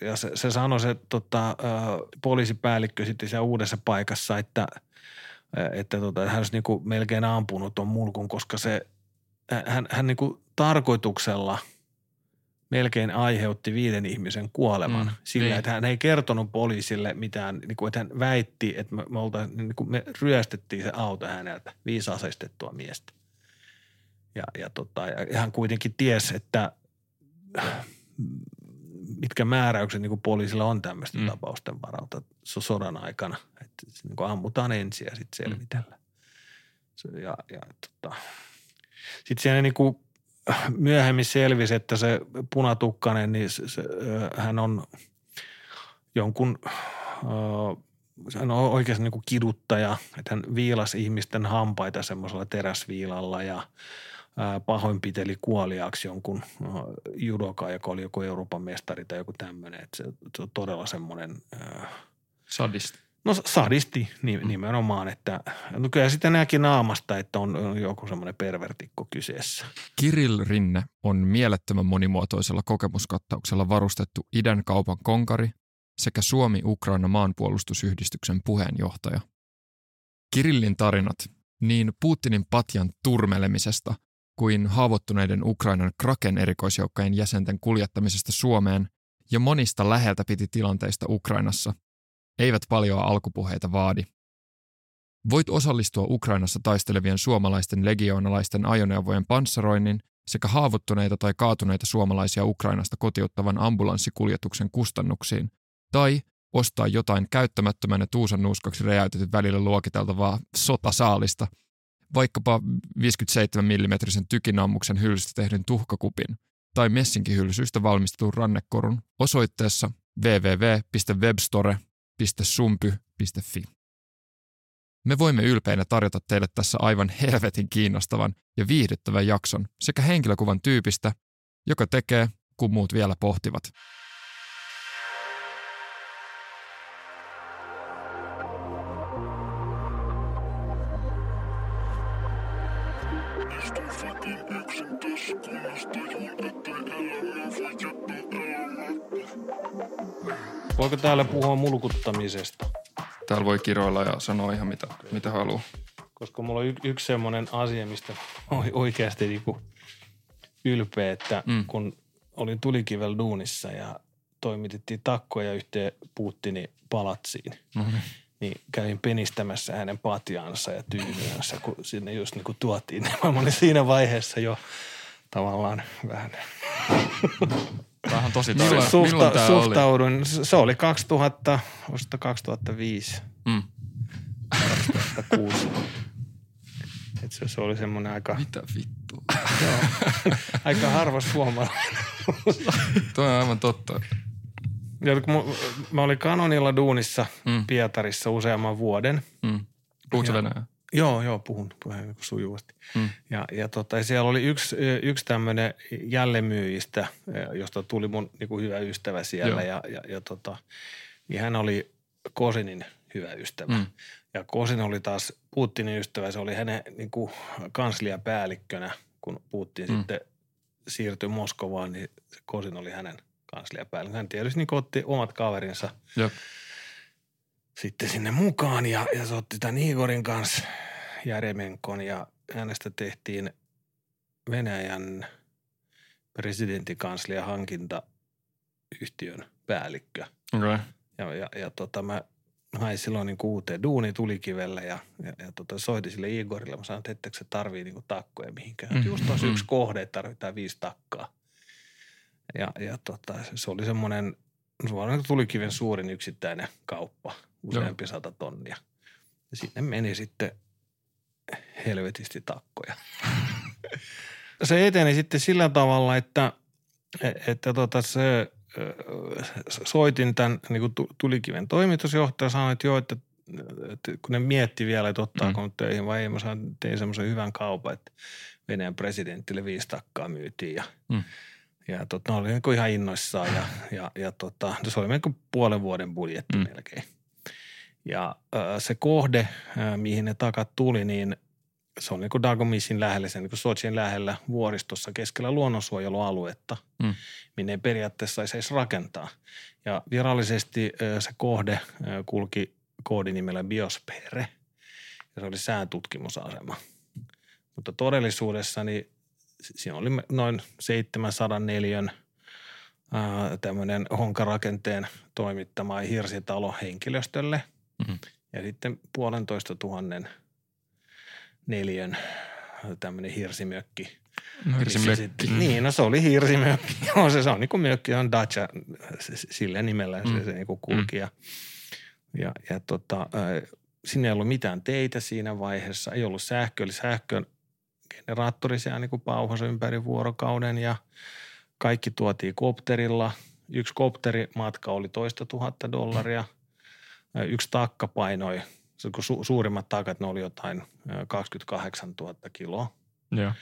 ja se, se sanoi se tota, poliisipäällikkö sitten siellä uudessa paikassa, että, että tota, hän olisi niin kuin melkein ampunut tuon mulkun, koska se, hän, hän niin kuin tarkoituksella melkein aiheutti viiden ihmisen kuoleman mm, sillä, niin. että hän ei kertonut poliisille mitään, niin kuin, että hän väitti, että me, me, olta, niin kuin me ryöstettiin se auto häneltä, viisi aseistettua miestä. Ja, ja, tota, ja hän kuitenkin tiesi, että mitkä määräykset niin poliisilla on tämmöisten mm. tapausten varalta sodan aikana. Että niin kuin ammutaan ensin ja sitten selvitellään. Mm. Ja, ja tota. Sitten siellä niin kuin myöhemmin selvisi, että se punatukkainen, niin se, se, hän on jonkun, hän on oikeasti niin kuin kiduttaja, että hän viilasi ihmisten hampaita semmoisella teräsviilalla ja – pahoinpiteli kuoliaaksi jonkun judoka, joka oli joku Euroopan mestari tai joku tämmöinen. se, se on todella semmoinen... Sadisti. No sadisti nimenomaan, että no kyllä sitten näki naamasta, että on, on joku semmoinen pervertikko kyseessä. Kirill Rinne on mielettömän monimuotoisella kokemuskattauksella varustettu idän kaupan konkari sekä Suomi-Ukraina maanpuolustusyhdistyksen puheenjohtaja. Kirillin tarinat niin Putinin patjan turmelemisesta – kuin haavoittuneiden Ukrainan Kraken erikoisjoukkojen jäsenten kuljettamisesta Suomeen ja monista läheltä piti tilanteista Ukrainassa, eivät paljon alkupuheita vaadi. Voit osallistua Ukrainassa taistelevien suomalaisten legioonalaisten ajoneuvojen panssaroinnin sekä haavoittuneita tai kaatuneita suomalaisia Ukrainasta kotiuttavan ambulanssikuljetuksen kustannuksiin, tai ostaa jotain käyttämättömän ja tuusan nuuskaksi välillä luokiteltavaa sotasaalista – vaikkapa 57 mm tykinammuksen hylsystä tehdyn tuhkakupin tai messinkihylsyistä valmistetun rannekorun osoitteessa www.webstore.sumpy.fi. Me voimme ylpeinä tarjota teille tässä aivan helvetin kiinnostavan ja viihdyttävän jakson sekä henkilökuvan tyypistä, joka tekee, kun muut vielä pohtivat. Voiko täällä puhua mulkuttamisesta? Täällä voi kiroilla ja sanoa ihan mitä, mitä haluaa. Koska mulla on y- yksi semmoinen asia, mistä oikeasti niinku ylpeä, että mm. kun olin tulikivel duunissa ja toimitettiin takkoja yhteen Putinin palatsiin, mm-hmm. niin kävin penistämässä hänen patjaansa ja tyynyänsä, kun sinne just niin kuin tuotiin. Mä olin siinä vaiheessa jo tavallaan vähän Vähän tosi tarina. Milloin, Suhta, milloin tämä suhtaudun. Oli? Se oli 2000, 2005. Mm. 2006. Et se, se oli semmoinen aika... Mitä vittua? Joo, aika harva suomalainen. Tuo on aivan totta. Ja kun mä olin Kanonilla duunissa mm. Pietarissa useamman vuoden. Mm. Puhutko Venäjää? Joo, joo, puhun, puhun niin sujuvasti. Mm. Ja, ja tota, siellä oli yksi, yksi tämmöinen jälleenmyyjistä, josta tuli mun niin kuin hyvä ystävä siellä. Joo. Ja, ja, ja tota, niin hän oli Kosinin hyvä ystävä. Mm. Ja Kosin oli taas Putinin ystävä. Se oli hänen niin kuin kansliapäällikkönä, kun Putin mm. sitten siirtyi Moskovaan, niin Kosin oli hänen kansliapäällikkönä. Hän tietysti niin otti omat kaverinsa. Joo sitten sinne mukaan ja, ja se otti tämän Igorin kanssa Järemenkon ja hänestä tehtiin Venäjän presidenttikanslia hankintayhtiön päällikkö. Okay. Ja, ja, ja tota, mä hain silloin niin uuteen duuni tulikivelle ja, ja, ja tota, soitin sille Igorille. Mä sanoin, että etteikö se tarvii niin takkoja mihinkään. Mm. Just mm. yksi kohde, että tarvitaan viisi takkaa. Ja, ja tota, se oli semmoinen, se oli tulikiven suurin yksittäinen kauppa – useampi Joo. sata tonnia. Ja sinne meni sitten helvetisti takkoja. se eteni sitten sillä tavalla, että, että tota se, soitin tämän niin kuin tulikiven toimitusjohtaja sanoi, että joo, että, että kun ne mietti vielä, että ottaako mm. töihin vai ei, mä sain, tein semmoisen hyvän kaupan, että Venäjän presidentille viisi takkaa myytiin ja, mm. ja tota, oli niin ihan innoissaan ja, ja, ja tota, se oli niin puolen vuoden budjetti mm. melkein. Ja se kohde, mihin ne takat tuli, niin se on niin kuin Dagomisin lähellä, se niin kuin Sochin lähellä vuoristossa keskellä luonnonsuojelualuetta, Mm. minne ei periaatteessa ei saisi rakentaa. Ja virallisesti ö, se kohde ö, kulki koodinimellä Biosphère ja se oli säätutkimusasema. Mutta todellisuudessa niin si- siinä oli noin 704 tämmöinen honkarakenteen toimittama hirsitalo henkilöstölle Mhm. ja sitten puolentoista tuhannen neljön tämmöinen hirsimökki. Hirsimökki. Missä sitten- Niin, no se oli hirsimökki. Joo, se, se on niin kuin mökki, on Dacia s- sillä nimellä se, Mm. se niin kuin kulki. Ja, ja, ja tota, äh, sinne ei ollut mitään teitä siinä vaiheessa, ei ollut sähköä, eli sähkön generaattori siellä niin pauhasi ympäri vuorokauden ja kaikki tuotiin kopterilla. Yksi kopterimatka oli toista tuhatta dollaria. Yksi takka painoi, se kun su- suurimmat takat ne oli jotain ö, 28 000 kiloa. Joo.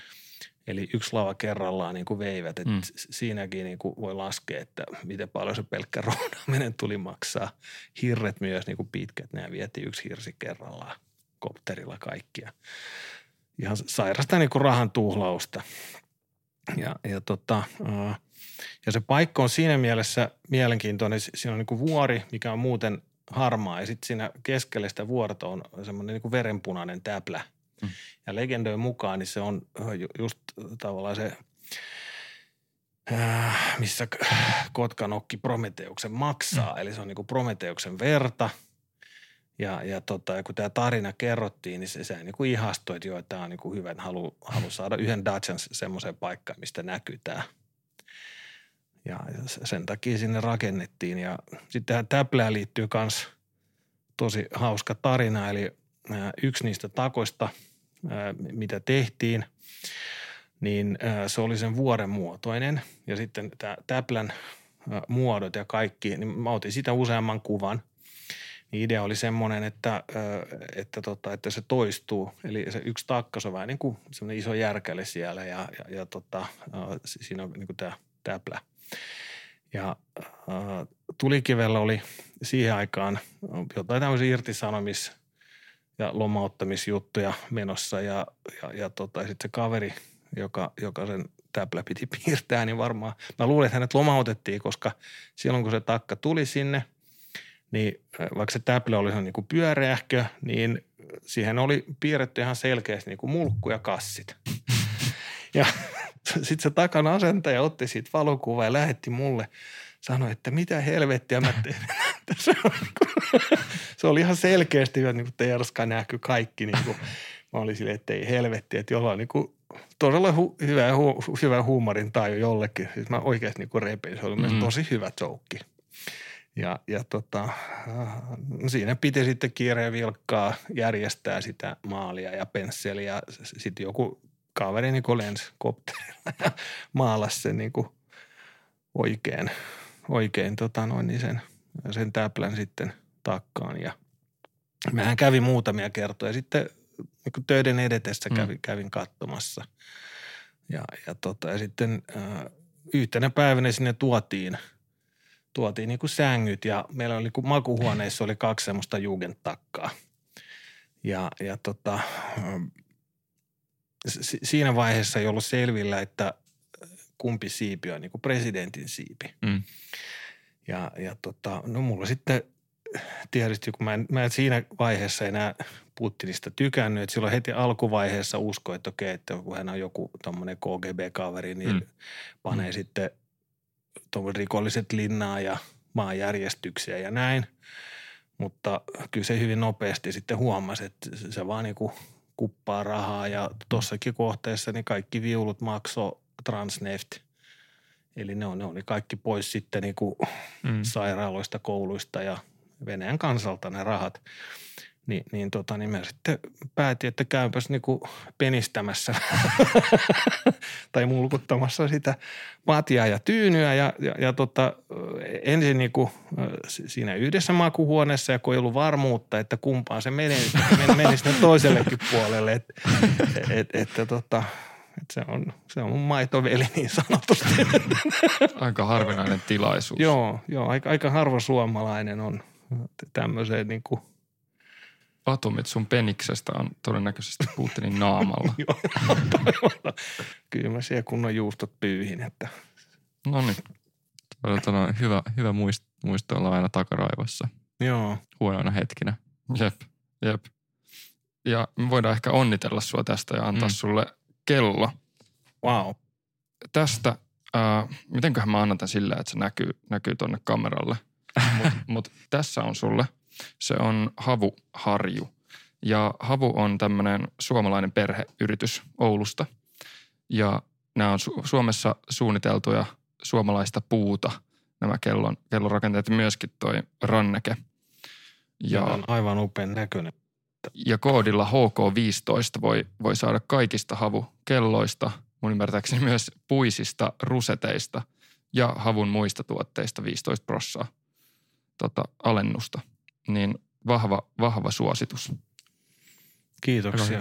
Eli yksi lava kerrallaan niin kuin veivät. Et Mm. Siinäkin niin kuin voi laskea, että miten paljon se pelkkä roudaaminen tuli maksaa. Hirret myös niin kuin pitkät, nämä vietiin yksi hirsi kerrallaan kopterilla kaikkia. Ihan sairasta niin kuin rahan tuhlausta. Ja, ja, tota, ja se paikka on siinä mielessä mielenkiintoinen. Si- Siinä on niin kuin vuori, mikä on muuten harmaa ja sitten siinä keskellä sitä vuorta on semmoinen niin kuin verenpunainen täplä. Mm. Ja legendojen mukaan niin se on just tavallaan se, äh, missä Kotkanokki Prometeuksen maksaa. Mm. Eli se on niin kuin Prometeuksen verta. Ja, ja, tota, ja kun tämä tarina kerrottiin, niin se, se niin kuin ihastui, että joo, tämä on niin kuin hyvä, että halu, halu saada yhden Dacian semmoiseen paikkaan, mistä näkyy tämä. Ja sen takia sinne rakennettiin. Ja sitten tähän täplään liittyy myös tosi hauska tarina, eli yksi niistä takoista, mitä tehtiin, niin se oli sen vuoren muotoinen. Ja sitten tämä täplän muodot ja kaikki, niin mä otin sitä useamman kuvan. Niin idea oli semmoinen, että, että, tota, että se toistuu. Eli se yksi takka, se on vähän niin kuin iso järkäle siellä ja, ja, ja tota, siinä on niin kuin tämä täplä. Ja äh, tulikivellä oli siihen aikaan jotain tämmöisiä irtisanomis- ja lomauttamisjuttuja menossa ja, ja, ja tota, sitten se kaveri, joka, joka sen täplä piti piirtää, niin varmaan, mä luulen, että hänet lomautettiin, koska silloin kun se takka tuli sinne, niin äh, vaikka se täplä oli niin kuin pyöreähkö, niin siihen oli piirretty ihan selkeästi niin kuin mulkku ja kassit. Ja sitten se takana asentaja otti siitä valokuvaa ja lähetti mulle. Sanoi, että mitä helvettiä mä teen. se, oli ihan selkeästi että niin terska näky kaikki. Niin kuin, mä olin silleen, että ei helvetti, että jollain niin kuin, todella hu, hyvä, hu, hyvä huumorin taju jollekin. Siis mä oikeasti niin repin. Se oli mm. Mm. tosi hyvä joke. Ja, ja tota, äh, siinä piti sitten kiireen vilkkaa järjestää sitä maalia ja pensseliä. Sitten joku kaveri niin kuin lensi kopterilla ja maalasi sen niin kuin oikein, oikein tota noin, niin sen, sen täplän sitten takkaan. Ja mähän kävin muutamia kertoja sitten niin töiden edetessä kävin, kävin katsomassa. Ja, ja, tota, ja sitten äh, yhtenä päivänä sinne tuotiin, tuotiin niin kuin sängyt ja meillä oli niin makuhuoneissa oli kaksi semmoista jugendtakkaa. Ja, ja tota, si- siinä vaiheessa ei ollut selvillä, että kumpi siipi on niin kuin presidentin siipi. Mm. Ja, ja tota, no mulla sitten tietysti, kun mä en, mä en siinä vaiheessa enää Putinista tykännyt, että silloin heti alkuvaiheessa usko, että okei, että kun hän on joku tommonen KGB-kaveri, niin Mm. panee mm. sitten rikolliset linnaa ja maanjärjestyksiä ja näin. Mutta kyllä se hyvin nopeasti sitten huomasi, että se- se vaan niin kuin kuppaa rahaa ja tossakin kohteessa niin kaikki viulut maksoi Transneft. Eli ne, on, ne oli kaikki pois sitten niin kuin Mm. sairaaloista, kouluista ja Venäjän kansalta ne rahat. Ni, niin, tota, niin mä sitten päätin, että käypäs niinku penistämässä tai mulkuttamassa sitä patjaa ja tyynyä ja, ja, ja tota, ensin niinku, si- siinä yhdessä makuhuoneessa ja kun ei ollut varmuutta, että kumpaan se menee, niin meni sinne toisellekin puolelle, että et, et, et, tota, et se, on, se on mun maitoveli niin sanotusti. Aika harvinainen tilaisuus. Joo, joo aika, aika harva suomalainen on tämmöiseen niin kuin atomit sun peniksestä on todennäköisesti Putinin naamalla. Joo, Kyllä mä siellä kunnon juustot pyyhin, että No niin. Hyvä, hyvä muist, muisto olla aina takaraivossa joo. huonoina hetkinä. Jep, jep. Ja me voidaan ehkä onnitella sua tästä ja antaa Mm. sulle kello. Wow. Tästä, ää, mitenköhän mä annan tän sillä, että se näkyy, näkyy tonne kameralle. Mutta mut tässä on sulle. Se on Havuharju. Ja Havu on tämmöinen suomalainen perheyritys Oulusta. Ja nämä on Su- Suomessa suunniteltuja suomalaista puuta, nämä kellon, kellon rakenteet ja myöskin toi ranneke. Ja Ja, on aivan upean näköinen. ja koodilla HK15 voi, voi saada kaikista havukelloista, mun ymmärtääkseni myös puisista ruseteista ja havun muista tuotteista 15 prossaa tota, alennusta. Niin vahva, vahva suositus. Kiitoksia.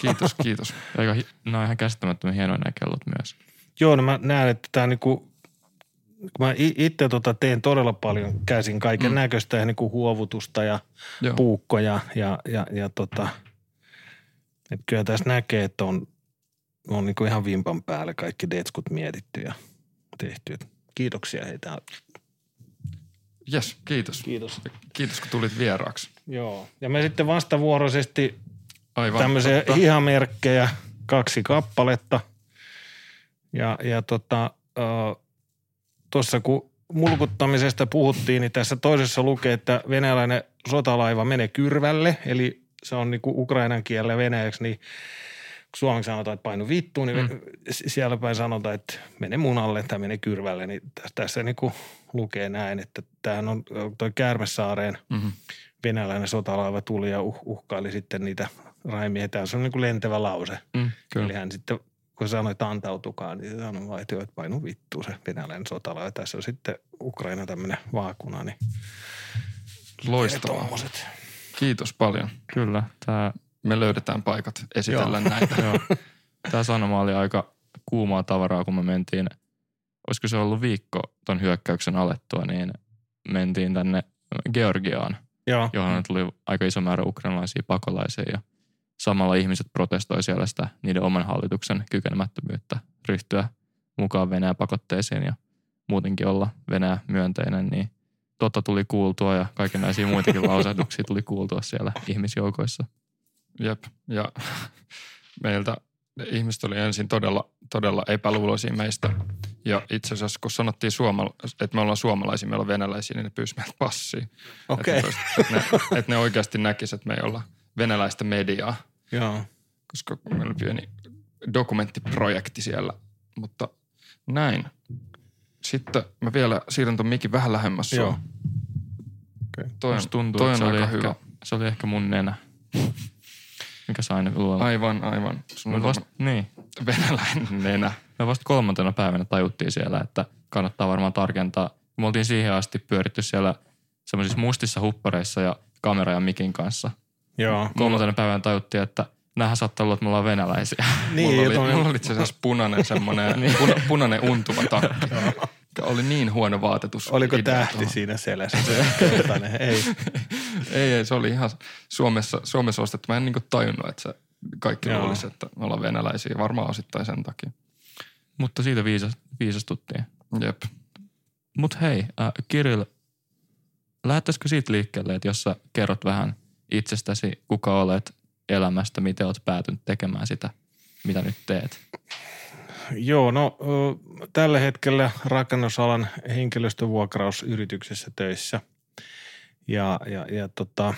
Kiitos, kiitos. Aika, hi- on ihan käsittämättömän hienoja nämä kellot myös. Joo, no mä näen, että tämä niinku, mä itse tota teen todella paljon käsin kaiken Mm. näköistä ja niinku huovutusta ja Joo. puukkoja ja, ja, ja tota, et kyllä tässä näkee, että on, on niinku ihan vimpan päälle kaikki detskut mietitty ja tehty. Et kiitoksia heitä. Yes, kiitos. Kiitos. Kiitos, kun tulit vieraaksi. Joo. Ja me sitten vastavuoroisesti Aivan. tämmöisiä totta. hihamerkkejä, kaksi kappaletta. Ja, ja tota, tuossa kun mulkuttamisesta puhuttiin, niin tässä toisessa lukee, että venäläinen sotalaiva menee kyrvälle, eli se on niinku ukrainan kielellä venäjäksi, niin suomeksi sanotaan, että painu vittuun, niin mm. siellä päin sanotaan, että mene munalle tai mene kyrvälle, niin tässä, tässä niinku lukee näin, että tämähän on toi Käärmesaareen Mhm. venäläinen sotalaiva tuli ja uh, uhkaili sitten niitä raimia. Tämä on niin kuin lentävä lause. Mm, kyllä. Eli hän sitten, kun sanoi, että antautukaa, niin se sanoi vaan, että, painu vittu se venäläinen sotalaiva. Tässä on sitten Ukraina tämmöinen vaakuna, niin Loistavaa. Kiitos paljon. Kyllä, tämä, Me löydetään paikat esitellä näitä. joo, tämä sanoma oli aika kuumaa tavaraa, kun me mentiin, olisiko se ollut viikko ton hyökkäyksen alettua, niin mentiin tänne Georgiaan, Joo, johon tuli aika iso määrä ukrainalaisia pakolaisia ja samalla ihmiset protestoi siellä sitä niiden oman hallituksen kykenemättömyyttä ryhtyä mukaan Venäjän pakotteisiin ja muutenkin olla Venäjä myönteinen, niin totta tuli kuultua ja kaikenlaisia muitakin lausahduksia tuli kuultua siellä ihmisjoukoissa. Jep. Ja meiltä ihmiset oli ensin todella, todella epäluuloisia meistä. Ja itse asiassa kun sanottiin, suomala- että me ollaan suomalaisia, me ollaan venäläisiä, niin ne pyysi meiltä passia. okei. Että, ne, että, ne, että ne oikeasti näkisivät, että me ei olla venäläistä mediaa, Joo. koska meillä oli pieni dokumenttiprojekti siellä. Mutta näin. Sitten mä vielä siirrän ton mikin vähän lähemmäs sua. Joo. Toi on, tuntuu, toi on aika ehkä, hyvä. se oli ehkä mun nenä, mikä sai ne luolla. Aivan, aivan. Sun vasta, niin, venäläinen nenä. me vasta kolmantena päivänä tajuttiin siellä, että kannattaa varmaan tarkentaa. Me oltiin siihen asti pyöritty siellä semmoisissa mustissa huppareissa ja kamera ja mikin kanssa. Joo. Kolmantena päivänä tajuttiin, että näähän saattaa olla, että me ollaan venäläisiä. Niin, mulla, oli, mulla oli itse asiassa punainen semmoinen, puna, punainen untuva takki. Oli niin huono vaatetus. Oliko idea tähti tuohon. siinä selässä? Se? Ei. Ei, ei, se oli ihan Suomessa, Suomessa ostettu. Mä en niin tajunnut, että se kaikki Joo. luulisi, että me ollaan venäläisiä. Varmaan osittain sen takia. Mutta siitä viisas, viisastuttiin. Jep. Mutta hei, äh, Kirill, lähtäisikö siitä liikkeelle, että jos sä kerrot vähän itsestäsi, kuka olet elämästä, miten olet päätynyt tekemään sitä, mitä nyt teet? Joo, no tällä hetkellä rakennusalan henkilöstövuokrausyrityksessä töissä. Ja, ja, ja tota,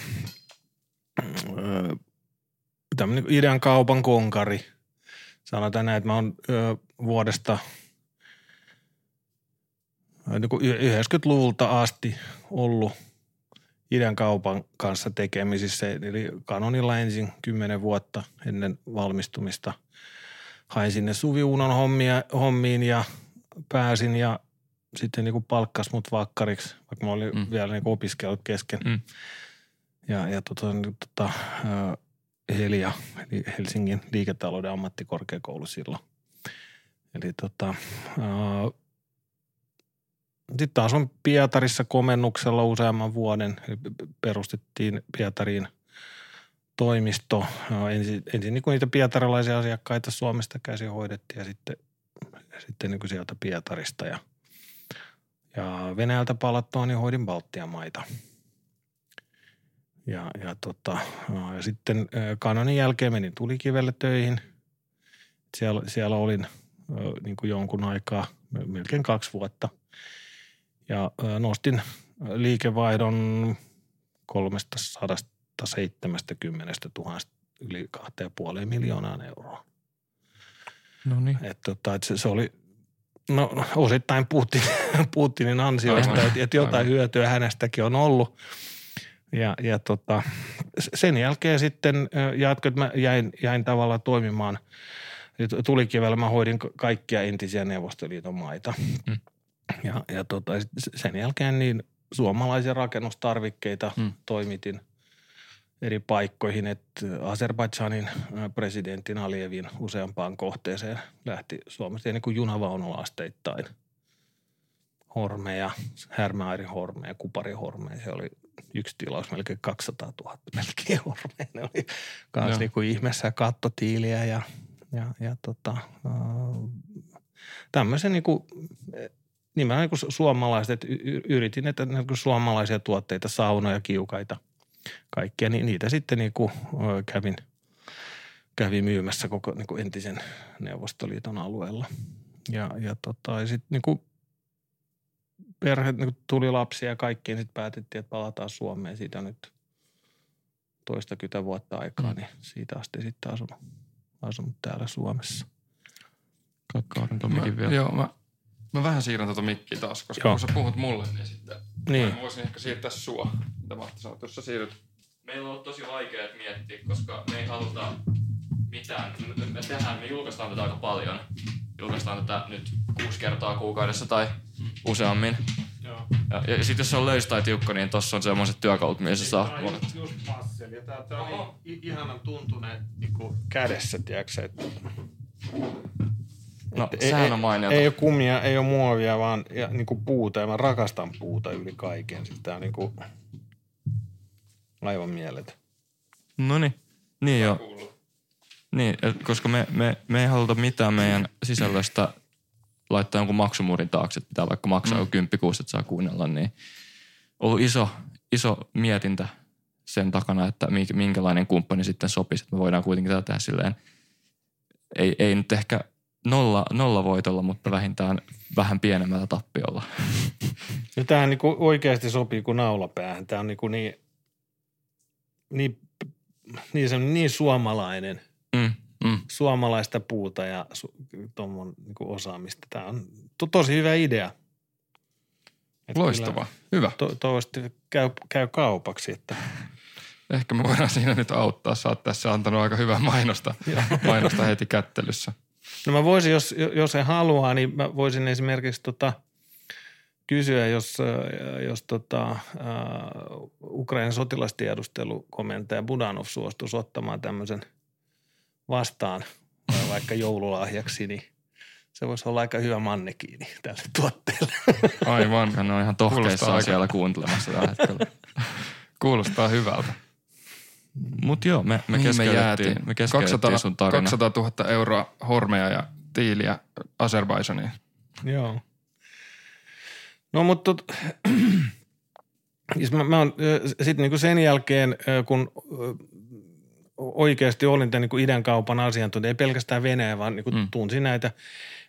tämmöinen idän kaupan konkari. Sanotaan näin, että mä oon vuodesta niin kuin y- 90-luvulta asti ollut idän kaupan kanssa tekemisissä. Eli Kanonilla ensin 10 vuotta ennen valmistumista – hain sinne Suviunon hommia, hommiin ja pääsin ja sitten niin kuin palkkas mut vakkariksi, vaikka mä olin Mm. vielä niin kuin opiskellut kesken. Mm. Ja, ja tota, niin, tota, Helia, eli Helsingin liiketalouden ammattikorkeakoulu silloin. Eli tota, sitten taas on Pietarissa komennuksella useamman vuoden. Perustettiin Pietariin toimisto. Ensin, ensin niin kuin niitä pietarilaisia asiakkaita Suomesta käsin hoidettiin ja sitten, sitten niin kuin sieltä Pietarista. Ja, ja Venäjältä palattua niin hoidin Baltian maita. Ja, ja, tota, ja sitten kanonin jälkeen menin Tulikivelle töihin. Siellä, siellä olin niin kuin jonkun aikaa, melkein kaksi vuotta. Ja nostin liikevaihdon 370 000 yli 2,5 miljoonaa euroa. No niin. Et, tota, et se, se, oli no, osittain Putin, Putinin ansioista, että et jotain aivan. hyötyä hänestäkin on ollut. Ja, ja tota, sen jälkeen sitten jatkoin, että mä jäin, jäin tavallaan toimimaan. Tulikivellä mä hoidin kaikkia entisiä Neuvostoliiton maita. Mm. Ja, ja tota, sen jälkeen niin suomalaisia rakennustarvikkeita mm. toimitin eri paikkoihin, että Azerbaidžanin presidentin Alievin useampaan kohteeseen lähti Suomesta niin kuin junavaunulla asteittain hormeja, Härmäairin hormeja, Kuparihormeja. Se oli yksi tilaus melkein 200 000 melkein hormeja. Ne oli myös niin kuin ihmeessä kattotiiliä ja, ja, ja tota, tämmöisen niin kuin nimenomaan niin suomalaiset, että yritin, että niin kuin suomalaisia tuotteita, saunoja, kiukaita, kaikkia, niin niitä sitten niin kuin kävin, kävin myymässä koko niin kuin entisen Neuvostoliiton alueella. Ja, ja, tota, ja sitten niin kuin perhe, niin kuin tuli lapsia ja kaikkiin, sitten päätettiin, että palataan Suomeen. Siitä on nyt toistakymmentä vuotta aikaa, mm. niin siitä asti sitten asunut, asunut täällä Suomessa. Kaaren vielä. Joo, mä Mä vähän siirrän tuota mikkiä taas, koska Joo. kun sä puhut mulle, niin sitten niin. mä voisin ehkä siirtää sua. Mitä Matti sanoi, jos sä siirryt. Meillä on ollut tosi vaikea miettiä, koska me ei haluta mitään. Me tehdään, me julkaistaan tätä aika paljon. Julkaistaan tätä nyt kuusi kertaa kuukaudessa tai useammin. Joo. Ja, ja sitten jos se on löys tai tiukka, niin tossa on semmoiset työkalut, missä se saa. Tämä on just, just passeli. Ja tää, tää on niin ihanan tuntunen niin kädessä, tiedätkö että No, ei, sehän on mainiota. Ei, ei ole kumia, ei ole muovia, vaan ja, niin kuin puuta. Ja mä rakastan puuta yli kaiken. Sitten on niin kuin aivan mieletön. No niin. Niin joo. Niin, koska me, me, me ei haluta mitään meidän sisällöstä laittaa jonkun maksumuurin taakse, että pitää vaikka maksaa mm. kymppikuusi, että saa kuunnella, niin on ollut iso, iso mietintä sen takana, että minkälainen kumppani sitten sopisi. Että me voidaan kuitenkin tätä tehdä silleen, ei, ei nyt ehkä – nolla, nolla voitolla, mutta vähintään vähän pienemmällä tappiolla. Ja tämähän niin oikeasti sopii kuin naulapäähän. Tämä on niin, niin, niin, niin, niin, niin suomalainen, mm, mm. suomalaista puuta ja su, tuommoin niin osaamista. Tämä on to, tosi hyvä idea. Että Loistava. Hyvä. To, toivottavasti käy, käy kaupaksi, että Ehkä me voidaan siinä nyt auttaa. Sä oot tässä antanut aika hyvää mainosta, mainosta heti kättelyssä. No mä voisin, jos, jos he haluaa, niin mä voisin esimerkiksi tota, kysyä, jos, jos tota, uh, Ukrainan sotilastiedustelukomentaja Budanov suostuisi ottamaan tämmöisen vastaan vaikka joululahjaksi, niin se voisi olla aika hyvä mannekiini tälle tuotteelle. Aivan. Hän on ihan tohkeissaan siellä kuuntelemassa tällä hetkellä. Kuulostaa hyvältä. Mutta joo, me, me keskeytettiin, me, 200, sun tarina. 200 000 euroa hormeja ja tiiliä Azerbaidsaniin. Joo. No mutta siis mä, mä sitten niinku sen jälkeen, kun oikeasti olin tämän niinku idän kaupan asiantuntija, ei pelkästään Venäjä, vaan niinku mm. tunsin näitä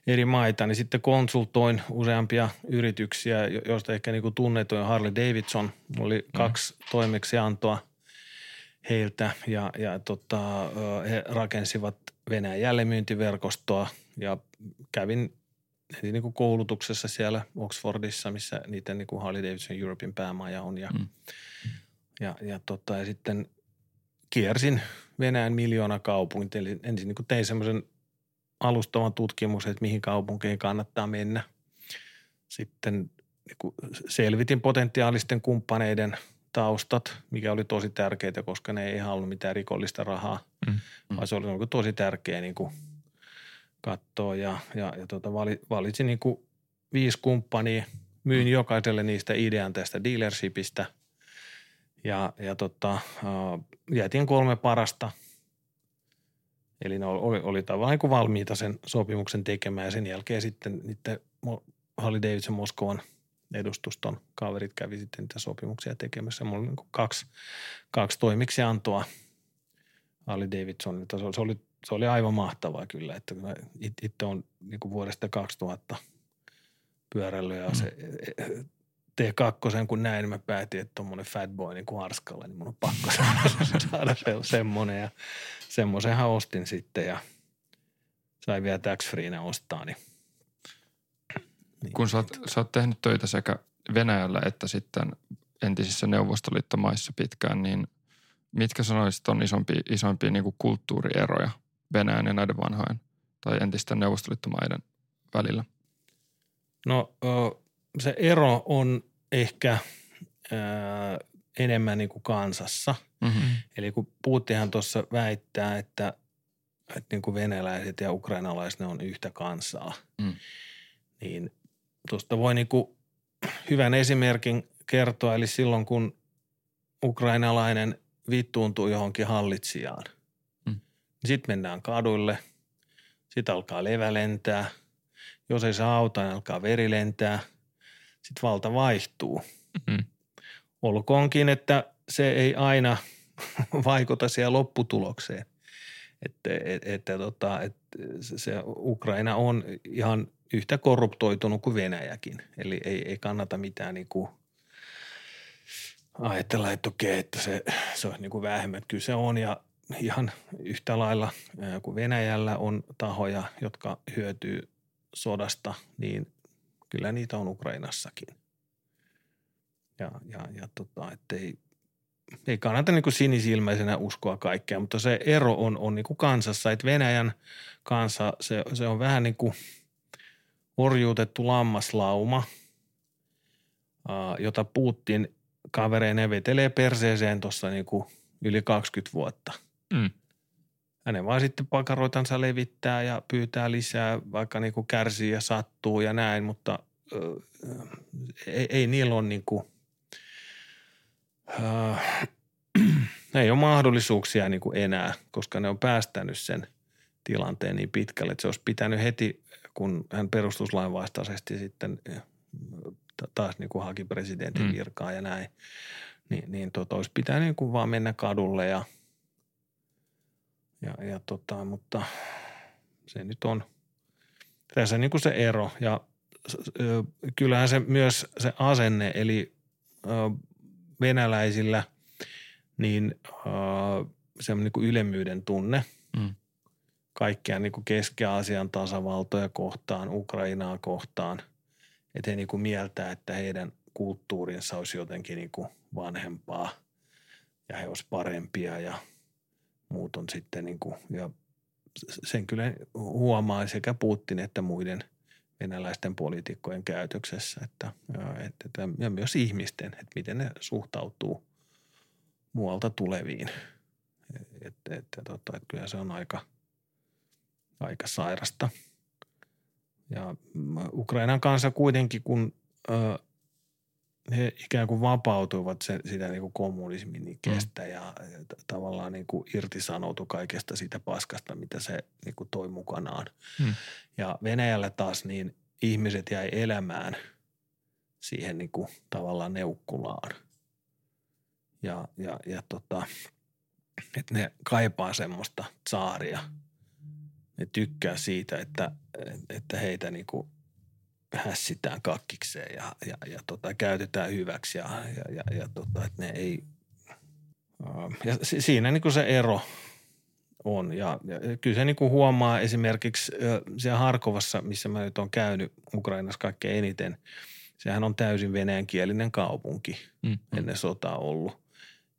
eri maita, niin sitten konsultoin useampia yrityksiä, joista ehkä niinku tunnetuin Harley Davidson. Oli mm. kaksi toimeksiantoa heiltä ja, ja tota, he rakensivat Venäjän jälleenmyyntiverkostoa ja kävin niin kuin koulutuksessa siellä Oxfordissa, missä niiden niin kuin Harley Davidson Europein päämaja on ja, mm. ja, ja, tota, ja sitten kiersin Venäjän miljoona kaupunkia. Eli ensin niin kuin tein semmoisen alustavan tutkimuksen, että mihin kaupunkeihin kannattaa mennä. Sitten niin kuin selvitin potentiaalisten kumppaneiden – taustat, mikä oli tosi tärkeää, koska ne ei halunnut mitään rikollista rahaa, mm. Mm. vaan se oli niin tosi tärkeä niin kuin katsoa ja, ja, ja tota, valitsin niin kuin viisi kumppania myin jokaiselle niistä idean tästä dealershipistä ja, ja tota, jätin kolme parasta. Eli ne oli, oli tavallaan niin valmiita sen sopimuksen tekemään ja sen jälkeen sitten niiden Harley Davidson Moskovan edustuston kaverit kävi sitten niitä sopimuksia tekemässä. Mulla oli niin kaksi, kaksi toimiksiantoa Harley Davidsonilta. Se oli, se oli aivan mahtavaa kyllä, että itse on niin kuin vuodesta 2000 pyöräillyt ja se mm. T2, kun näin, niin mä päätin, että tuommoinen fat boy niin kuin Arskalla, niin mun on pakko saada se, semmoinen. Ja semmoisenhan ostin sitten ja sai vielä tax freena ostaa, niin niin. Kun sä oot, sä oot tehnyt töitä sekä Venäjällä että sitten entisissä neuvostoliittomaissa pitkään, niin mitkä sanoisit on isompia, isompia niin kuin kulttuurieroja Venäjän ja näiden vanhojen tai entisten neuvostoliittomaiden välillä? No se ero on ehkä enemmän niin kuin kansassa. Mm-hmm. Eli kun Putinhan tuossa väittää, että, että niin kuin venäläiset ja ukrainalaiset ne on yhtä kansaa, mm. niin tuosta voi niin kuin hyvän esimerkin kertoa. Eli silloin kun ukrainalainen vittuuntuu johonkin hallitsijaan, sitten mennään kaduille, sitten alkaa levä lentää. Jos ei saa autoa, niin alkaa veri lentää. Sitten valta vaihtuu. Mm. Olkoonkin, että se ei aina vaikuta siihen lopputulokseen. Että, että, että, tota, että se Ukraina on ihan yhtä korruptoitunut kuin Venäjäkin. Eli ei, ei kannata mitään niin kuin ajatella, että okei, että se, se on niin kuin vähemmän. Kyllä se on ja ihan yhtä lailla kuin Venäjällä on tahoja, jotka hyötyy sodasta, niin kyllä niitä on Ukrainassakin. Ja, ja, ja tota, ettei, ei kannata niin kuin sinisilmäisenä uskoa kaikkea, mutta se ero on, on niin kuin kansassa, että Venäjän kansa, se, se on vähän niin kuin – orjuutettu lammaslauma, jota Putin kavereen vetelee perseeseen tuossa niinku yli 20 vuotta. Mm. Hänen vaan sitten pakaroitansa levittää ja pyytää lisää, vaikka niinku kärsii ja sattuu ja näin, mutta äh, ei, ei niillä ole niinku, äh, ei ole mahdollisuuksia niinku enää, koska ne on päästänyt sen tilanteen niin pitkälle, että se olisi pitänyt heti kun hän perustuslain vastaisesti sitten taas niin kuin haki presidentin mm. virkaa ja näin, niin, niin tota, olisi pitänyt niin kuin vaan mennä kadulle ja, ja, ja tota, mutta se nyt on. Tässä niin kuin se ero. Ja kyllähän se myös se asenne, eli venäläisillä niin se on niin kuin ylemmyyden tunne – kaikkia niin kuin Keski-Aasian tasavaltoja kohtaan, Ukrainaa kohtaan. Että he niin kuin mieltää, että heidän kulttuurinsa olisi jotenkin niin kuin vanhempaa ja he olisivat parempia ja muut on sitten niin kuin, ja sen kyllä huomaa sekä Putin että muiden venäläisten poliitikkojen käytöksessä, että, että, ja myös ihmisten, että miten ne suhtautuu muualta tuleviin. Että, että, että, että kyllä se on aika – aika sairasta. Ja Ukrainan kanssa kuitenkin, kun he ikään kuin vapautuivat se, sitä niin kuin kommunismin ikestä mm. ja, ja tavallaan niin kuin irtisanoutu kaikesta siitä paskasta, mitä se niin kuin toi mukanaan. Mm. Ja Venäjällä taas niin ihmiset jäi elämään siihen niin kuin tavallaan neukkulaan. Ja, ja, ja tota, että ne kaipaa semmoista saaria – ne tykkää siitä, että, että heitä niin kuin hässitään kakkikseen ja, ja, ja tota, käytetään hyväksi ja, ja, ja, ja tota, että ne ei, ja siinä niin kuin se ero on ja, ja kyllä se niin kuin huomaa esimerkiksi siellä Harkovassa, missä mä nyt olen käynyt Ukrainassa kaikkein eniten, sehän on täysin venäjänkielinen kaupunki mm. ennen sotaa ollut.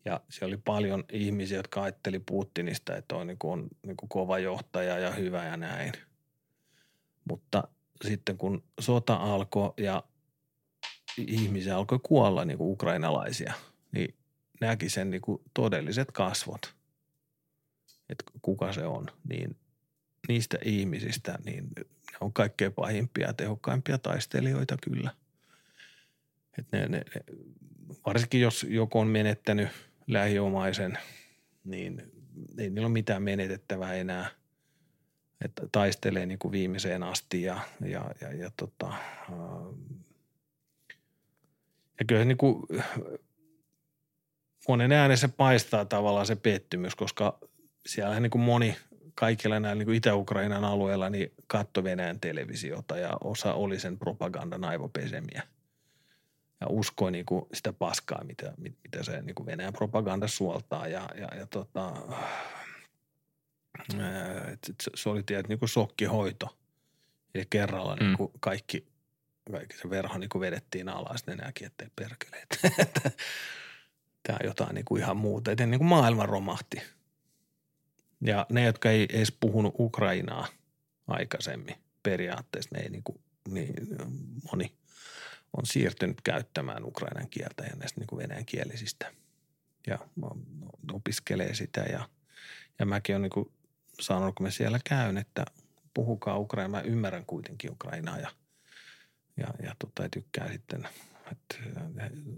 Ja siellä oli paljon ihmisiä, jotka ajatteli Putinista, että on, niin kuin, on niin kuin kova johtaja ja hyvä ja näin. Mutta sitten kun sota alkoi ja ihmisiä alkoi kuolla niin kuin ukrainalaisia, niin näki sen niin kuin todelliset kasvot, että kuka se on. Niin niistä ihmisistä, niin ne on kaikkein pahimpia ja tehokkaimpia taistelijoita kyllä. Et ne, ne, varsinkin jos joku on menettänyt lähiomaisen, niin ei niillä ole mitään menetettävää enää. Että taistelee niin kuin viimeiseen asti ja, ja, ja, ja, tota, ja kyllä niin kuin, monen äänessä paistaa tavallaan se pettymys, koska siellä niin kuin moni kaikilla näillä niin Itä-Ukrainan alueilla niin katto Venäjän televisiota ja osa oli sen propagandan aivopesemiä. Ja uskoi niin kuin sitä paskaa, mitä, mitä se niin kuin Venäjän propaganda suoltaa. Ja, ja, ja tota, se oli tietysti niin kuin sokkihoito. Ja kerralla mm. niin kuin kaikki, kaikki se verho niin kuin vedettiin alas. Ne näki, että ei perkele. Tämä on jotain niin kuin ihan muuta. Eteen niin kuin maailma romahti – ja ne, jotka ei edes puhunut Ukrainaa aikaisemmin periaatteessa, ne ei niin kuin, niin moni on siirtynyt käyttämään ukrainan kieltä ja näistä niin venäjänkielisistä ja opiskelee sitä ja, ja mäkin olen niin sanonut, kun mä siellä käyn, että puhukaa Ukrainaa. Mä ymmärrän kuitenkin Ukrainaa ja, ja, ja tota, tykkää sitten, että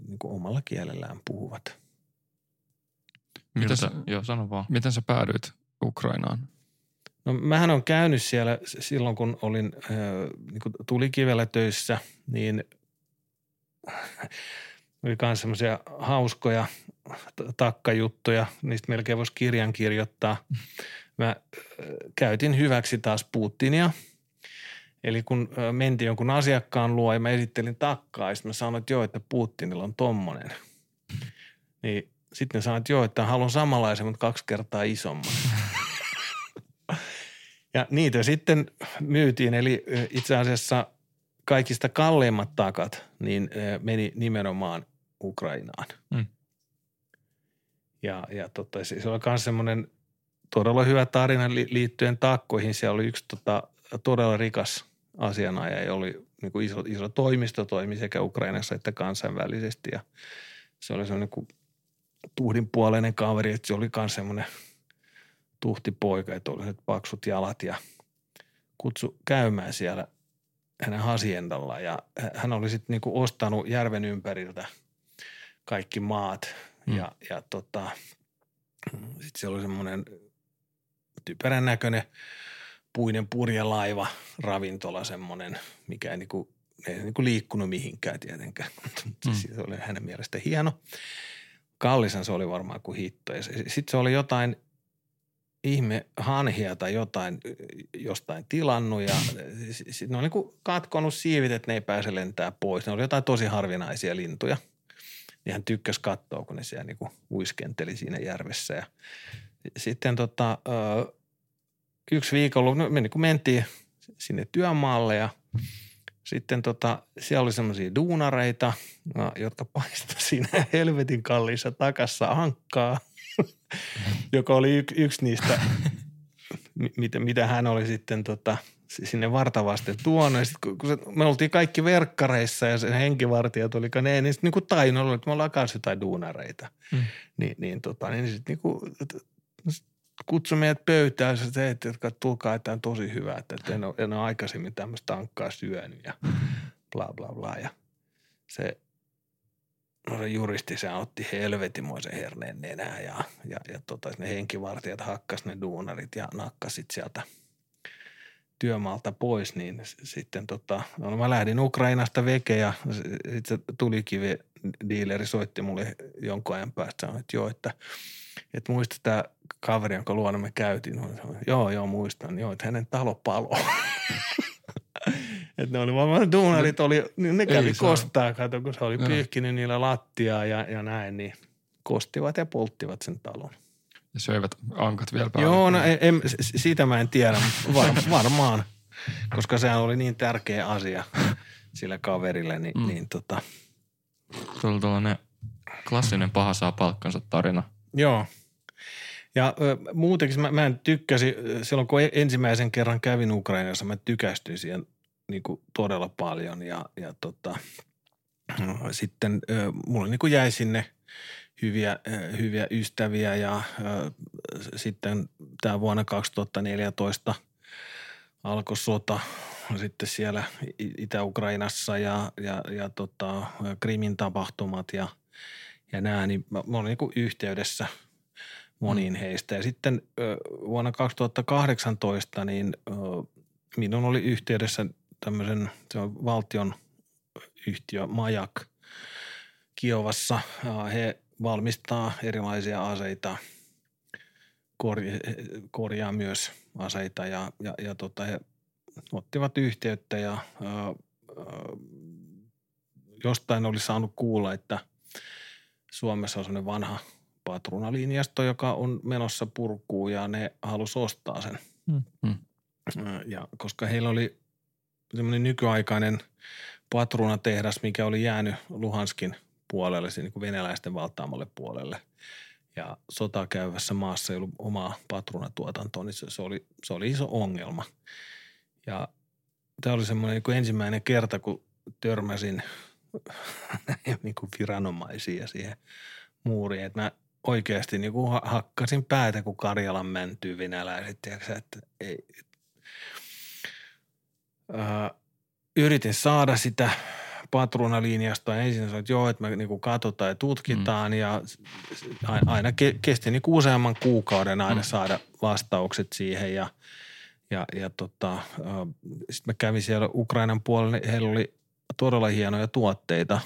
niin kuin omalla kielellään puhuvat. Miten sä, joo, sano vaan. Miten sä päädyit Ukrainaan? No mähän on käynyt siellä silloin, kun olin äh, niin tulikivellä töissä, niin oli myös semmoisia hauskoja takkajuttuja, niistä melkein voisi kirjan kirjoittaa. Mä äh, käytin hyväksi taas Putinia. Eli kun äh, mentiin jonkun asiakkaan luo ja mä esittelin takkaa, ja mä sanoin, että joo, että Putinilla on tommonen. Niin sitten sanoin, että joo, että haluan samanlaisen, mutta kaksi kertaa isomman. Ja niitä sitten myytiin, eli itse asiassa kaikista kalleimmat takat niin meni nimenomaan Ukrainaan. Mm. Ja, ja tota, se oli myös semmoinen todella hyvä tarina liittyen takkoihin. Siellä oli yksi tota, todella rikas asianajaja, oli niin kuin iso, iso toimisto, toimi sekä Ukrainassa että kansainvälisesti. Ja se oli semmoinen niin tuhdinpuoleinen kaveri, että se oli myös semmoinen tuhti poika, että oli paksut jalat ja – kutsu käymään siellä hänen hasiendalla ja hän oli sitten niinku ostanut järven ympäriltä kaikki maat mm. ja, ja tota, sitten se oli semmoinen typerän näköinen puinen purjelaiva, ravintola semmoinen, mikä ei niinku, ei niinku liikkunut mihinkään tietenkään, mutta mm. se oli hänen mielestä hieno. Kallisan se oli varmaan kuin hitto. Ja sitten se oli jotain – ihme hanhia tai jotain jostain tilannut ja sitten ne on niin katkonut siivit, että ne ei pääse lentää pois. Ne oli jotain tosi harvinaisia lintuja. Ja hän tykkäsi katsoa, kun ne siellä niin uiskenteli siinä järvessä. Ja sitten tota, yksi viikolla no, me niin mentiin sinne työmaalle ja sitten tota, siellä oli semmoisia duunareita, jotka paistoivat siinä helvetin kalliissa takassa ankkaa – joka oli y- yksi niistä, mitä, mitä hän oli sitten tota, sinne vartavasten tuonut. Ja sit, kun, kun se, me oltiin kaikki verkkareissa ja sen henkivartijat oli ne, niin sitten niin Tainolla, että me ollaan kanssa jotain duunareita. Mm. Niin, niin, tota, niin sitten niin kuin, kutsui meidät pöytään ja se, että, että tulkaa, on tosi hyvä, että, en, ole, en ole aikaisemmin tämmöistä tankkaa syönyt ja bla bla bla. Ja se no se juristi, se otti helvetimoisen herneen nenää ja, ja, ja tota, ne henkivartijat hakkas ne duunarit ja nakkasit sieltä työmaalta pois, niin sitten tota, no mä lähdin Ukrainasta veke ja sitten se tulikivi diileri soitti mulle jonkun ajan päästä, sanoi, että joo, että, että muista tämä kaveri, jonka luona me käytiin. Joo, joo, muistan. Joo, että hänen talo palo. Että ne oli vaan duunarit, oli, ne kävi kostaa, kato, kun se oli pyyhkinyt niillä lattiaa ja, ja näin, niin kostivat ja polttivat sen talon. Ja söivät ankat vielä päälle. Joo, no en, en, siitä mä en tiedä, var, varmaan, koska sehän oli niin tärkeä asia sille kaverille, niin, mm. niin tota. Se oli tällainen klassinen paha saa palkkansa tarina. Joo. Ja muutenkin mä, mä en tykkäsi, silloin kun ensimmäisen kerran kävin Ukrainassa, mä tykästyin siihen niin kuin todella paljon ja, ja tota, sitten ö, mulla niin kuin jäi sinne hyviä, hyviä ystäviä ja sitten tämä vuonna 2014 alkoi sota sitten siellä Itä-Ukrainassa ja, ja, ja tota, Krimin tapahtumat ja, ja nämä, niin mä, mä olin niin yhteydessä moniin mm. heistä. Ja sitten vuonna 2018 niin minun oli yhteydessä tämmöisen se on valtion yhtiö Majak Kiovassa. He valmistaa erilaisia aseita, korjaa myös aseita ja, ja, ja tota, he ottivat yhteyttä ja ää, jostain oli saanut kuulla, että Suomessa on sellainen vanha patruunalinjasto, joka on menossa purkuun ja ne halusi ostaa sen. Mm. Ja koska heillä oli semmoinen nykyaikainen patruunatehdas, mikä oli jäänyt Luhanskin puolelle, siis niin kuin venäläisten valtaamalle puolelle. Ja sota käyvässä maassa ei ollut omaa patruunatuotantoa, niin se, se, oli, se oli iso ongelma. Ja tämä oli semmoinen niin ensimmäinen kerta, kun törmäsin niin kuin viranomaisia siihen muuriin. Että mä oikeasti niin kuin hakkasin päätä, kun Karjalan mäntyy venäläiset. Tiedätkö, että ei, äh, yritin saada sitä patruunalinjasta. Ensin sanoin, että joo, että me niin katsotaan ja tutkitaan mm. ja aina kesti niin useamman kuukauden aina mm. saada vastaukset siihen ja, ja, ja tota, sitten mä kävin siellä Ukrainan puolella, niin heillä oli todella hienoja tuotteita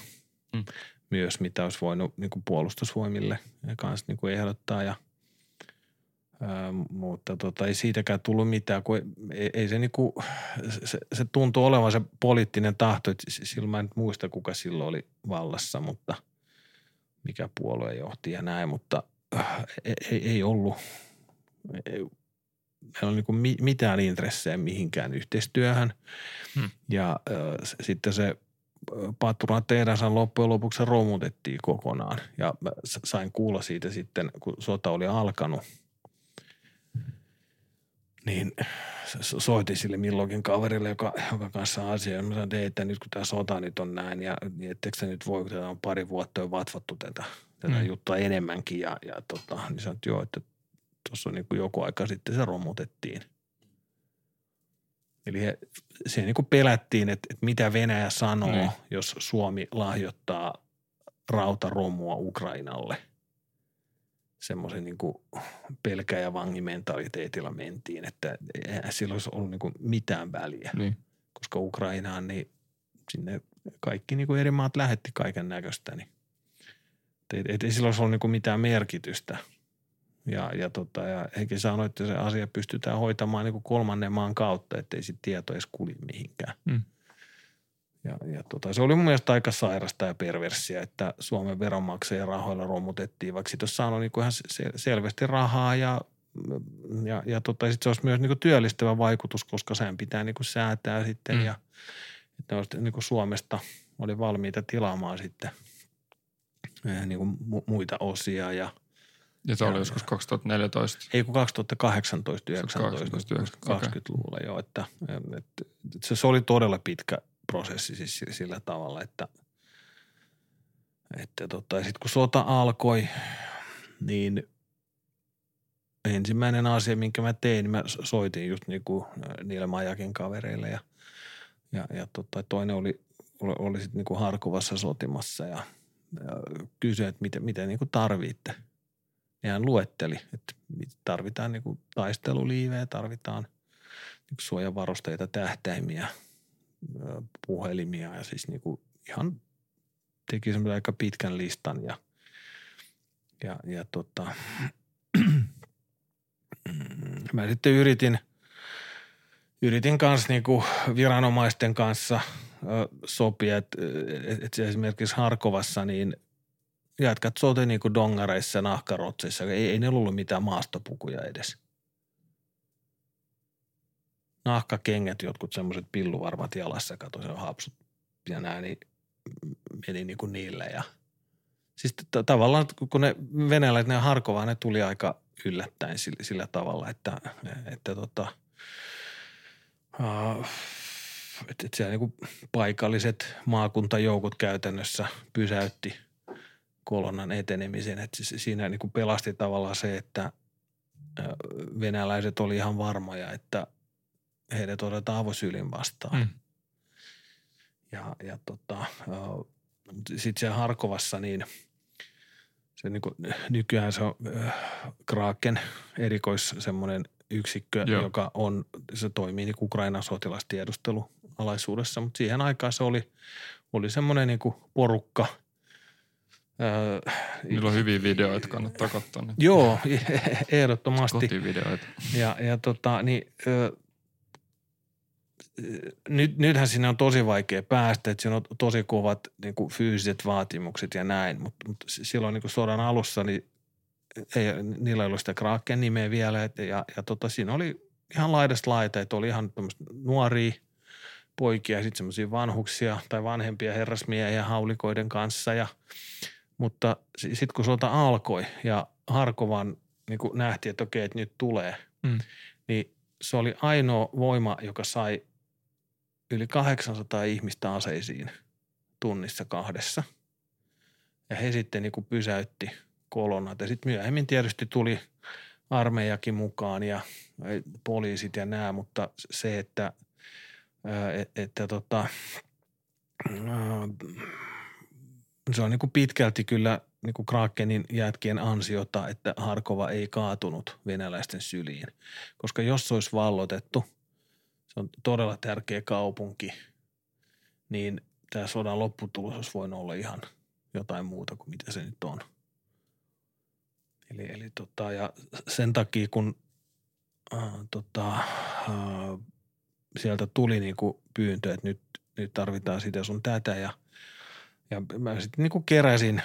mm. myös, mitä olisi voinut niin kuin puolustusvoimille kanssa niin kuin ehdottaa ja – mutta tota, ei siitäkään tullut mitään, kun ei, ei se, niinku, se, se tuntuu olevan se poliittinen tahto, että silloin mä en muista kuka silloin oli vallassa, mutta mikä puolue johti ja näin, mutta äh, ei, ei ollut, ei, meillä on niinku mitään intressejä mihinkään yhteistyöhön hmm. ja äh, sitten se Patrunan tehdansa loppujen lopuksi romutettiin kokonaan ja mä sain kuulla siitä sitten, kun sota oli alkanut – niin soitin sille milloinkin kaverille, joka, joka kanssa asiaa. Mä sanoin, että nyt kun tämä sota nyt on näin, ja niin etteikö se nyt voi, kun tätä on pari vuotta jo vatvattu tätä, tätä mm. juttua enemmänkin. Ja, ja tota, niin sanoin, että joo, että tuossa niin kuin joku aika sitten se romutettiin. Eli he, se niin kuin pelättiin, että, että mitä Venäjä sanoo, mm. jos Suomi lahjoittaa rautaromua Ukrainalle – semmoisen niin pelkä- ja vangimentaliteetilla mentiin, että eihän sillä olisi ollut niin kuin mitään väliä. Niin. Koska Ukrainaan, niin sinne kaikki niin kuin eri maat lähetti kaiken näköistä, niin et, ei sillä olisi ollut niin kuin mitään merkitystä. Ja, ja, tota, ja hekin sanoi, että se asia pystytään hoitamaan niin kuin kolmannen maan kautta, ettei sitten tieto edes kulje mihinkään. Mm. Ja, ja tota, se oli mun mielestä aika sairasta ja perversiä, että Suomen veronmaksajien rahoilla romutettiin, vaikka siitä olisi saanut niin kuin ihan selvästi rahaa ja, ja, ja tota, sit se olisi myös niin kuin työllistävä vaikutus, koska sen pitää niin kuin säätää sitten mm. ja että ne olisi, niin kuin Suomesta oli valmiita tilaamaan sitten eh, niin kuin muita osia ja – ja se oli joskus 2014? Ei kun 2018, 19, 20-luvulla okay. jo, että, että, että se, oli todella pitkä prosessi siis sillä tavalla, että, että tota, sitten kun sota alkoi, niin ensimmäinen asia, minkä mä tein, niin mä soitin just niin kuin niille Majakin kavereille ja, ja, ja tota, toinen oli, oli, oli sitten niin kuin Harkovassa sotimassa ja, ja kysyi, että miten, miten niin kuin tarvitte. Ja hän luetteli, että tarvitaan niin kuin taisteluliivejä, tarvitaan niin suojavarusteita, tähtäimiä – puhelimia ja siis niin kuin ihan teki semmoisen aika pitkän listan ja, ja, ja tota, mä sitten yritin, yritin kanssa niin kuin viranomaisten kanssa sopia, että, että esimerkiksi Harkovassa niin jatkat sote niin kuin dongareissa ja nahkarotseissa. Ei, ei ne ollut mitään maastopukuja edes – nahkakengät, jotkut semmoiset pilluvarvat jalassa, kato se hapsut ja näin, niin meni niin kuin niille ja siis t- tavallaan kun ne venäläiset, ne harkovaa, ne tuli aika yllättäen sillä, sillä tavalla, että, että tota, uh, että, että siellä niin paikalliset maakuntajoukot käytännössä pysäytti kolonnan etenemisen. Että siinä niin kuin pelasti tavallaan se, että venäläiset oli ihan varmoja, että heidät otetaan avosylin vastaan. Mm. Ja, ja tota, sitten siellä Harkovassa niin se niin kuin, nykyään se on äh, Kraken erikois semmoinen yksikkö, Joo. joka on, se toimii niin kuin Ukrainan sotilastiedustelu alaisuudessa, mutta siihen aikaan se oli, oli semmoinen niin porukka. Öö, Niillä on hyviä videoita, kannattaa katsoa nyt. Joo, ehdottomasti. Kotivideoita. Ja, ja tota, niin, ö, nyt, nythän sinne on tosi vaikea päästä, että siinä on tosi kovat niin kuin fyysiset vaatimukset ja näin, mutta, mutta silloin niin kuin sodan alussa niin ei, niillä ei ollut sitä Kraken nimeä vielä et, ja, ja tota, siinä oli ihan laidasta laita, että oli ihan nuoria poikia ja sitten semmoisia vanhuksia tai vanhempia herrasmiehiä haulikoiden kanssa ja mutta sitten kun sota alkoi ja Harkovan niin kuin nähtiin, että okei, että nyt tulee, Mm. niin se oli ainoa voima, joka sai yli 800 ihmistä aseisiin tunnissa kahdessa. Ja he sitten niin kuin pysäytti kolonnat. Ja sitten myöhemmin tietysti tuli armeijakin mukaan ja poliisit ja nämä, mutta se, että, ää, et- että tota, se on niin kuin pitkälti kyllä niin kuin Krakenin jätkien ansiota, että Harkova ei kaatunut venäläisten syliin. Koska jos se olisi vallotettu, se on todella tärkeä kaupunki, niin tämä sodan lopputulos olisi voinut olla ihan jotain muuta kuin mitä se nyt on. Eli, eli tota, ja sen takia, kun äh, tota, äh, sieltä tuli niinku pyyntö, että nyt, nyt tarvitaan sitä sun tätä ja, ja mä sitten niinku keräsin,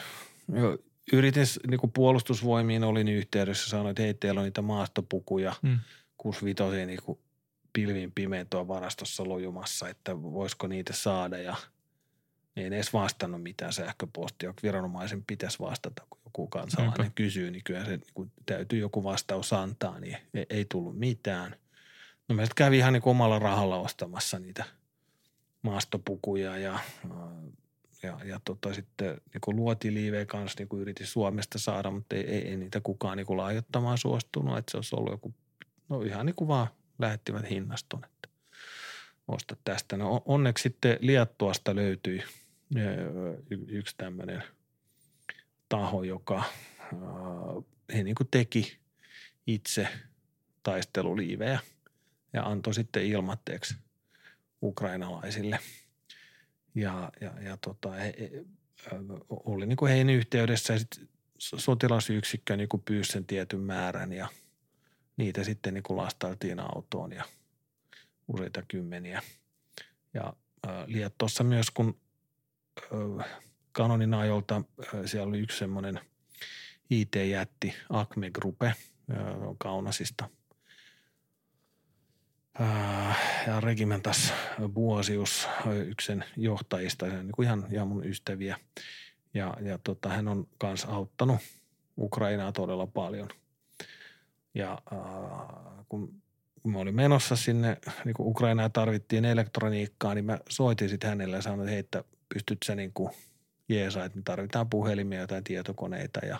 jo, yritin s- niinku puolustusvoimiin, olin yhteydessä, sanoin, että hei, teillä on niitä maastopukuja, Mm. 65 niinku pilvin pimeän tuo varastossa lojumassa, että voisiko niitä saada ja ne ei edes vastannut mitään sähköpostia. Viranomaisen pitäisi vastata, kun joku kansalainen Niinpä. kysyy, niin kyllä se niin kuin täytyy joku vastaus antaa, niin ei, ei tullut mitään. No mä sitten kävin ihan niin kuin omalla rahalla ostamassa niitä maastopukuja ja, ja, ja tota, sitten niin kuin luotiliiveen kanssa niin kuin yritin Suomesta saada, mutta ei, ei, ei niitä kukaan niin kuin lahjoittamaan suostunut, että se olisi ollut joku, no ihan niin kuin vaan lähettivät hinnaston, että osta tästä. No on- onneksi sitten Liettuasta löytyi yksi tämmöinen taho, joka he niin kuin teki itse taisteluliivejä ja antoi sitten ilmatteeksi ukrainalaisille. Ja, ja, ja tota, he, he, oli niin kuin heihin yhteydessä ja sitten sotilasyksikkö niin kuin pyysi sen tietyn määrän ja niitä sitten niin kuin lastailtiin autoon ja useita kymmeniä. Ja Liettuossa myös, kun kanonin ajolta siellä oli yksi semmoinen IT-jätti, Acme Gruppe, on Kaunasista. Äh, ja Regimentas Buosius, äh, yksi sen johtajista, niin kuin ihan, ihan mun ystäviä. Ja, ja tota, hän on myös auttanut Ukrainaa todella paljon. Ja äh, kun kun mä olin menossa sinne niin kuin Ukrainaan ja tarvittiin elektroniikkaa, niin mä soitin sitten hänelle ja sanoin, että hei, että pystyt sä niin jeesaa, että me tarvitaan puhelimia, jotain tietokoneita ja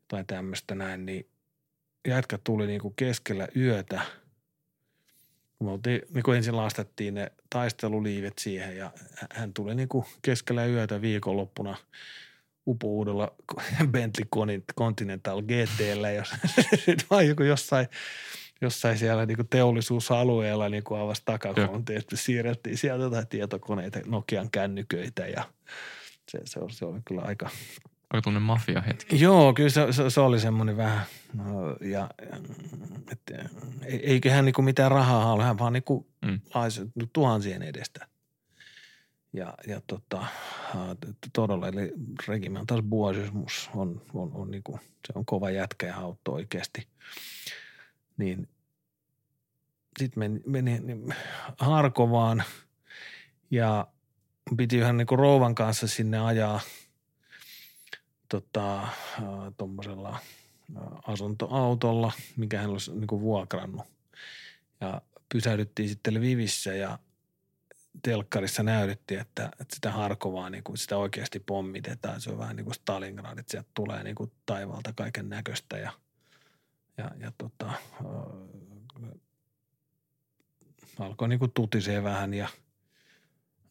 jotain tämmöistä näin, niin jätkä tuli niin keskellä yötä. Kun me oltiin, niin kuin ensin lastattiin ne taisteluliivet siihen ja hän tuli niin kuin keskellä yötä viikonloppuna upouudella Bentley Continental GTllä, jos vaan joku jossain jossain siellä niin teollisuusalueella niin avasi takakontti, että siirrettiin sieltä tietokoneita, Nokian kännyköitä ja se, se, on, se oli kyllä aika... Aika tuonne mafia hetki. Joo, kyllä se, se, se oli semmoinen vähän, no, ja et, eiköhän niin mitään rahaa ole, hän vaan niin kuin Mm. laisi tuhansien edestä. Ja, ja tota, todella, eli Regimentas Buosimus on, on, on, niin kuin, se on kova jätkä ja auttoi oikeasti niin sitten meni, meni niin Harkovaan ja piti ihan niin rouvan kanssa sinne ajaa tota, tuommoisella asuntoautolla, mikä hän olisi niin kuin vuokrannut. Ja pysähdyttiin sitten Lvivissä ja telkkarissa näytettiin, että, että sitä Harkovaa, niin kuin sitä oikeasti pommitetaan. Se on vähän niin kuin Stalingrad, että sieltä tulee niin kuin taivaalta kaiken näköistä ja – ja, ja tota, alkoi niin kuin tutisee vähän ja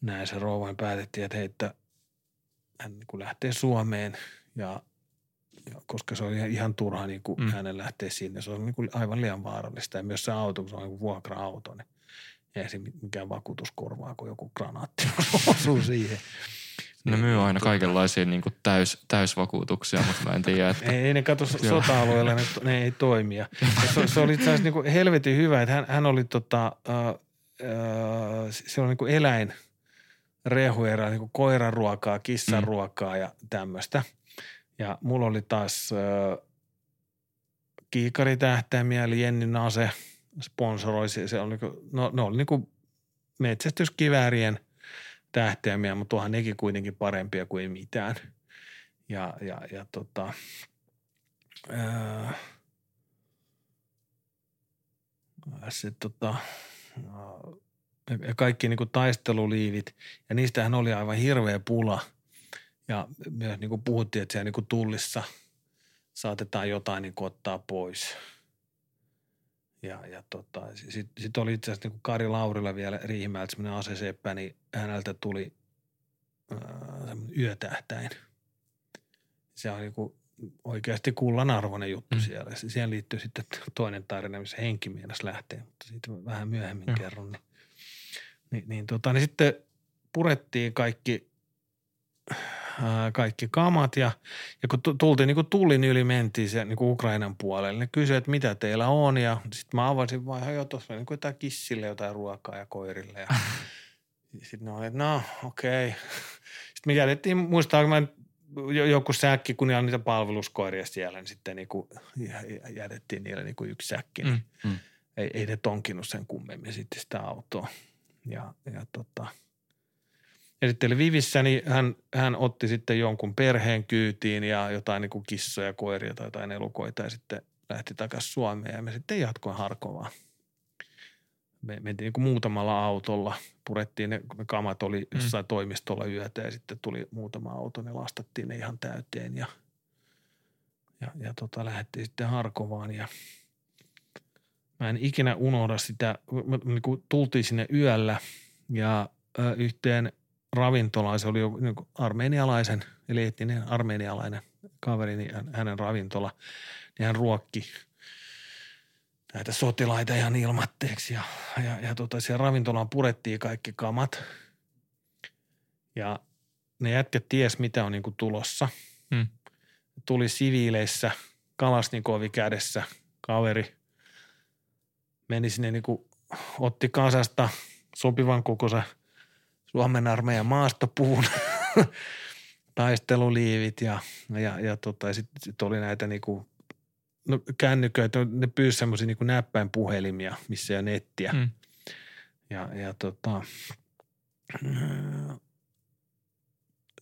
näin se rouvan päätettiin, että heittä hän niin kuin lähtee Suomeen ja, ja koska se oli ihan turha niin kuin mm. hänen lähteä sinne. Se on niin kuin aivan liian vaarallista ja myös se auto, kun se on niin vuokra-auto, niin ei se mikään vakuutuskorvaa, kun joku granaatti osuu siihen. Ne myy aina kaikenlaisia niin kuin täys, täysvakuutuksia, mutta mä en tiedä, että... Ei, ne kato sota-alueella, ne, ne ei toimi. Ja se, se oli itse asiassa niin helvetin hyvä, että hän, hän oli tota, äh, äh, se oli niin kuin eläin rehuerä, niin kuin koiran ruokaa, kissan mm. ruokaa ja tämmöistä. Ja mulla oli taas äh, kiikaritähtäimiä, eli Jenni Nase sponsoroi. Se oli, niin no, ne oli niin kuin metsästyskiväärien – tähtäimiä, mutta onhan nekin kuitenkin parempia kuin mitään. Ja, ja, ja tota, ää, se, tota, ja kaikki niin kuin taisteluliivit, ja niistähän oli aivan hirveä pula. Ja myös niin kuin puhuttiin, että siellä niin kuin tullissa saatetaan jotain niin kuin ottaa pois – ja, ja tota, sitten sit oli itse asiassa niin Kari Laurilla vielä Riihimäeltä semmoinen aseseppä, niin häneltä tuli äh, yötähtäin. Se on niin kuin oikeasti kullanarvoinen juttu mm. siellä. Siihen liittyy sitten toinen tarina, missä henki lähtee, mutta siitä vähän myöhemmin mm. kerron. Niin, niin, niin, tota, niin sitten purettiin kaikki kaikki kamat ja, ja kun tultiin niin kuin tullin yli mentiin se niin kuin Ukrainan puolelle, ne kysyivät, että mitä teillä on ja sitten mä avasin vaan jo tuossa niin kuin jotain kissille jotain ruokaa ja koirille ja sitten ne oli, että no okei. Okay. Sitten me jätettiin, muistaa, mä joku säkki, kun niillä on niitä palveluskoiria siellä, niin sitten niin kuin jätettiin niille niin kuin yksi säkki. Niin mm, mm. Ei, ei ne tonkinut sen kummemmin sitten sitä autoa. Ja, ja tota – esitteli Vivissä, niin hän, hän otti sitten jonkun perheen kyytiin ja jotain niin kuin kissoja, koiria tai jotain elukoita ja sitten lähti takaisin Suomeen ja me sitten jatkoin Harkovaan. Me mentiin niin kuin muutamalla autolla, purettiin ne, ne kamat oli mm. jossain mm. toimistolla yötä ja sitten tuli muutama auto, ne lastattiin ne ihan täyteen ja, ja, ja tota, lähdettiin sitten Harkovaan ja mä en ikinä unohda sitä, me, niin kuin tultiin sinne yöllä ja ö, yhteen ravintolaan. Se oli jo niin armeenialaisen, eli etninen armeenialainen kaveri, niin hänen ravintola. Niin hän ruokki näitä sotilaita ihan ilmatteeksi. Ja, ja, ja tota, siellä ravintolaan purettiin kaikki kamat. Ja ne jätket ties, mitä on niin kuin tulossa. Hmm. Tuli siviileissä, kalasnikovi kädessä, kaveri. Meni sinne niin kuin, otti kasasta sopivan kokoisen – Suomen armeijan maastopuun taisteluliivit ja, ja, ja tota, sitten sit oli näitä niinku, no, kännyköitä, ne pyysi semmoisia niinku näppäinpuhelimia, missä ei ole nettiä. Mm. Ja, ja tota,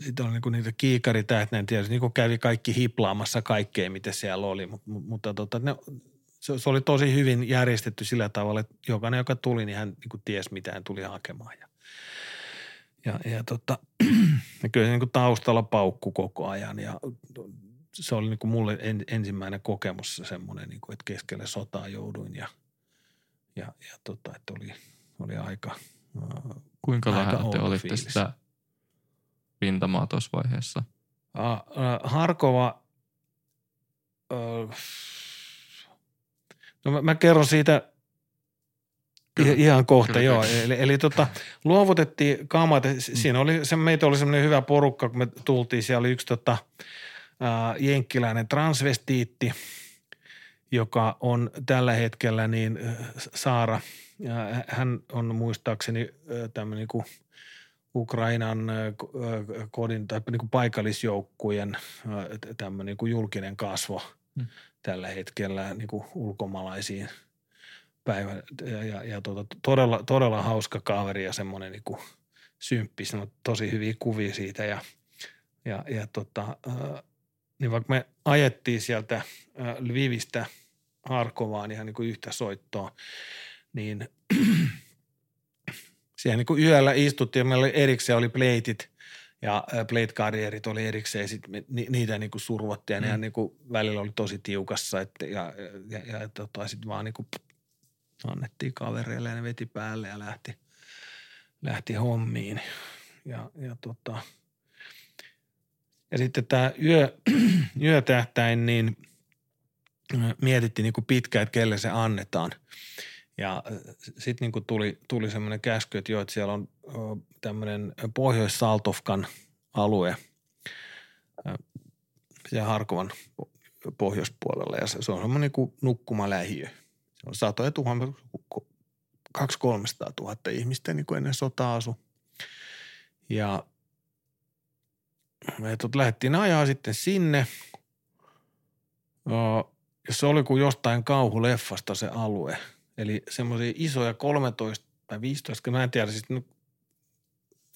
sitten oli niinku niitä kiikaritähtiä, tiedä, niinku kävi kaikki hiplaamassa kaikkea, mitä siellä oli, mutta, mutta tota, ne, se, se, oli tosi hyvin järjestetty sillä tavalla, että jokainen, joka tuli, niin hän niin tiesi, mitä hän tuli hakemaan. Ja ja, ja tota, kyllä se niin kuin taustalla paukku koko ajan ja se oli niin kuin mulle en, ensimmäinen kokemus semmoinen, niin kuin, että keskelle sotaa jouduin ja, ja, ja tota, että oli, oli aika Kuinka lähellä te olitte fiilis. sitä rintamaa tuossa vaiheessa? Uh, uh, Harkova, uh, no mä, mä kerron siitä – Kyllä. Ihan kohta, Kyllä. joo. Eli, eli tota, luovutettiin kamat. Siinä oli, se, meitä oli semmoinen hyvä porukka, kun me tultiin. Siellä oli yksi tota, ää, jenkkiläinen transvestiitti, joka on tällä hetkellä niin Saara. Ja hän on muistaakseni tämmöinen niin kuin Ukrainan kodin tai niin kuin paikallisjoukkujen tämmöinen niin kuin julkinen kasvo hmm. tällä hetkellä niin kuin ulkomaalaisiin – päivä ja, ja, ja tuota, todella, todella hauska kaveri ja semmoinen niin kuin symppis, no, tosi hyviä kuvia siitä ja, ja, ja tota, äh, niin vaikka me ajettiin sieltä äh, Lvivistä Harkovaan ihan niin kuin yhtä soittoa, niin siellä niin kuin yöllä istuttiin ja meillä oli erikseen oli pleitit ja plate karrierit oli erikseen ja sit me, ni, niitä niin kuin survottiin ja mm. ne niin kuin välillä oli tosi tiukassa että, ja, ja, ja, ja tota, sitten vaan niin kuin annettiin kavereille ja ne veti päälle ja lähti, lähti hommiin. Ja, ja, tota, ja sitten tämä yö, yötähtäin, niin mietittiin niin kuin pitkään, että kelle se annetaan. Ja sitten niin tuli, tuli semmoinen käsky, että jo, että siellä on tämmöinen Pohjois-Saltovkan alue siellä Harkovan pohjoispuolella ja se, se on semmoinen niin nukkumalähiö. Se on satoja tuhansia, kaksi 300 000 ihmistä niin kuin ennen sotaa asu. Ja me lähdettiin ajaa sitten sinne. Ja se oli kuin jostain kauhuleffasta se alue. Eli semmoisia isoja 13 tai 15, mä en tiedä, siis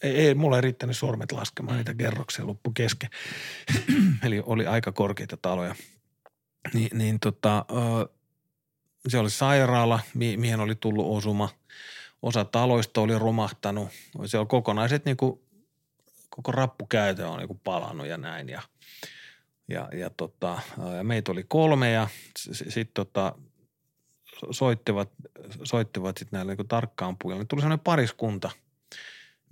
ei, ei mulla ei riittänyt sormet laskemaan niitä kerroksia loppu kesken. Eli oli aika korkeita taloja. Ni, niin tota, se oli sairaala, mihin oli tullut osuma. Osa taloista oli romahtanut. Se oli kokonaiset niin kuin, koko rappukäytö on niin kuin palannut ja näin. Ja, ja, ja, tota, ja meitä oli kolme ja sitten tota, soittivat, soittivat sitten näille niin tarkkaan puolelle. Tuli sellainen pariskunta –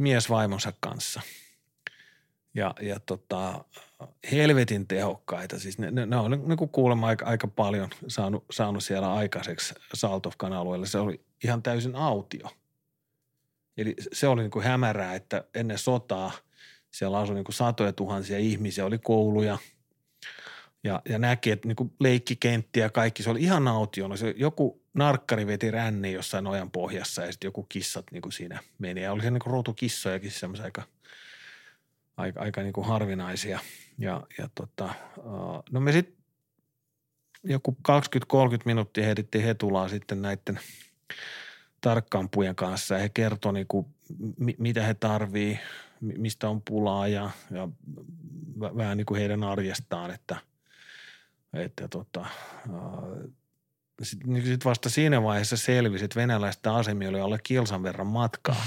mies vaimonsa kanssa. Ja, ja tota, helvetin tehokkaita. Siis ne, ne, ne on niin kuin kuulemma aika, aika paljon saanut, saanut siellä aikaiseksi Saltovkan alueella. Se oli ihan täysin autio. Eli se oli niin kuin hämärää, että ennen sotaa siellä asui niin kuin satoja tuhansia ihmisiä, oli kouluja ja, ja näki, että niin kuin leikkikenttiä ja kaikki, se oli ihan autio. Se joku narkkari veti ränni jossain ojan pohjassa ja sitten joku kissat niin kuin siinä meni. Ja oli se niin kuin rotukissojakin semmoisia aika, aika, aika niin kuin harvinaisia. Ja, ja tota, no me sitten joku 20-30 minuuttia heidittiin hetulaa sitten näiden tarkkaampujen kanssa ja he kertoi niin kuin, mitä he tarvii, mistä on pulaa ja, ja vähän niin kuin heidän arjestaan, että, että tota, sitten niin sit vasta siinä vaiheessa selvisi, että venäläisten asemia oli alle kilsan verran matkaa.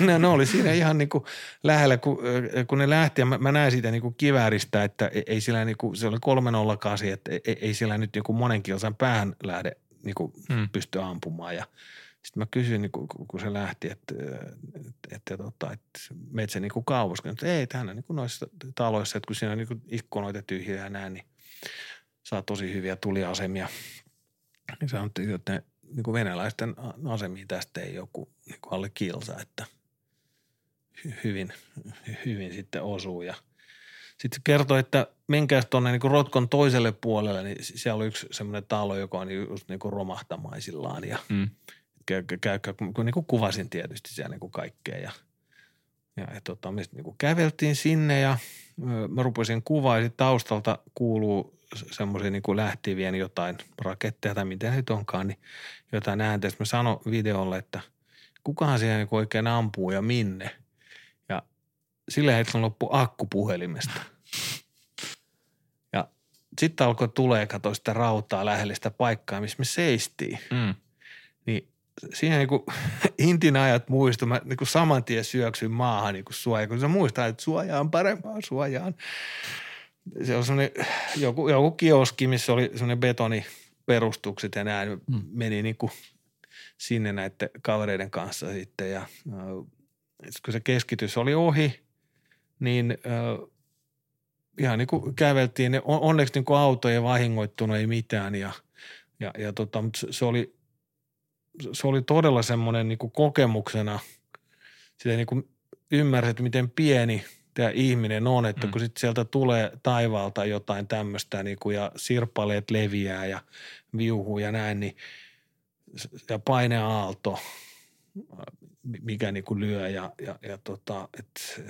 Ne, ne oli siinä ihan niin kuin lähellä, kun, kun ne lähti ja mä, mä näin siitä niin kuin kivääristä, että ei sillä niin kuin, se oli 308, että ei, ei sillä nyt joku monen kilsan päähän lähde niin kuin hmm. pysty ampumaan ja sitten mä kysyin, niin kun, kun se lähti, että, että, että, tota, että meitä se niin kuin kauas. Että ei, tähän niin kuin noissa taloissa, että kun siinä on niin kuin ikkunoita tyhjiä ja näin, niin saa tosi hyviä tuliasemia. Niin sanottiin, että ne, niin kuin venäläisten asemiin tästä ei joku niin kuin alle kilsa, että hyvin, hyvin sitten osuu. Ja sitten kertoi, että menkääs tuonne niin Rotkon toiselle puolelle, niin siellä oli yksi semmoinen talo, joka on just niin kuin romahtamaisillaan ja mm. käy, käy, käy, niin kuin kuvasin tietysti siellä niin kuin kaikkea ja, ja, ja tota, me niin kuin käveltiin sinne ja mä rupesin kuvaa ja taustalta kuuluu semmoisia niin kuin lähtivien jotain raketteja tai miten nyt onkaan, niin jotain ääntä. Sitten mä sanoin videolle, että kukahan siellä niin oikein ampuu ja minne. Ja sillä hetkellä loppu akku puhelimesta. Ja sitten alkoi tulee katsoa sitä rautaa lähelle sitä paikkaa, missä me seistiin. Mm. Niin siinä niin kuin intin ajat muistu, mä niin kuin saman tien syöksyin maahan niin kuin suojaan, kun sä muistaa, että suojaan parempaan suojaan se on semmoinen joku, joku kioski, missä oli semmoinen betoniperustukset ja näin. Mm. Meni niin kuin sinne näiden kavereiden kanssa sitten ja äh, kun se keskitys oli ohi, niin äh, ihan niin kuin käveltiin. Onneksi niin kuin auto ei vahingoittunut, ei mitään ja, ja, ja tota, mutta se oli, se oli todella semmoinen niin kuin kokemuksena. Sitä niin kuin ymmärsi, että miten pieni – tämä ihminen on, että mm. kun sitten sieltä tulee taivaalta jotain tämmöistä niin kuin, ja sirpaleet leviää ja viuhuu ja näin, niin ja paineaalto, mikä niin kuin lyö ja, ja, ja tota, et,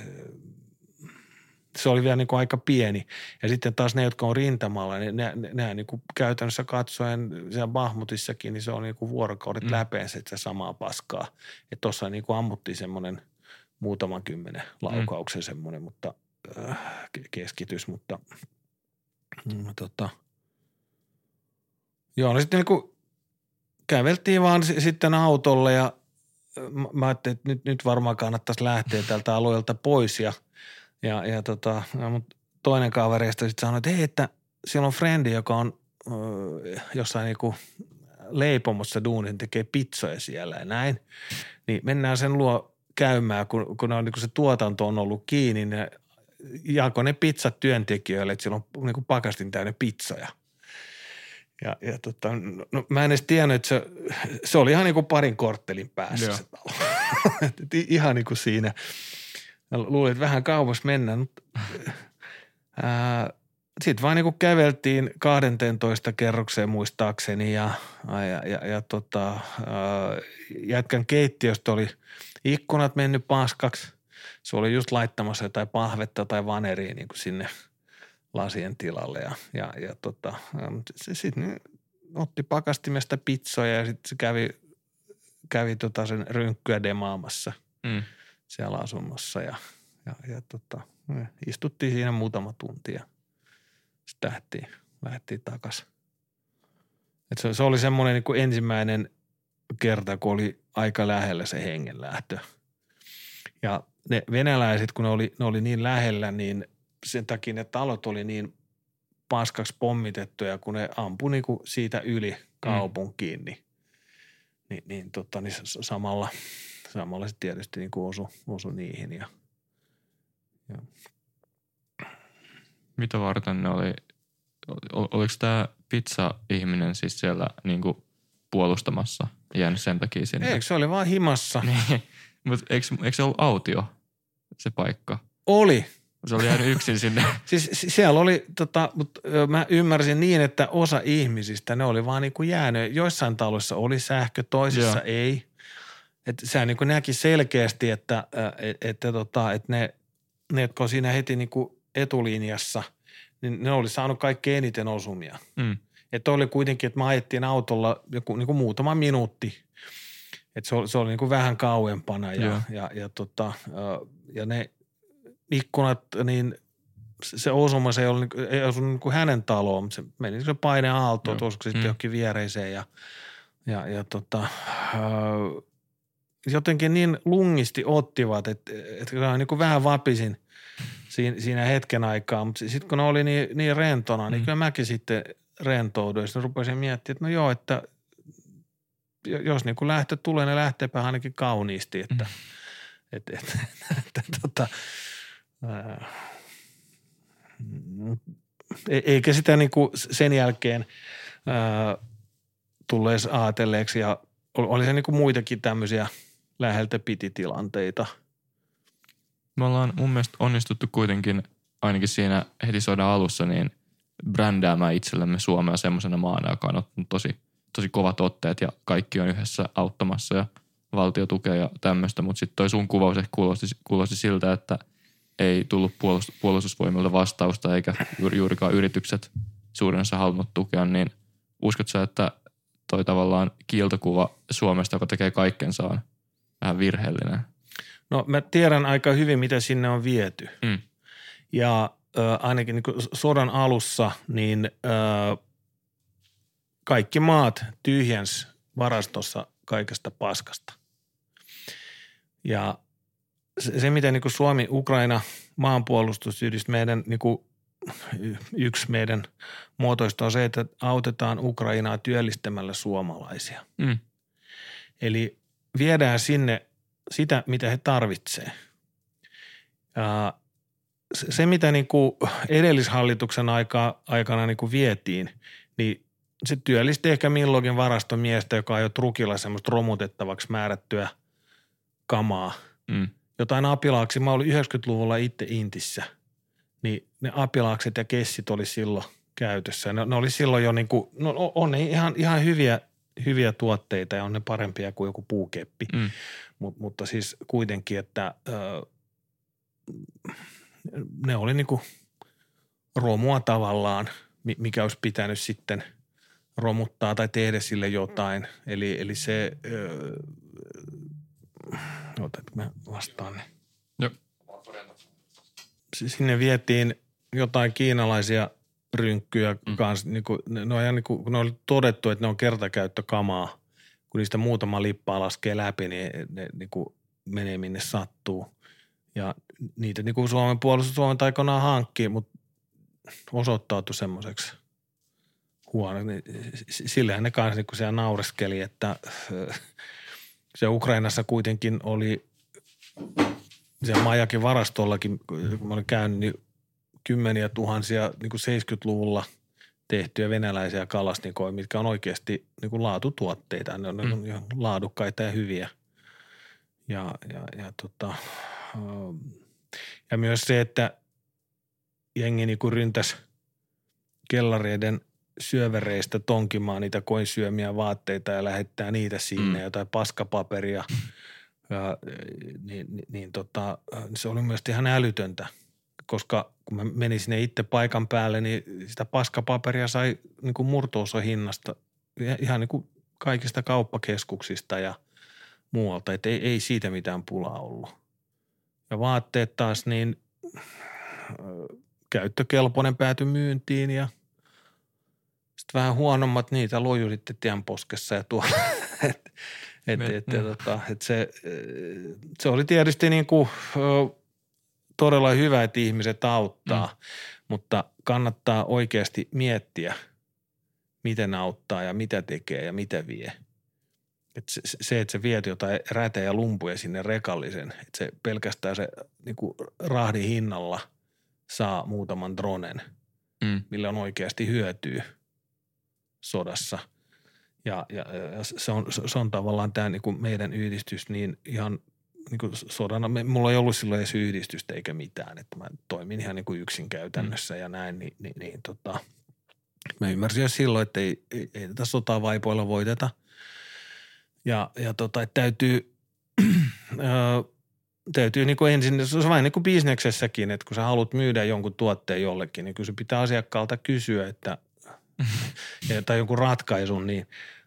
se oli vielä niin kuin aika pieni. Ja sitten taas ne, jotka on rintamalla, niin ne, ne, ne niin kuin käytännössä katsoen siellä Bahmutissakin, niin se on niin kuin vuorokaudet mm. läpeensä se samaa paskaa. Että tuossa niin kuin ammuttiin semmoinen – muutaman kymmenen laukauksen mm. semmoinen, mutta äh, keskitys, mutta mm, tota, joo, no sitten niin käveltiin vaan s- sitten autolle ja mä ajattelin, että nyt, nyt varmaan kannattaisi lähteä tältä alueelta pois ja, ja, ja tota, ja mut toinen kavereista sitten sanoi, että hei, että siellä on frendi, joka on ö, jossain niinku leipomossa duunin, tekee pizzoja siellä ja näin. Niin mennään sen luo käymään, kun, kun, on, niin kun se tuotanto on ollut kiinni, niin jako ne pizzat työntekijöille, että siellä on niin kuin pakastin täynnä pizzoja. Ja, ja tota, no, mä en edes tiennyt, että se, se oli ihan niin kuin parin korttelin päässä Joo. se talo. ihan niin kuin siinä. Mä luulin, että vähän kauas mennään, mutta sitten vaan niin kuin käveltiin 12 kerrokseen muistaakseni ja, ja, ja, ja tota, ää, jätkän keittiöstä oli ikkunat mennyt paskaksi. Se oli just laittamassa jotain pahvetta tai vaneria niin kuin sinne lasien tilalle ja, ja, ja tota, se sitten otti pakastimesta pizzoja ja sitten se kävi, kävi tota sen rynkkyä demaamassa Mm. siellä asunnossa ja, ja, ja tota, istuttiin siinä muutama tunti ja sitten lähdettiin, lähdettiin takaisin. Et se, se, oli semmoinen niin ensimmäinen kerta, kun oli aika lähellä se hengenlähtö. Ja ne venäläiset, kun ne oli, ne oli niin lähellä, niin sen takia ne talot oli niin paskaksi pommitettuja, kun ne ampui niin kuin siitä yli kaupunkiin, niin, niin, niin, tota, niin samalla, samalla se tietysti niin kuin osui, osui niihin. Ja, ja Mitä varten ne oli, ol- oliko tämä pizza-ihminen siis siellä niinku puolustamassa ja jäänyt sen takia sinne? Eikö se oli vaan himassa? Niin, mutta eikö, eikö se ollut autio se paikka? Oli. Se oli jäänyt yksin sinne. Siis si- siellä oli, tota, mutta ö, mä ymmärsin niin, että osa ihmisistä, ne oli vaan niin kuin jäänyt. Joissain taloissa oli sähkö, toisissa Joo. ei. Että sehän niin kuin näki selkeästi, että, ö, et, että, tota, että ne, ne, jotka on siinä heti niin kuin etulinjassa, niin ne oli saanut kaikkein eniten osumia. Mm. Että oli kuitenkin, että me ajettiin autolla joku niin kuin muutama minuutti. Että se oli, se oli niin kuin vähän kauempana ja, Joo. ja, ja, tota, ja ne ikkunat, niin se osuma, se ei, ollut, niin- ei osunut niin kuin hänen taloon, mutta se meni se paine aaltoon, tuossa sitten Mm. johonkin viereiseen ja, ja, ja tota, jotenkin niin lungisti ottivat, että, että niin kuin vähän vapisin siinä, siinä hetken aikaa, mutta sitten kun ne oli niin, niin rentona, niin Mm. kyllä mäkin sitten rentouduin. Ja sitten rupesin miettimään, että no joo, että jo- jos niin kuin lähtö tulee, ne lähteepä ainakin kauniisti, että, Mm. että, että, että, tota, ää, e- eikä sitä niin kuin sen jälkeen ää, tullees ajatelleeksi ja ol- oli se niin kuin muitakin tämmöisiä läheltä piti tilanteita. Me ollaan mun mielestä onnistuttu kuitenkin ainakin siinä heti sodan alussa niin brändäämään itsellemme Suomea semmoisena maana, joka on ottanut tosi, tosi kovat otteet ja kaikki on yhdessä auttamassa ja valtio tukee ja tämmöistä, mutta sitten toi sun kuvaus ehkä kuulosti, kuulosti siltä, että ei tullut puolust, puolustusvoimilta vastausta eikä juuri, juurikaan yritykset suurin osa halunnut tukea, niin uskotko sä, että toi tavallaan kiiltokuva Suomesta, joka tekee kaikkensa, on vähän virheellinen? No mä tiedän aika hyvin, mitä sinne on viety. Mm. Ja ö, ainakin niin kuin sodan alussa, niin ö, kaikki maat tyhjens varastossa kaikesta paskasta. Ja se, se miten niin kuin Suomi, Ukraina, maanpuolustusyhdistys, meidän niin kuin yksi meidän muotoista on se, että autetaan Ukrainaa työllistämällä suomalaisia. Mm. Eli viedään sinne sitä, mitä he tarvitsee. Se, se, mitä niin kuin edellishallituksen aika, aikana niin kuin vietiin, niin se työllisti ehkä milloinkin varastomiestä, joka ajoi trukilla semmoista romutettavaksi määrättyä kamaa. Mm. Jotain apilaaksi. Mä olin 90-luvulla itse Intissä, niin ne apilaakset ja kessit oli silloin käytössä. Ne, ne oli silloin jo niin kuin, no on ne ihan, ihan hyviä, hyviä tuotteita ja on ne parempia kuin joku puukeppi. Mm. Mut, mutta siis kuitenkin, että ö, ne oli niinku romua tavallaan, mi- mikä olisi pitänyt sitten romuttaa tai tehdä sille jotain. Eli, eli se, ö, otat mä vastaan ne. Joo. Sinne vietiin jotain kiinalaisia rynkkyjä Mm. mm. kanssa. Niin kuin, ne, ne, on ihan niin kuin, ne oli todettu, että ne on kertakäyttökamaa. Kun niistä muutama lippaa laskee läpi, niin ne niin kuin menee minne sattuu. Ja niitä niin kuin Suomen puolustus Suomen aikoinaan hankki, mutta osoittautui semmoiseksi huono. Niin sillähän ne kanssa niin siellä naureskeli, että se Ukrainassa kuitenkin oli siellä Majakin varastollakin, kun mä olin käynyt, niin kymmeniä tuhansia niin kuin 70-luvulla tehtyjä venäläisiä kalasnikoja, mitkä on oikeasti niin kuin laatutuotteita. Ne on mm. Niin laadukkaita ja hyviä. Ja, ja, ja, tota, ja myös se, että jengi niin ryntäs kellareiden syövereistä tonkimaan niitä koinsyömiä vaatteita ja lähettää niitä sinne, mm. jotain paskapaperia – ja, niin, niin, niin tota, se oli myös ihan älytöntä, koska kun mä menin sinne itse paikan päälle, niin sitä paskapaperia sai niin kuin murtoosa hinnasta ihan niin kuin kaikista kauppakeskuksista ja muualta, että ei, ei siitä mitään pulaa ollut. Ja vaatteet taas niin käyttökelpoinen pääty myyntiin ja sitten vähän huonommat niitä loju sitten tienposkessa ja tuolla. Et, et, et, tota, et se, se oli tietysti niin kuin, todella hyvä, että ihmiset auttaa, mm. mutta kannattaa oikeasti miettiä, miten auttaa ja mitä tekee ja mitä vie. Et se, se, että se viet jotain rätä ja lumpuja sinne rekallisen, että se pelkästään se niin kuin rahdin hinnalla saa muutaman dronen, mm. millä on oikeasti hyötyä sodassa – ja, ja, ja se, on, se on tavallaan tämä niin kuin meidän yhdistys niin ihan niin kuin sodana, me, mulla ei ollut silloin edes yhdistystä eikä mitään, että mä toimin ihan niin kuin yksin käytännössä mm. ja näin, niin, niin, niin tota, mä ymmärsin jo silloin, että ei, ei, ei tätä sotaa vaipoilla voiteta. Ja, ja tota, että täytyy, täytyy niin kuin ensin, se on vähän niin kuin bisneksessäkin, että kun sä haluat myydä jonkun tuotteen jollekin, niin kyllä se pitää asiakkaalta kysyä, että tai jonkun ratkaisun, niin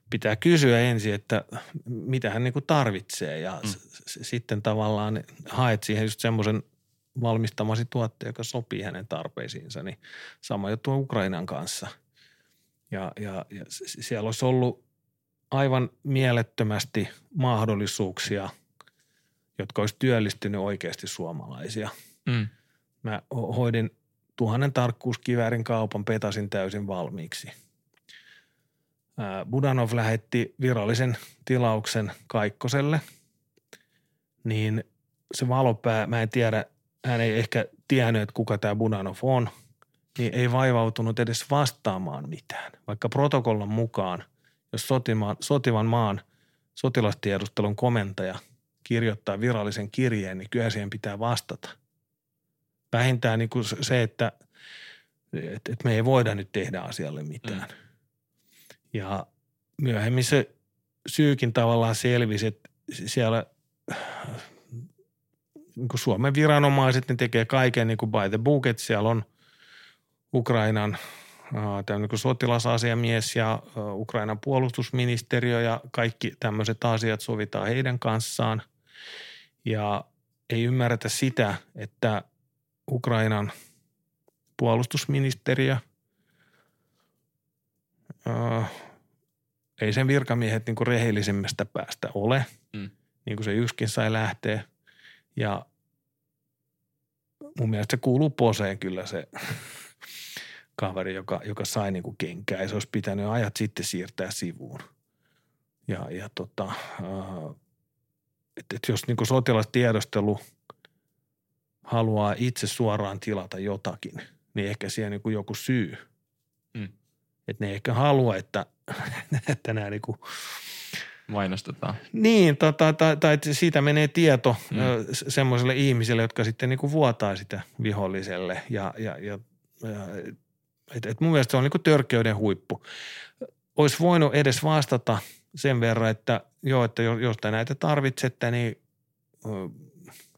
pitää kysyä ensin, että mitä hän niin kuin tarvitsee ja mm. sitten tavallaan haet siihen just semmoisen valmistamasi tuotteen, joka sopii hänen tarpeisiinsa, niin sama juttu Ukrainan kanssa. Ja, ja, ja siellä olisi ollut aivan mielettömästi mahdollisuuksia, jotka olisi työllistynyt oikeasti suomalaisia. Mm. Mä hoidin tuhannen tarkkuuskiväärin kaupan petasin täysin valmiiksi – Budanov lähetti virallisen tilauksen Kaikkoselle, niin se valopää, mä en tiedä, hän ei ehkä tiennyt, että kuka tämä Budanov on, niin ei vaivautunut edes vastaamaan mitään. Vaikka protokollan mukaan, jos sotimaan, sotivan maan sotilastiedustelun komentaja kirjoittaa virallisen kirjeen, niin kyllä siihen pitää vastata. Vähintään niin kuin se, että, että me ei voida nyt tehdä asialle mitään. Mm ja myöhemmin se syykin tavallaan selvisi, että siellä niin kuin Suomen viranomaiset ne tekee kaiken niin kuin by the book, että siellä on Ukrainan tämä niin sotilasasiamies ja Ukrainan puolustusministeriö ja kaikki tämmöiset asiat sovitaan heidän kanssaan. Ja ei ymmärretä sitä, että Ukrainan puolustusministeriö – äh, ei sen virkamiehet niin kuin rehellisemmästä päästä ole, mm. niin kuin se yksikin sai lähteä. Ja mun mielestä se kuuluu poseen kyllä se kaveri, joka, joka sai niin kuin kenkää. Ja se olisi pitänyt ajat sitten siirtää sivuun. Ja, ja tota, äh, että et jos niin kuin sotilastiedostelu haluaa itse suoraan tilata jotakin, niin ehkä siihen niin kuin joku syy – että ne ehkä halua, että, että nämä niin kuin Mainostetaan. Niin, tota, tai, tai että siitä menee tieto mm. semmoiselle ihmiselle, jotka sitten niin kuin vuotaa sitä viholliselle. Ja, ja, ja, ja et, et mun mielestä se on niin kuin törkeyden huippu. Olisi voinut edes vastata sen verran, että joo, että jos te näitä tarvitsette, niin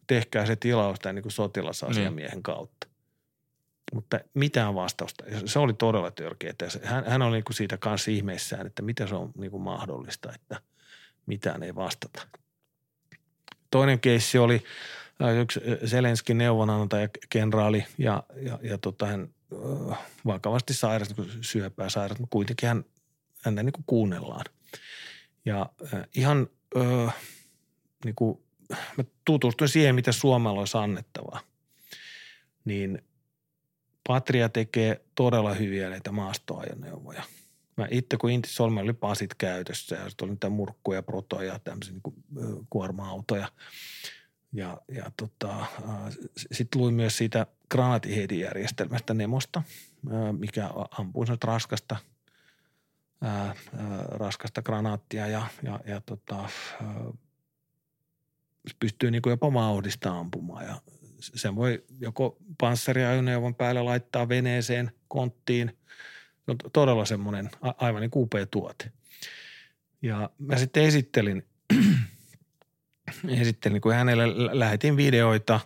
tehkää se tilaus tämän niin kuin sotilasasiamiehen mm. kautta mutta mitään vastausta. Se oli todella törkeä. Hän, hän oli niin siitä kanssa ihmeissään, että miten se on niin kuin mahdollista, että mitään ei vastata. Toinen keissi oli yksi Zelenskin neuvonantaja, kenraali ja, ja, ja tota, hän vakavasti sairas, niin syöpää sairas, mutta kuitenkin hän, hän niin kuin kuunnellaan. Ja ihan äh, niin kuin, mä tutustuin siihen, mitä Suomella olisi annettavaa. Niin Patria tekee todella hyviä näitä maastoajoneuvoja. Mä itse kun Intisolme oli pasit käytössä ja sitten oli niitä murkkuja, protoja, tämmöisiä niin kuin, kuorma-autoja. Ja, ja tota, sitten luin myös siitä granaatiheitinjärjestelmästä Nemosta, mikä ampuu raskasta, ää, ää, raskasta granaattia ja, ja, ja tota, ää, pystyy niin kuin jopa vauhdista ampumaan ja sen voi joko panssariajoneuvon päälle laittaa veneeseen, konttiin. Se on todella semmoinen aivan niin upea tuote. Ja mä sitten esittelin, esittelin kun hänelle lähetin videoita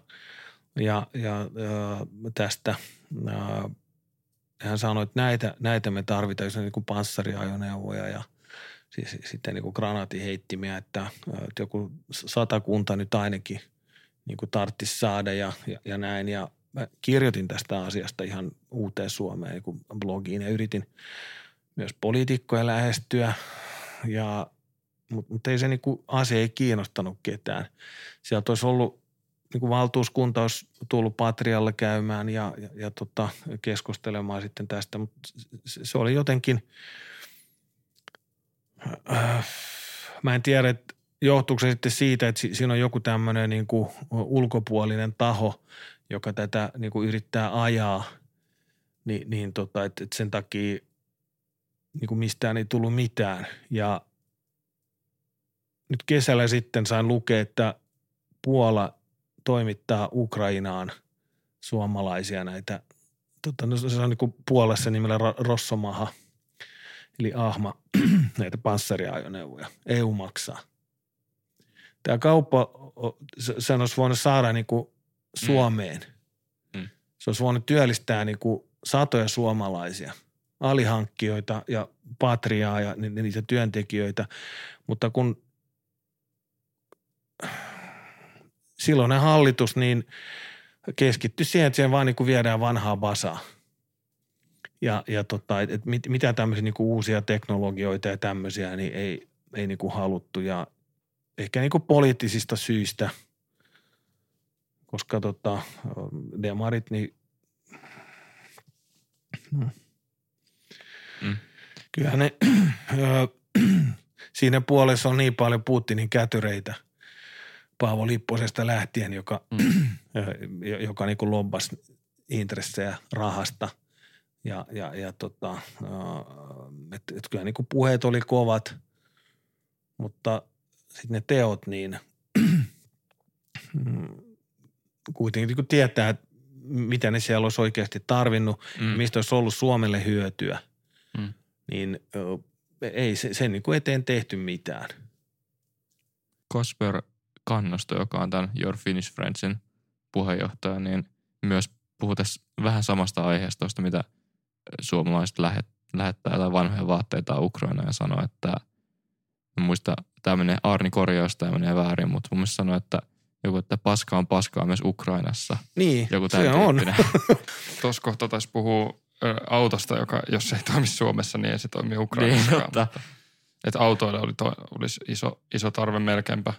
ja, ja, ja tästä ja hän sanoi, että näitä, näitä me tarvitaan, jos on niin kuin panssariajoneuvoja ja siis, sitten niin kuin granaatiheittimiä, että, että joku satakunta nyt ainakin – niin kuin tarttisi saada ja, ja, ja näin. Ja mä kirjoitin tästä asiasta ihan uuteen Suomeen niin blogiin ja yritin myös poliitikkoja lähestyä, ja, mutta mut ei se niin kuin asia ei kiinnostanut ketään. Sieltä olisi ollut niin kuin valtuuskunta olisi tullut Patrialle käymään ja, ja, ja tota, keskustelemaan sitten tästä, mutta se, se oli jotenkin, äh, mä en tiedä, että johtuuko se sitten siitä, että siinä on joku tämmöinen niin kuin ulkopuolinen taho, joka tätä niin kuin yrittää ajaa, niin, niin tota, että, että sen takia niin kuin mistään ei tullut mitään. Ja nyt kesällä sitten sain lukea, että Puola toimittaa Ukrainaan suomalaisia näitä, tota, no se on niin kuin Puolassa nimellä Rossomaha, eli Ahma, näitä panssariajoneuvoja. EU maksaa – tämä kauppa, sen olisi voinut saada niin kuin Suomeen. Mm. Mm. Se olisi voinut työllistää niin kuin satoja suomalaisia, alihankkijoita ja patriaa ja niitä työntekijöitä, mutta kun silloinen hallitus niin keskittyi siihen, että siihen vaan niin kuin viedään vanhaa basaa. Ja, ja tota, et, mit, mitä tämmöisiä niin kuin uusia teknologioita ja tämmöisiä niin ei, ei niin kuin haluttu. Ja, ehkä niin kuin poliittisista syistä, koska tota, demarit, niin no. mm. kyllähän ne, siinä puolessa on niin paljon Putinin kätyreitä Paavo Lipposesta lähtien, joka, mm. joka niin kuin lobbasi intressejä rahasta – ja, ja, ja tota, että et kyllä niin kuin puheet oli kovat, mutta sitten ne teot, niin kuitenkin kun tietää, että mitä ne siellä olisi oikeasti tarvinnut, mm. mistä olisi ollut Suomelle hyötyä, mm. niin ei se, sen niin kuin eteen tehty mitään. Kasper Kannosto, joka on tämän Your Finnish Friendsin puheenjohtaja, niin myös puhutessa vähän samasta aiheesta, mitä suomalaiset lähet, lähettää jotain vanhoja vaatteita Ukrainaan ja sanoo, että – muista, tämä menee Arni korjaus, tämä menee väärin, mutta mun mielestä sanoi, että joku, että paska on paskaa myös Ukrainassa. Niin, joku se on. Tuossa kohta taisi puhua autosta, joka jos se ei toimi Suomessa, niin ei se toimi Ukrainassa. Niin, mutta, että autoille oli to, olisi iso, iso tarve melkeinpä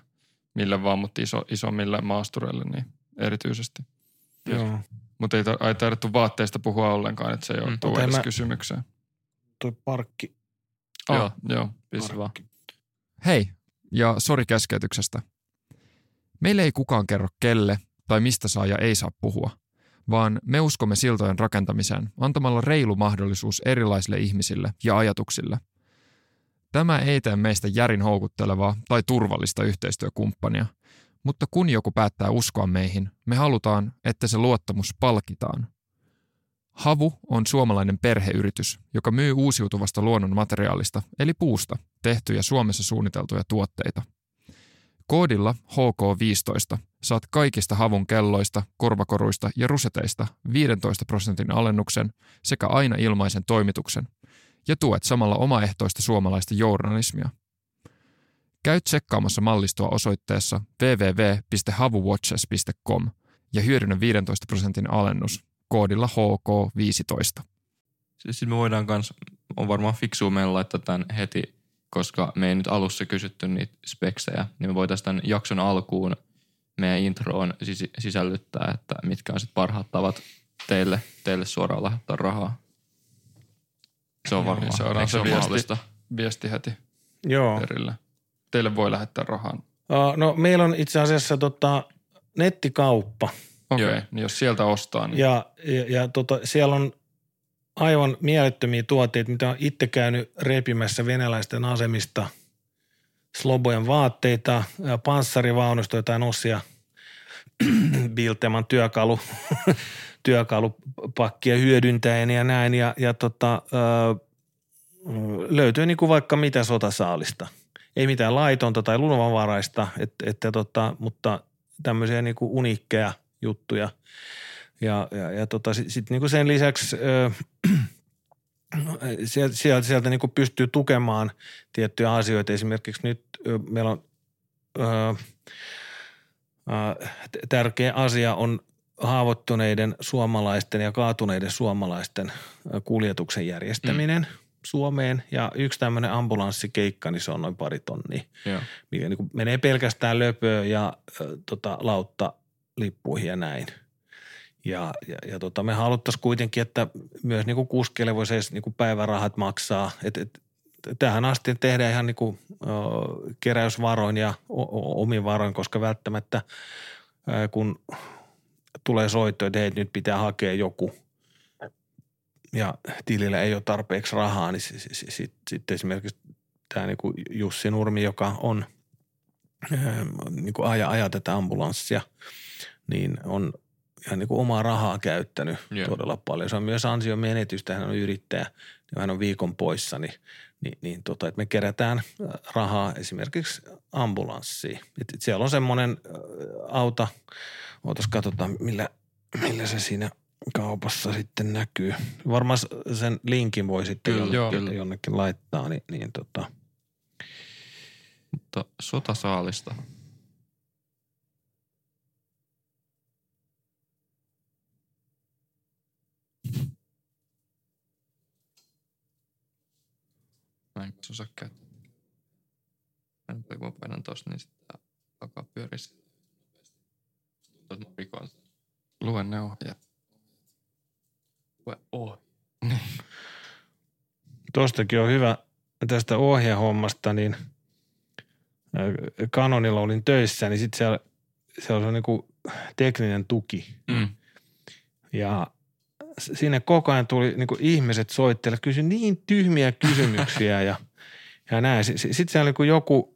mille vaan, mutta iso, isommille maastureille niin erityisesti. Joo. Mutta ei, ei tarvittu vaatteista puhua ollenkaan, että se ei ole mm, edes kysymykseen. Tuo parkki. Oh, joo, joo, vaan. Hei, ja sori keskeytyksestä. Meille ei kukaan kerro kelle tai mistä saa ja ei saa puhua, vaan me uskomme siltojen rakentamiseen antamalla reilu mahdollisuus erilaisille ihmisille ja ajatuksille. Tämä ei tee meistä järin houkuttelevaa tai turvallista yhteistyökumppania, mutta kun joku päättää uskoa meihin, me halutaan, että se luottamus palkitaan. Havu on suomalainen perheyritys, joka myy uusiutuvasta luonnon materiaalista, eli puusta, tehtyjä Suomessa suunniteltuja tuotteita. Koodilla HK15 saat kaikista havun kelloista, korvakoruista ja ruseteista 15 prosentin alennuksen sekä aina ilmaisen toimituksen ja tuet samalla omaehtoista suomalaista journalismia. Käy tsekkaamassa mallistoa osoitteessa www.havuwatches.com ja hyödynnä 15 prosentin alennus koodilla HK15. Siis me voidaan kans, on varmaan fiksua meillä laittaa tämän heti, koska me ei nyt alussa kysytty niitä speksejä, niin me voitaisiin tämän jakson alkuun meidän introon sis- sisällyttää, että mitkä on sitten parhaat tavat teille, teille suoraan lähettää rahaa. Se on varmaan. niin, saadaan se ole viesti. Viesti heti Joo. perille. Teille voi lähettää rahaa. Uh, no meillä on itse asiassa tota, nettikauppa Okei, Joo. okay. niin jos sieltä ostaa, niin ja, ja, ja tota, siellä on aivan mielettömiä tuotteita, mitä on itse käynyt repimässä venäläisten asemista. Slobojen vaatteita, ja panssarivaunusta jotain osia, Bilteman työkalu, työkalupakkia hyödyntäen ja näin. Ja, ja tota, ö, löytyy niin kuin vaikka mitä sotasaalista. Ei mitään laitonta tai luonnonvaraista, et, että tota, mutta tämmöisiä niin kuin uniikkeja juttuja. Ja, ja, ja tota, sitten sit niin kuin sen lisäksi ö, sieltä, sieltä, sieltä niin kuin pystyy tukemaan tiettyjä asioita. Esimerkiksi nyt ö, meillä on ö, ö, tärkeä asia on haavoittuneiden suomalaisten ja kaatuneiden suomalaisten kuljetuksen järjestäminen mm. Suomeen. Ja yksi tämmöinen ambulanssikeikka, niin se on noin pari tonnia, Joo. mikä niin menee pelkästään löpöön ja ö, tota, lautta lippuihin ja näin. Ja, ja, ja tota, me haluttaisiin kuitenkin, että myös niin kuin kuskeille voisi edes niin kuin päivärahat maksaa. Et, et, tähän asti tehdään ihan niin kuin, ö, keräysvaroin ja o, o, omin varoin, koska välttämättä ö, kun tulee soitto, että hei, nyt pitää hakea joku ja tilillä ei ole tarpeeksi rahaa, niin sitten sit, sit, sit esimerkiksi tämä niin kuin Jussi Nurmi, joka on niin kuin aja, aja tätä ambulanssia, niin on ihan niin kuin omaa rahaa käyttänyt Joo. todella paljon. Se on myös ansiomenetystä, hän on yrittäjä, ja hän on viikon poissa, niin, niin, niin tota, että me kerätään äh, rahaa esimerkiksi ambulanssiin. Et, siellä on semmoinen äh, auto, ootas katsotaan millä, millä se siinä kaupassa sitten näkyy. Varmaan sen linkin voi sitten Kyllä, jonnekin, kyllä. jonnekin laittaa, niin, niin tota, Mutta sotasaalista. Mä en osaa käyttää. Mä mä painan tosta, niin sitten alkaa pyöriä. Tuntuu, että mä rikon sen. lue ne ohjeet. Lue ohi. Tuostakin on hyvä tästä ohjehommasta, niin Canonilla olin töissä, niin sitten siellä, siellä on niinku tekninen tuki. Mm. Ja sinne koko ajan tuli niinku ihmiset soittelemaan, kysy niin tyhmiä kysymyksiä ja, ja näin. Sitten siellä niinku joku,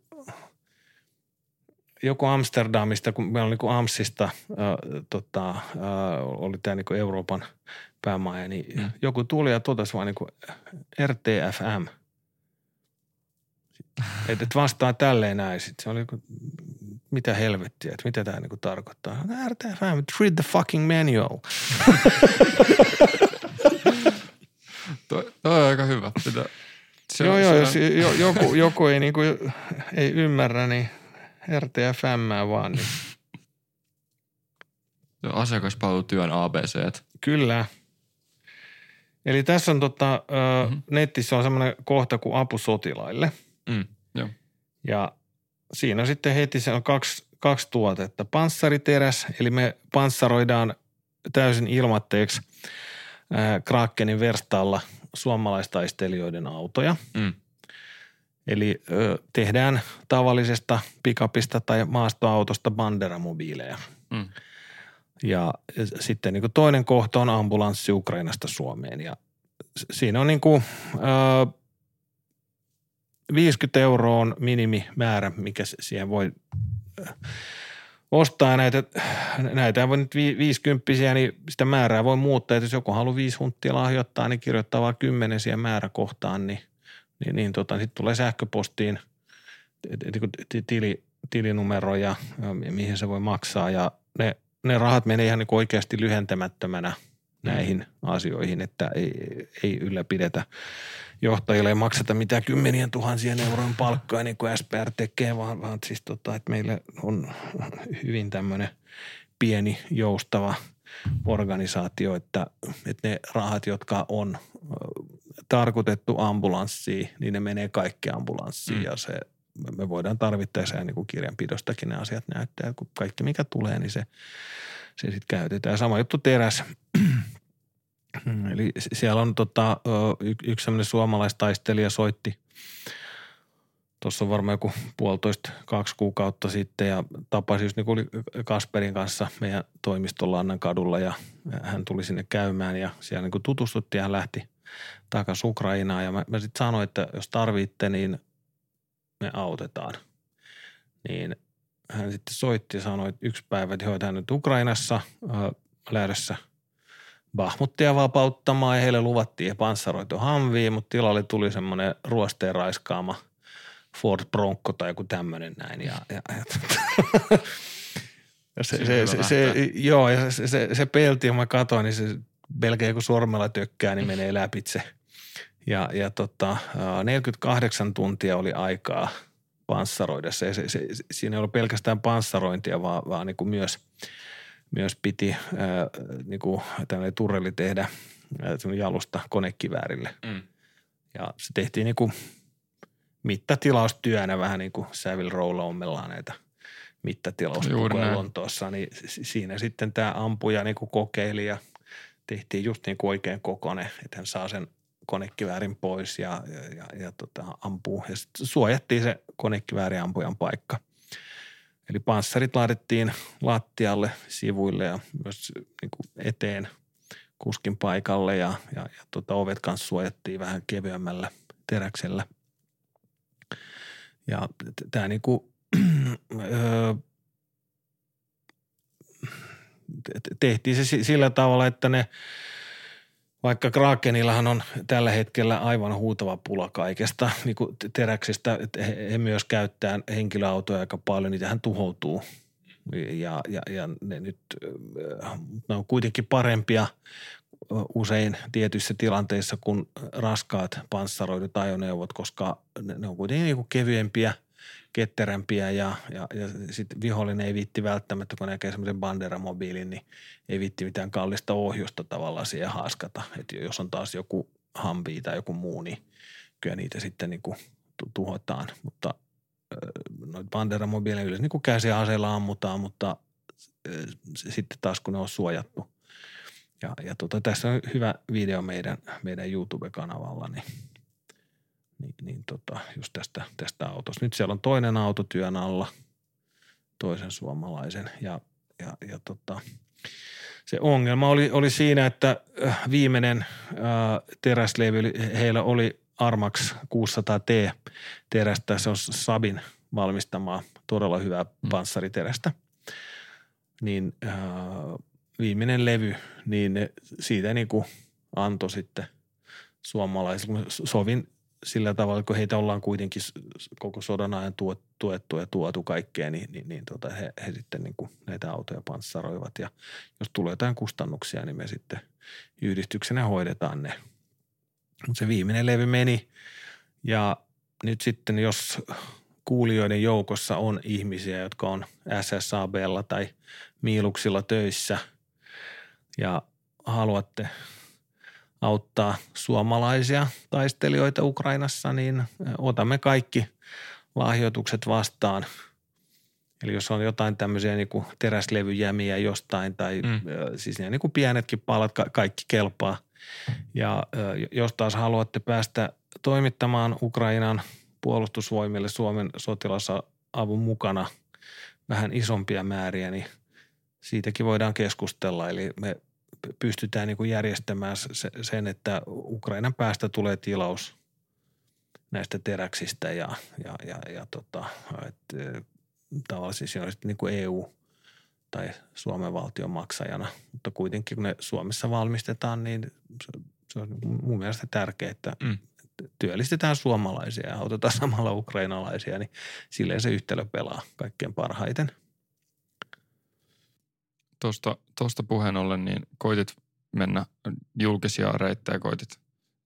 joku Amsterdamista, kun meillä oli niinku Amsista, äh, tota, äh, oli tämä niinku Euroopan päämaja, niin Mm. joku tuli ja totesi vaan niinku RTFM. Että et vastaa tälleen näin. Sitten se oli niinku, mitä helvettiä, että mitä tämä niinku tarkoittaa. RTFM, read the fucking manual. Toi, toi on aika hyvä. Pitää, Se, joo, joo, jos jo, joku, joku ei, niinku, ei ymmärrä, niin RTFM vaan. Niin. Asiakaspalvelutyön ABC. Kyllä. Eli tässä on tota, ö, Mhm. mm-hmm. netissä on semmoinen kohta kuin apu sotilaille. Mm. Ja siinä on sitten heti se on kaksi, kaksi tuotetta. Panssariteräs, eli me panssaroidaan täysin ilmatteeksi äh, Krakenin verstaalla suomalaistaistelijoiden autoja. Mm. Eli ö, tehdään tavallisesta pikapista tai maastoautosta banderamobiileja. Mm. Ja sitten niin kuin toinen kohta on ambulanssi Ukrainasta Suomeen. Ja siinä on niin kuin, ö, 50 euroa on minimimäärä, mikä siihen voi ostaa näitä, näitä voi nyt vi- 50 niin sitä määrää voi muuttaa. Että jos joku haluaa viisi hunttia lahjoittaa, niin kirjoittaa vaan kymmenen siihen määräkohtaan, niin, niin, niin tota, sitten tulee sähköpostiin tili, tilinumero ja, ja mihin se voi maksaa. Ja ne, ne rahat menee ihan niin oikeasti lyhentämättömänä näihin asioihin, että ei, ei ylläpidetä johtajille ei makseta mitään kymmenien tuhansien eurojen palkkaa niin kuin SPR tekee, vaan, vaan siis tota, että meille on hyvin tämmöinen pieni joustava organisaatio, että, että ne rahat, jotka on tarkoitettu ambulanssiin, niin ne menee kaikki ambulanssiin Mm. ja se, me voidaan tarvittaessa ja niin kuin kirjanpidostakin ne asiat näyttää, kun kaikki mikä tulee, niin se, se sitten käytetään. Sama juttu teräs. Eli siellä on tota, yksi sellainen suomalaistaistelija soitti tuossa on varmaan joku puolitoista, kaksi kuukautta sitten ja tapasi just niin Kasperin kanssa meidän toimistolla Annan kadulla ja hän tuli sinne käymään ja siellä niin kuin tutustuttiin ja hän lähti takaisin Ukrainaan ja mä, mä sitten sanoin, että jos tarvitte, niin me autetaan. Niin hän sitten soitti ja sanoi, että yksi päivä, että hoitaa nyt Ukrainassa äh, lähdössä Bahmuttia vapauttamaan ja heille luvattiin panssaroitu hamvia, mutta tilalle tuli semmoinen ruosteen raiskaama Ford Bronco tai joku tämmöinen näin. Ja, ja, ja, ja se, se, se, se, joo, ja se, se, se pelti, kun mä katsoin, niin se melkein kun sormella tökkää, niin menee läpitse. Ja, ja tota, 48 tuntia oli aikaa panssaroida se. se, se siinä ei ollut pelkästään panssarointia, vaan, vaan niin kuin myös, myös piti ää, niin kuin tämmöinen turreli tehdä ää, jalusta konekiväärille. Mm. Ja se tehtiin niin kuin mittatilaustyönä vähän niin kuin Savile Row ommellaan näitä mittatilaustyötä Lontoossa. Niin siinä sitten tämä ampuja niin kuin kokeili ja tehtiin just niin kuin oikein kokone, että hän saa sen konekiväärin pois ja, ja, ja, ja tota, ampuu. Ja suojattiin se konekivääriampujan paikka. Eli panssarit laitettiin lattialle, sivuille ja myös niin kuin eteen kuskin paikalle ja, ja, ja tota, ovet kanssa suojattiin vähän kevyemmällä teräksellä. Ja tämä niin kuin, tehtiin se sillä tavalla, että ne – vaikka Krakenillahan on tällä hetkellä aivan huutava pula kaikesta niin kuin teräksistä, että he, he myös käyttää henkilöautoja aika paljon, niitä hän tuhoutuu. Ja, ja, ja ne nyt ne on kuitenkin parempia usein tietyissä tilanteissa kuin raskaat panssaroidut ajoneuvot, koska ne on kuitenkin niin kevyempiä – ketterämpiä ja, ja, ja sitten vihollinen ei viitti välttämättä, kun näkee semmoisen banderamobiilin, niin ei viitti mitään kallista ohjusta tavallaan siihen haaskata. Että jos on taas joku hampi tai joku muu, niin kyllä niitä sitten niin kuin tuhotaan. Mutta noita banderamobiileja yleensä niin kuin käsiaseella ammutaan, mutta sitten taas kun ne on suojattu. Ja, ja tota, tässä on hyvä video meidän, meidän YouTube-kanavalla, niin – niin, niin tota, just tästä, tästä autosta. Nyt siellä on toinen auto työn alla, toisen suomalaisen ja, ja, ja tota, se ongelma oli, oli siinä, että äh, viimeinen ää, äh, teräslevy, heillä oli Armax 600T terästä, se on Sabin valmistamaa todella hyvää mm. panssariterästä. Niin ää, äh, viimeinen levy, niin ne, siitä niin kuin antoi sitten suomalaisille. Sovin sillä tavalla, kun heitä ollaan kuitenkin koko sodan ajan tuettu ja tuotu kaikkea, niin, niin, niin tota he, he sitten niin kuin näitä autoja panssaroivat. Ja jos tulee jotain kustannuksia, niin me sitten yhdistyksenä hoidetaan ne. Mutta se viimeinen levy meni ja nyt sitten jos kuulijoiden joukossa on ihmisiä, jotka on SSABlla tai Miiluksilla töissä ja haluatte – auttaa suomalaisia taistelijoita Ukrainassa, niin otamme kaikki lahjoitukset vastaan. Eli jos on jotain tämmöisiä niin kuin teräslevyjämiä jostain tai mm. siis ne niin kuin pienetkin palat, kaikki kelpaa. Ja jos taas haluatte päästä toimittamaan Ukrainan puolustusvoimille Suomen sotilasavun mukana vähän isompia määriä, niin siitäkin voidaan keskustella. Eli me pystytään niin kuin järjestämään sen, että Ukrainan päästä tulee tilaus näistä teräksistä ja, ja, ja, ja tota, että tavallaan siis siinä on sitten niin kuin EU tai Suomen valtion maksajana, mutta kuitenkin kun ne Suomessa valmistetaan, niin se, se on mun mielestä tärkeää, että mm. työllistetään suomalaisia ja autetaan samalla ukrainalaisia, niin silleen se yhtälö pelaa kaikkein parhaiten – tuosta, tuosta puheen ollen, niin koitit mennä julkisia reittejä, koitit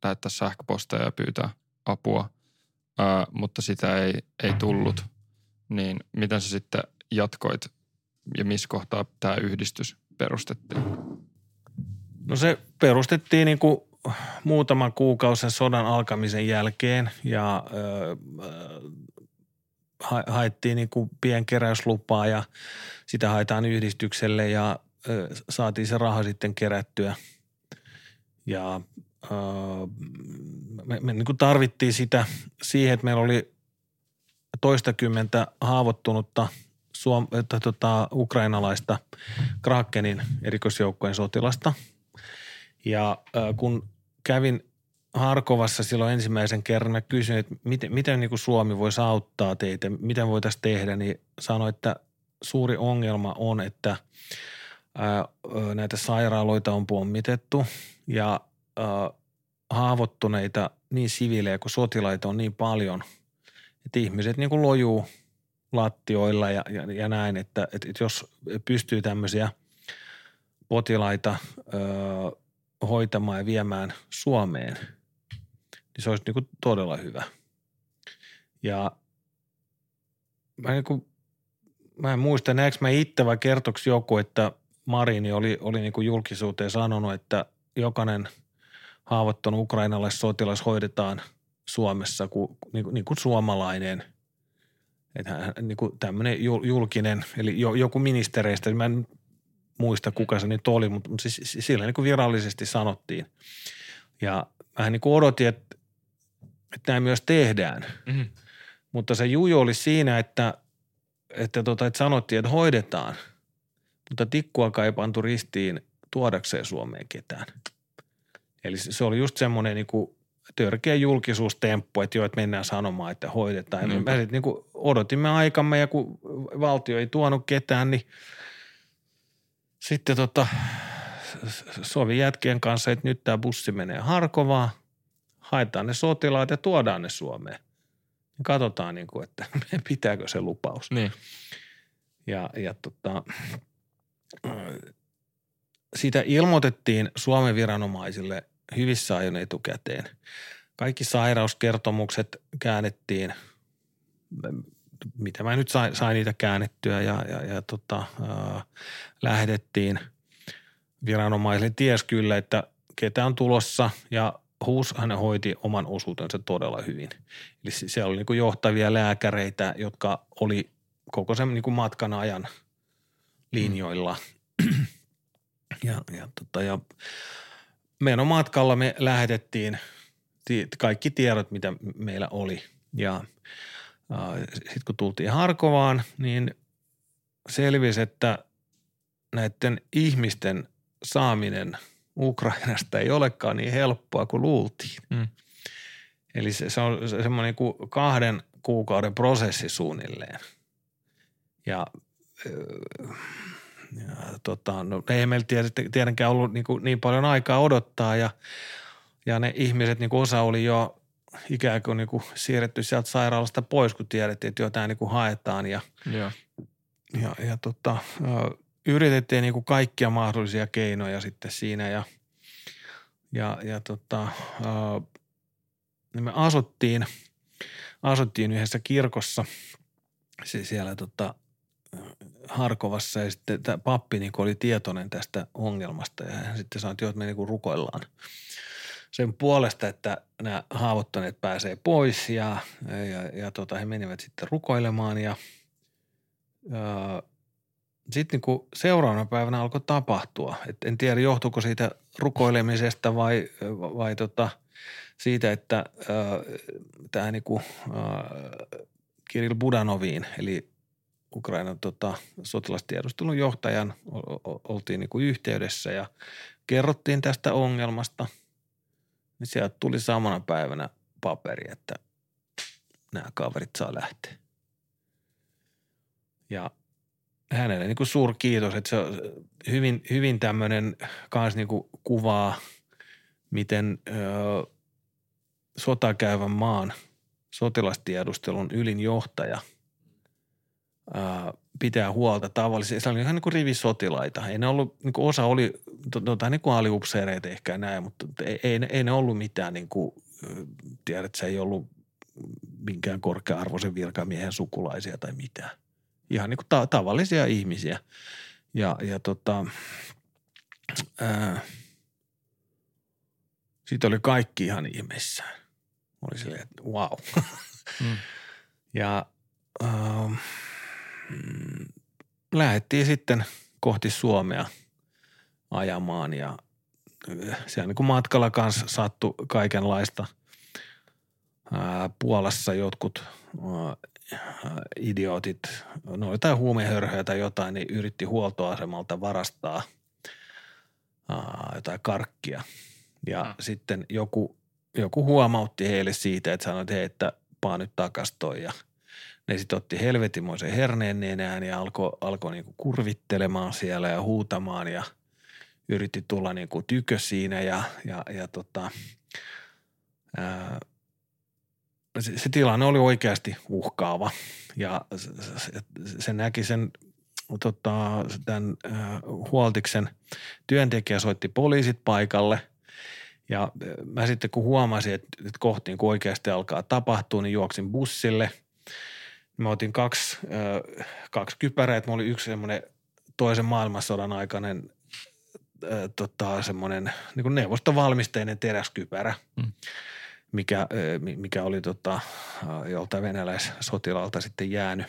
lähettää sähköposteja ja pyytää apua, ää, mutta sitä ei, ei tullut. Niin miten sä sitten jatkoit ja missä kohtaa tämä yhdistys perustettiin? No se perustettiin niin kuin muutaman kuukauden sodan alkamisen jälkeen ja haettiin niin kuin pienkeräyslupaa ja sitä haetaan yhdistykselle ja ö, saatiin se raha sitten kerättyä. Ja äh, me, me niin kuin tarvittiin sitä siihen, että meillä oli toistakymmentä haavoittunutta suom- että, tota, ukrainalaista Krakenin erikoisjoukkojen sotilasta. Ja äh, kun kävin Harkovassa silloin ensimmäisen kerran, mä kysyin, että miten, miten niin kuin Suomi voisi auttaa teitä, miten voitaisiin tehdä, niin sanoin, että suuri ongelma on, että ää, näitä sairaaloita on pommitettu ja ää, haavoittuneita niin siviilejä kuin sotilaita on niin paljon, että ihmiset niin kuin lojuu lattioilla ja, ja, ja näin, että, että, että jos pystyy tämmöisiä potilaita ää, hoitamaan ja viemään Suomeen, niin se olisi niin kuin todella hyvä. Ja mä, niin kuin, mä en muista, näekö mä itse vai kertoksi joku, että Marini oli, oli niin kuin julkisuuteen sanonut, että jokainen haavoittunut ukrainalais sotilas hoidetaan Suomessa kuin, niin kuin, niin kuin suomalainen. Että niin kuin tämmöinen julkinen, eli joku ministereistä, mä en muista kuka se nyt oli, mutta, mutta siis sillä niin kuin virallisesti sanottiin. Ja mä niin kuin odotin, että, että näin myös tehdään. Mm-hmm. Mutta se juju oli siinä, että, että, tota, että sanottiin, että hoidetaan, mutta tikkuakaan ei pantu ristiin tuodakseen Suomeen ketään. Eli se oli just semmoinen niin kuin törkeä julkisuustemppu, että joo, että mennään sanomaan, että hoidetaan. Mm. Me niin kuin odotimme aikamme ja kun valtio ei tuonut ketään, niin – sitten tota, sovi jätkien kanssa, että nyt tämä bussi menee Harkovaan, haetaan ne sotilaat ja tuodaan ne Suomeen. Katsotaan, niin kuin, että pitääkö se lupaus. Niin. Ja, ja tota, siitä ilmoitettiin Suomen viranomaisille hyvissä ajoin etukäteen. Kaikki sairauskertomukset käännettiin mitä mä nyt sain, sain niitä käännettyä ja, ja, ja tota, ää, lähetettiin viranomaisille. Ties kyllä, että ketä on tulossa ja Huus hän hoiti oman osuutensa todella hyvin. Eli siellä oli niin kuin johtavia lääkäreitä, jotka oli koko sen niin kuin matkan ajan linjoilla. Mm. Ja, ja, tota, ja meidän matkalla me lähetettiin kaikki tiedot, mitä meillä oli. Ja sitten kun tultiin Harkovaan, niin selvisi, että näiden ihmisten saaminen Ukrainasta ei olekaan niin helppoa kuin luultiin. Mm. Eli se, se on semmoinen kuin kahden kuukauden prosessi suunnilleen. Ja, ja tota, no, ei meillä tietenkään ollut niin, kuin niin paljon aikaa odottaa ja, ja ne ihmiset, niin kuin osa oli jo ikään kuin, niin kuin siirretty sieltä sairaalasta pois, kun tiedettiin, että jotain niin kuin haetaan ja, ja. ja, ja tota, yritettiin niin kuin kaikkia mahdollisia keinoja sitten siinä ja, ja, ja tota, niin me asuttiin, asuttiin yhdessä kirkossa siellä tota, Harkovassa ja sitten tämä pappi niin oli tietoinen tästä ongelmasta ja hän sitten sanoi, että että me niin rukoillaan – sen puolesta, että nämä haavoittuneet pääsee pois ja, ja, ja tota, he menivät sitten rukoilemaan ja, ja sitten niin seuraavana päivänä alkoi tapahtua. Et en tiedä, johtuuko siitä rukoilemisesta vai, vai tota, siitä, että tämä niin kuin, Kirill Budanoviin, eli Ukrainan tota, sotilastiedustelun johtajan oltiin niin yhteydessä ja kerrottiin tästä ongelmasta – niin sieltä tuli samana päivänä paperi, että nämä kaverit saa lähteä. Ja hänelle niin suuri kiitos, että se on hyvin, hyvin tämmöinen kans niin kuvaa, miten ö, sotakäyvän maan sotilastiedustelun ylin johtaja – pitää huolta tavallisesti. Se oli ihan niin rivisotilaita. Ei ne ollut, niin kuin osa oli tota, niin kuin aliupseereita ehkä näin, mutta ei, ei, ei ne ollut mitään niin kuin, tiedät, se ei ollut minkään korkea-arvoisen virkamiehen sukulaisia tai mitään. Ihan niin kuin ta- tavallisia ihmisiä. Ja, ja tota, ää, siitä oli kaikki ihan ihmeissään. Oli silleen, että wow. Mm. ja äh, mm, lähdettiin sitten kohti Suomea ajamaan ja siellä niin kuin matkalla kanssa sattui kaikenlaista. Ää, Puolassa jotkut ää, idiotit, no jotain huumehörhöjä tai jotain, niin yritti huoltoasemalta varastaa ää, jotain karkkia. Ja Mm. sitten joku, joku huomautti heille siitä, että sanoi, että hei, että paa nyt takas toi ja ne sitten otti helvetimoisen herneen nenään ja alkoi alko niinku kurvittelemaan siellä ja huutamaan ja yritti tulla niinku tykö siinä ja, ja, ja tota, ää, se, tilanne oli oikeasti uhkaava ja se, se, näki sen tota, tämän ää, huoltiksen työntekijä soitti poliisit paikalle ja ää, mä sitten kun huomasin, että, että kohti niin kun oikeasti alkaa tapahtua, niin juoksin bussille. Mä otin kaksi, ää, kaksi kypärää, että mulla oli yksi semmoinen toisen maailmansodan aikainen tota, semmoinen niin neuvostovalmisteinen teräskypärä, Mm. Mikä, mikä oli tota, ää, joltain venäläissotilaalta sitten jäänyt.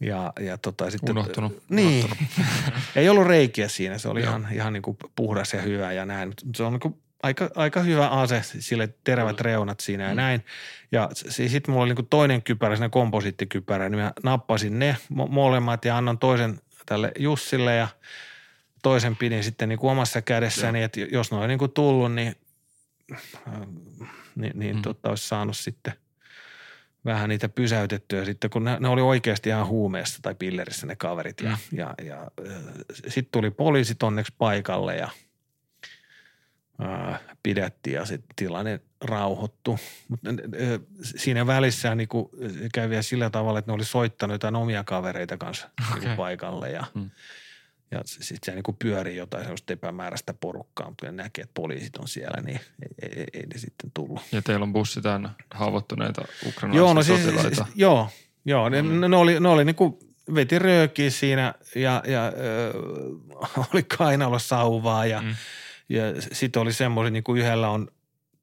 Ja, ja tota, sitten, Unohtunut. Niin, Unohtunut. ei ollut reikiä siinä, se oli Joo. ihan, ihan niin kuin puhdas ja hyvä ja näin. Se on niin kuin aika, aika hyvä ase, sille terävät reunat siinä ja Mm. näin. Ja sitten mulla oli niin kuin toinen kypärä, sinne komposiittikypärä, niin mä nappasin ne mo- molemmat ja annan toisen tälle Jussille ja toisen pidin sitten niin kuin omassa kädessäni, että jos ne on niin kuin tullut, niin, niin, niin Mm. tota, olisi saanut sitten vähän niitä pysäytettyä sitten, kun ne, ne oli oikeasti ihan huumeessa tai pillerissä ne kaverit. Ja, Mm. ja, ja sitten tuli poliisit onneksi paikalle ja ää, pidettiin ja sitten tilanne rauhoittu. Mutta siinä välissä niin kuin, se kävi vielä sillä tavalla, että ne oli soittanut jotain omia kavereita kanssa okay. Okei. paikalle ja, Mm. Ja sitten se niin kuin pyörii jotain sellaista epämääräistä porukkaa, mutta kun ne näkee, että poliisit on siellä, niin ei, ei, ei ne sitten tullut. Ja teillä on bussi täynnä haavoittuneita ukrainalaisia Joo, no siis, sotilaita. siis joo, joo ne, Mm. ne, ne, oli, ne oli niinku, veti röökiä siinä ja, ja ö, oli kainalosauvaa ja, Mm. ja sitten oli semmoisen, niinku yhdellä on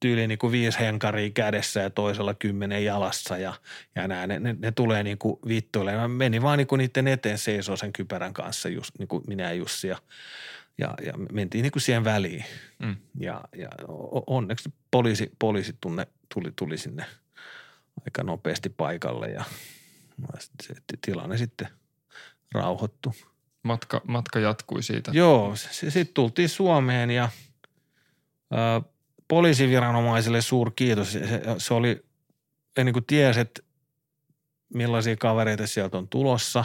tyyli niinku viisi henkaria kädessä ja toisella kymmenen jalassa ja, ja nää, ne, ne, ne, tulee niinku vittuille. Mä menin vaan niinku niiden eteen seisoo sen kypärän kanssa, just, niinku minä ja Jussi ja, ja, ja mentiin niinku siihen väliin. Mm. Ja, ja onneksi poliisi, poliisi tunne, tuli, tuli sinne aika nopeasti paikalle ja sit se ti- tilanne sitten rauhoittu. Matka, matka jatkui siitä. Joo, sitten tultiin Suomeen ja poliisiviranomaisille suur kiitos. Se, se, oli, en niin kuin tiesi, että millaisia kavereita sieltä on tulossa.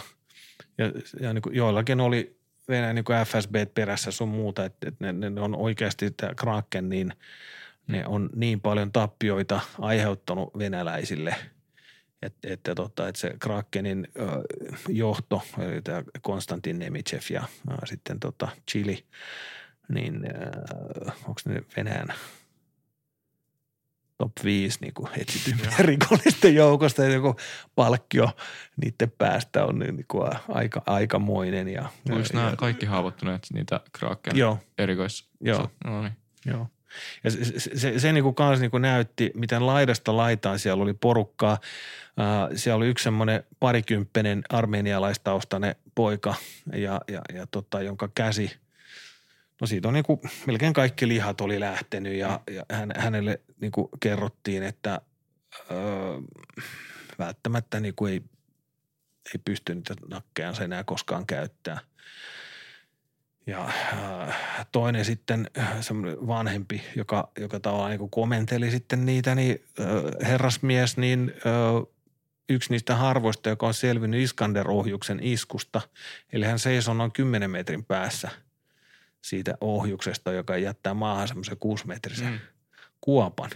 Ja, ja niin kuin joillakin oli Venäjän niin FSB perässä sun muuta, että, että ne, ne, on oikeasti tämä Kraken, niin ne on niin paljon tappioita aiheuttanut venäläisille, että, että, tota, että se Krakenin ö, johto, eli tämä Konstantin Nemitsev ja ö, sitten tota Chili, niin onko ne Venäjän top 5 niin kuin etsitymien rikollisten joukosta ja joku palkkio niiden päästä on niin kuin aika, aikamoinen. Ja, Oliko ja, nämä kaikki haavoittuneet niitä Kraken Joo, erikois? joo. No niin. Joo. Ja se, se, se, se niin kuin kans niin kuin näytti, miten laidasta laitaan siellä oli porukkaa. Ää, siellä oli yksi semmoinen parikymppinen armenialaistaustainen poika, ja, ja, ja tota, jonka käsi, no siitä on niin kuin, melkein kaikki lihat oli lähtenyt ja, ja hän, hänelle niin kuin kerrottiin, että öö, välttämättä niin kuin ei, ei pysty niitä nakkeansa enää koskaan käyttämään. Ja äh, toinen sitten semmoinen vanhempi, joka, joka tavallaan niin komenteli sitten niitä, niin äh, herrasmies, niin äh, yksi niistä harvoista, joka on selvinnyt Iskander-ohjuksen iskusta. Eli hän seisoo noin 10 metrin päässä siitä ohjuksesta, joka jättää maahan semmoisen kuusimetrisen Mm. kuopan.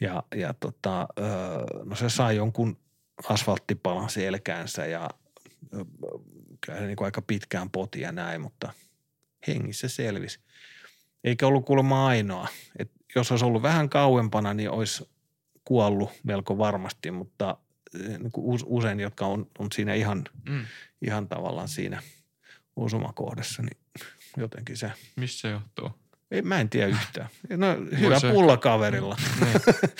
Ja, ja tota, no se sai jonkun asfalttipalan selkäänsä ja kyllä se niin kuin aika pitkään poti ja näin, mutta hengissä selvisi. Eikä ollut kuulemma ainoa. Et jos olisi ollut vähän kauempana, niin olisi kuollut melko varmasti, mutta niin kuin us- usein, jotka on, on siinä ihan, Mm. ihan tavallaan siinä osumakohdassa, niin jotenkin se, Missä se johtuu? ei, mä en tiedä yhtään. No hyvä se- pulla kaverilla. Niin.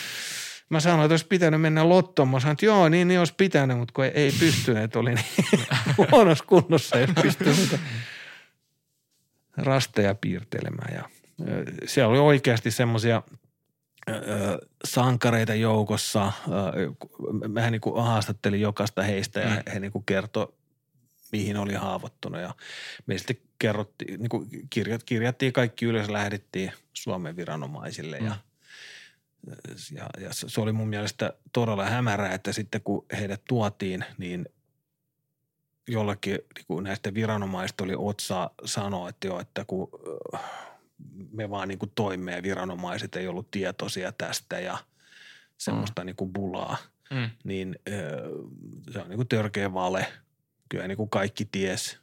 Mä sanoin, että olisi pitänyt mennä lottoon. Mä sanoin, että joo, niin, niin olisi pitänyt, mutta kun ei, ei pystyneet, oli niin huonossa kunnossa, ei pystynyt rasteja piirtelemään. Ja, siellä oli oikeasti semmoisia sankareita joukossa. Mähän niin haastattelin jokaista heistä ja mm. he niin kertoi, mihin oli haavoittunut. Ja me sitten kerrottiin, niin kuin kirjat, kirjattiin kaikki ylös, lähdettiin Suomen viranomaisille ja, mm. ja, ja se oli mun mielestä todella hämärää, että sitten kun heidät tuotiin, niin jollakin niin kuin näistä viranomaista oli otsa sanoa, että joo, että kun me vaan niin kuin toimme ja viranomaiset ei ollut tietoisia tästä ja semmoista mm. niin kuin bulaa, mm. niin se on niin kuin törkeä vale. Kyllä niin kuin kaikki ties,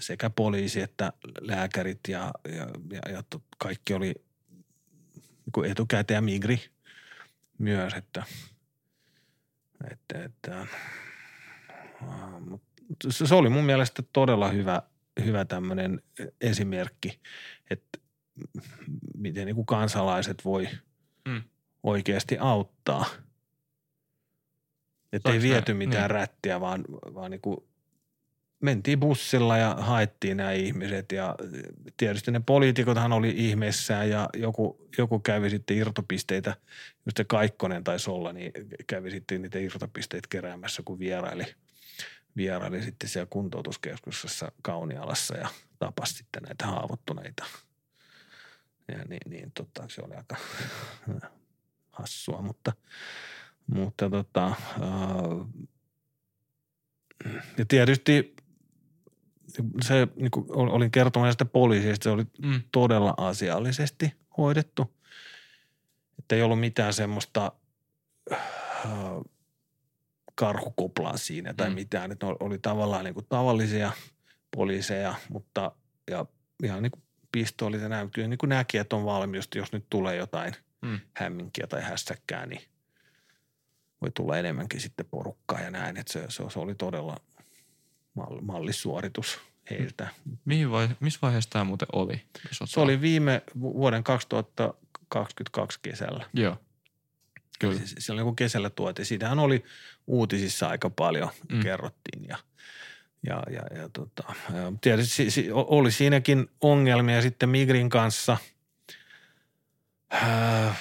sekä poliisi että lääkärit ja, ja, ja, ja kaikki oli niin kuin etukäteen ja Migri myös, että, että, että se oli mun mielestä todella hyvä, hyvä tämmöinen esimerkki, että miten niin kuin kansalaiset voi mm. oikeasti auttaa. Että ei viety mitään niin. rättiä, vaan, vaan niin kuin mentiin bussilla ja haettiin nämä ihmiset ja tietysti ne poliitikothan oli ihmeessään ja joku, joku kävi sitten irtopisteitä, just se Kaikkonen taisi olla, niin kävi sitten niitä irtopisteitä keräämässä, kun vieraili, vieraili sitten siellä kuntoutuskeskuksessa Kaunialassa ja tapasi sitten näitä haavoittuneita – ja niin, niin tota, se oli aika hassua, mutta, mutta tota, ja tietysti se, niin kuin olin kertomassa sitä poliisista, se oli mm. todella asiallisesti hoidettu. Että ei ollut mitään semmoista äh, karhukoplaa siinä tai mm. mitään. Että oli tavallaan niin kuin tavallisia poliiseja, mutta ja ihan niin kuin pistoolit ja näin. Kyllä niin kuin näki, että on valmius, jos nyt tulee jotain mm. hämminkiä tai hässäkkää, niin voi tulla enemmänkin sitten porukkaa ja näin. Että se, se, se oli todella mallisuoritus heiltä. Mihin vai, missä vaiheessa tämä muuten oli? Se oli viime vuoden 2022 kesällä. Joo. Kyllä. Silloin kun kesällä tuotiin. Siitähän oli uutisissa aika paljon, mm. kerrottiin ja – ja, ja, ja tota, tietysti oli siinäkin ongelmia sitten Migrin kanssa, äh,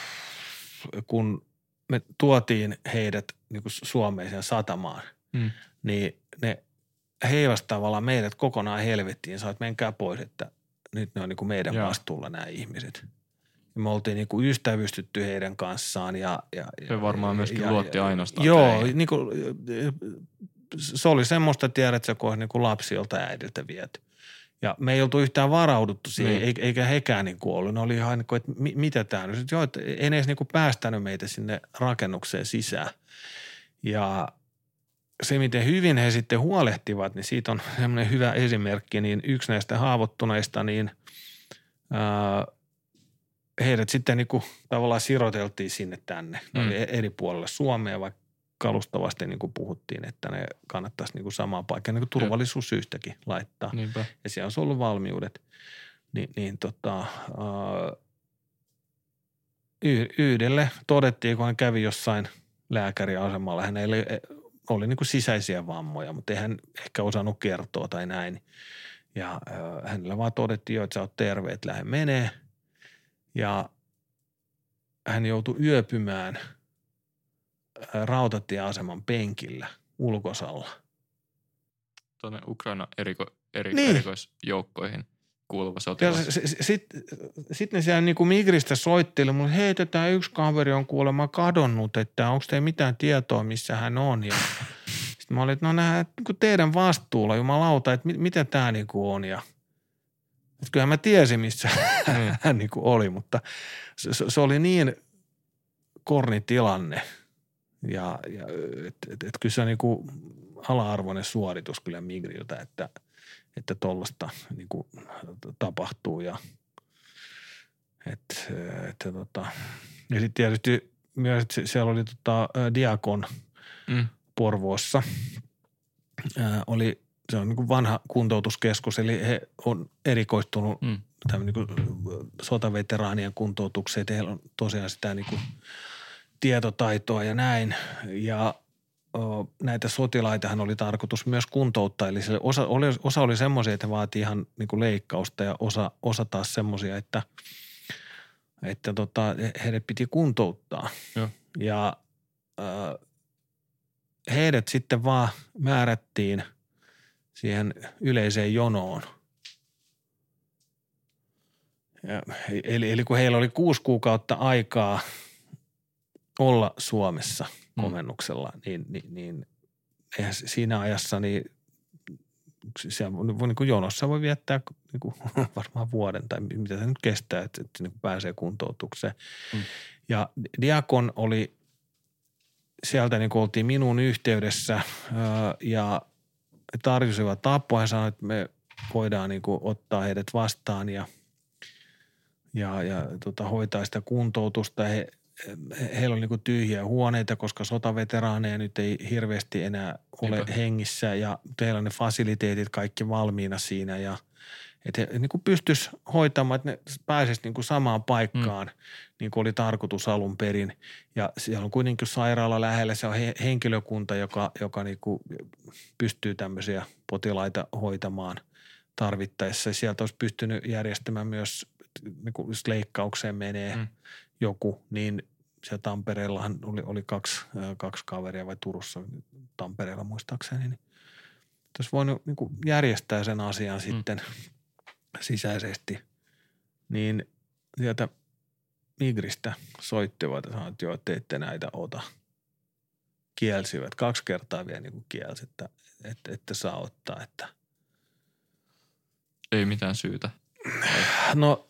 kun me tuotiin heidät niin Suomeen satamaan, mm. niin ne heivasi tavallaan meidät kokonaan helvettiin. Sä menkää pois, että nyt ne on niin kuin meidän Joo. vastuulla nämä ihmiset. Ja me oltiin niin kuin ystävystytty heidän kanssaan. Ja, ja, Se varmaan myöskin ja, luotti ainoastaan. Joo, niin kuin, se oli semmoista, tiedätkö, kun niin kuin lapsi jolta äidiltä viety. Ja me ei oltu yhtään varauduttu siihen, niin. eikä hekään niin kuin ollut. Ne oli ihan niin kuin, että mitä tämä nyt? Joo, että ei edes niin kuin päästänyt meitä sinne rakennukseen sisään. Ja se, miten hyvin he sitten huolehtivat, niin siitä on semmoinen hyvä esimerkki. Niin yksi näistä haavoittuneista, niin ää, heidät sitten niin kuin tavallaan siroteltiin sinne tänne. Ne mm. oli eri puolelle Suomea, vaikka kalustavasti niin kuin puhuttiin, että ne kannattaisi niin kuin samaan paikkaan niin kuin turvallisuussyystäkin laittaa. Niinpä. Ja siellä on ollut valmiudet. Ni, niin tota, yhdelle todettiin, kun hän kävi jossain lääkäriasemalla, hänellä oli niin kuin sisäisiä vammoja, mutta ei hän ehkä osannut kertoa tai näin. Ja hänellä vaan todettiin jo, että sä oot terve, että lähde menee. Ja hän joutui yöpymään – rautatieaseman penkillä ulkosalla. Tuonne Ukraina eriko, eri, niin. erikoisjoukkoihin kuuluva sotilas. Sitten sit, sit ne siellä niinku Migristä soitteli mulle, hei, tämä yksi kaveri on kuulemma kadonnut, että onko teillä mitään tietoa, missä hän on. Ja sitten mä olin, että no nämä niin teidän vastuulla, jumalauta, että mit, mitä tämä niinku on. Ja että kyllähän mä tiesin, missä mm. hän niinku oli, mutta se, se oli niin korni tilanne – ja, ja et, et, et kyllä se on niin kuin ala-arvoinen suoritus kyllä Migriltä, että että tuollaista niin kuin tapahtuu ja et, et, tota, ja sitten tietysti myös että siellä oli tota, Diakon mm. Porvoossa ää, oli se on niin kuin vanha kuntoutuskeskus, eli he on erikoistunut mm. niin kuin sotaveteraanien kuntoutukseen. Heillä on tosiaan sitä niin kuin tietotaitoa ja näin. Ja näitä sotilaitahan oli tarkoitus myös kuntouttaa. Eli osa oli, osa oli semmoisia, että vaati ihan niin kuin leikkausta ja osa, osa taas semmoisia, että että tota, heidät piti kuntouttaa. Joo. Ja äh, heidät sitten vaan määrättiin siihen yleiseen jonoon. Ja, eli, eli kun heillä oli kuusi kuukautta aikaa olla Suomessa Mm. komennuksella, niin, niin, niin eihän se- siinä ajassa niin voi, niin kuin jonossa voi viettää niin kuin, varmaan vuoden tai mitä se nyt kestää, että, että niin pääsee kuntoutukseen. Mm. Ja Diakon oli sieltä niin kuin oltiin minun yhteydessä ja tarjosivat apua ja sanoivat, että me voidaan niin kuin ottaa heidät vastaan ja, ja, ja tota, hoitaa sitä kuntoutusta. He, heillä oli niin kuin tyhjiä huoneita, koska sotaveteraaneja nyt ei hirveästi enää ole Niinpä. hengissä ja teillä on ne fasiliteetit kaikki valmiina siinä ja että he niin kuin pystyisi hoitamaan, että ne pääsisi niin kuin samaan paikkaan, mm. niin kuin oli tarkoitus alun perin. Ja siellä on kuitenkin sairaala lähellä, se on he, henkilökunta, joka, joka niin kuin pystyy tämmöisiä potilaita hoitamaan tarvittaessa. Sieltä olisi pystynyt järjestämään myös, niin kuin jos leikkaukseen menee. Mm. joku, niin siellä Tampereellahan oli, oli kaksi, kaksi kaveria vai Turussa, Tampereella muistaakseni, niin olisi voinut niin kuin järjestää sen asian mm. sitten sisäisesti, niin sieltä Migristä soittivat ja sanoivat, että joo, te ette näitä ota. Kielsivät. Kaksi kertaa vielä niin kuin kielsi, että ette, ette saa ottaa. Että. Ei mitään syytä. No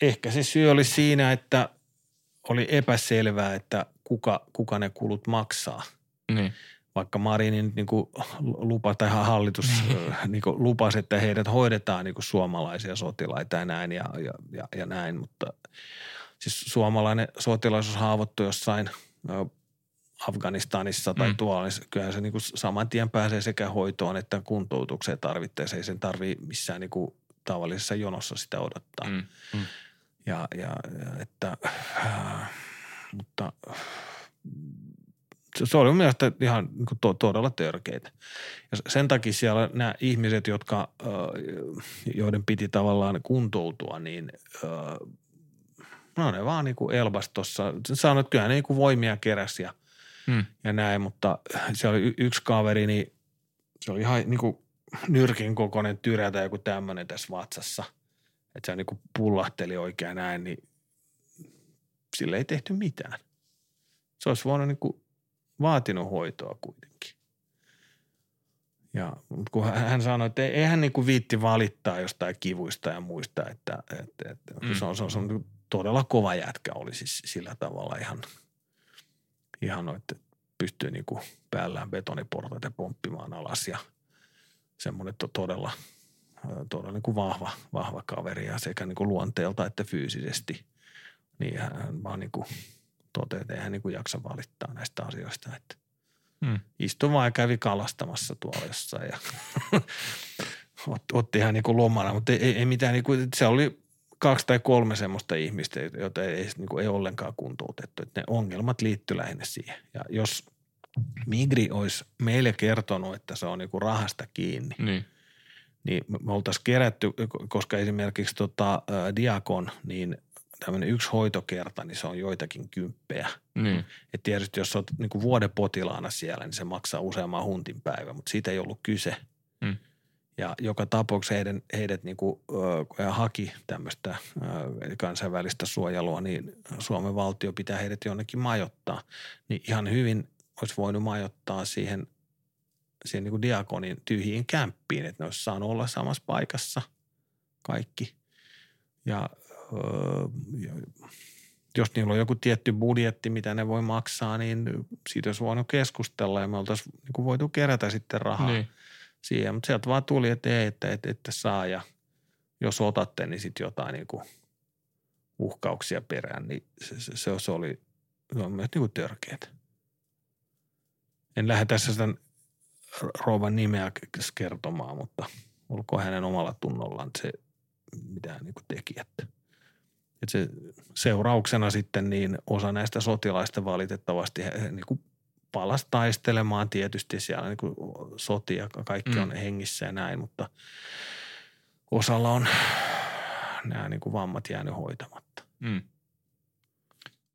ehkä se syy oli siinä, että oli epäselvää, että kuka, kuka ne kulut maksaa. Niin. Vaikka Marinin niin kuin lupa tai hallitus niin kuin lupasi, että heidät hoidetaan niin kuin suomalaisia sotilaita ja näin ja, ja, ja, ja näin, mutta siis suomalainen sotilas, jos haavoittuu jossain Afganistanissa tai Mm. tuolla, niin kyllähän se niin kuin saman tien pääsee sekä hoitoon että kuntoutukseen tarvittaessa. Ei sen tarvii missään niin kuin tavallisessa jonossa sitä odottaa. Mm. Mm. Ja, ja, että, äh, mutta se, oli mun mielestä ihan niin kuin to, todella törkeitä. Ja sen takia siellä nämä ihmiset, jotka, äh, joiden piti tavallaan kuntoutua, niin äh, no ne vaan niin kuin elbas tuossa. Sanoit, että kyllä ne niin kuin voimia keräsi ja, Mm. ja näin, mutta se oli yksi kaveri, niin se oli ihan niin kuin nyrkin kokoinen tyrä tai joku tämmöinen tässä vatsassa. Että se niin pullahteli oikein näin, niin sille ei tehty mitään. Se olisi voinut niin kuin vaatinut hoitoa kuitenkin. Ja kun hän sanoi, että ei, hän niin kuin viitti valittaa jostain kivuista ja muista, että, että, että Mm. se on, se on, se on niin kuin todella kova jätkä oli siis sillä tavalla ihan, ihan että pystyy niin kuin päällään betoniportaita pomppimaan alas ja semmoinen to, todella, todella niin kuin vahva, vahva kaveri ja sekä niin kuin luonteelta että fyysisesti. Niin hän vaan niin kuin toteaa, että ei hän niin kuin jaksa valittaa näistä asioista, että Mm. istui vaan ja kävi kalastamassa tuolla jossain ja ot- otti ihan niin kuin lomana, mutta ei, ei, ei mitään, niin kuin, se oli kaksi tai kolme semmoista ihmistä, joita ei, niin kuin, ei ollenkaan kuntoutettu. Että ne ongelmat liittyy lähinnä siihen. Ja jos Migri olisi meille kertonut, että se on niin kuin rahasta kiinni, Niin. Niin me- oltaisiin kerätty, koska esimerkiksi tota, ä, Diakon, niin tämmöinen yksi hoitokerta, niin se on joitakin kymppejä. Niin. Et tietysti jos olet niin vuoden potilaana siellä, niin se maksaa useamman huntin päivä, mutta siitä ei ollut kyse. Mm. Ja joka tapauksessa heidän, heidät niin kuin, ö, haki tämmöistä ö, kansainvälistä suojelua, niin Suomen valtio pitää heidät jonnekin majoittaa. Niin ihan hyvin olisi voinut majoittaa siihen, siihen niin kuin diakonin tyhjiin kämppiin, että ne olisi saanut olla samassa paikassa kaikki. Ja, ö, ja jos niillä on joku tietty budjetti, mitä ne voi maksaa, niin siitä olisi voinut keskustella ja me oltaisiin niin kuin voitu kerätä sitten rahaa Niin. siihen. Mutta sieltä vaan tuli, että ei, että, että, että saa ja jos otatte, niin sitten jotain niin kuin uhkauksia perään, niin se, se, se, se oli, se on myös niin kuin törkeätä. En lähde tässä sitä rouvan nimeä kertomaan, mutta olkoon hänen omalla tunnollaan se, mitä hän niin teki. Että, että se seurauksena sitten niin osa näistä sotilaista valitettavasti niin kuin palasi taistelemaan tietysti siellä niin kuin sotia, kaikki Mm. on hengissä ja näin, mutta osalla on nämä niin kuin vammat jäänyt hoitamatta. Mm.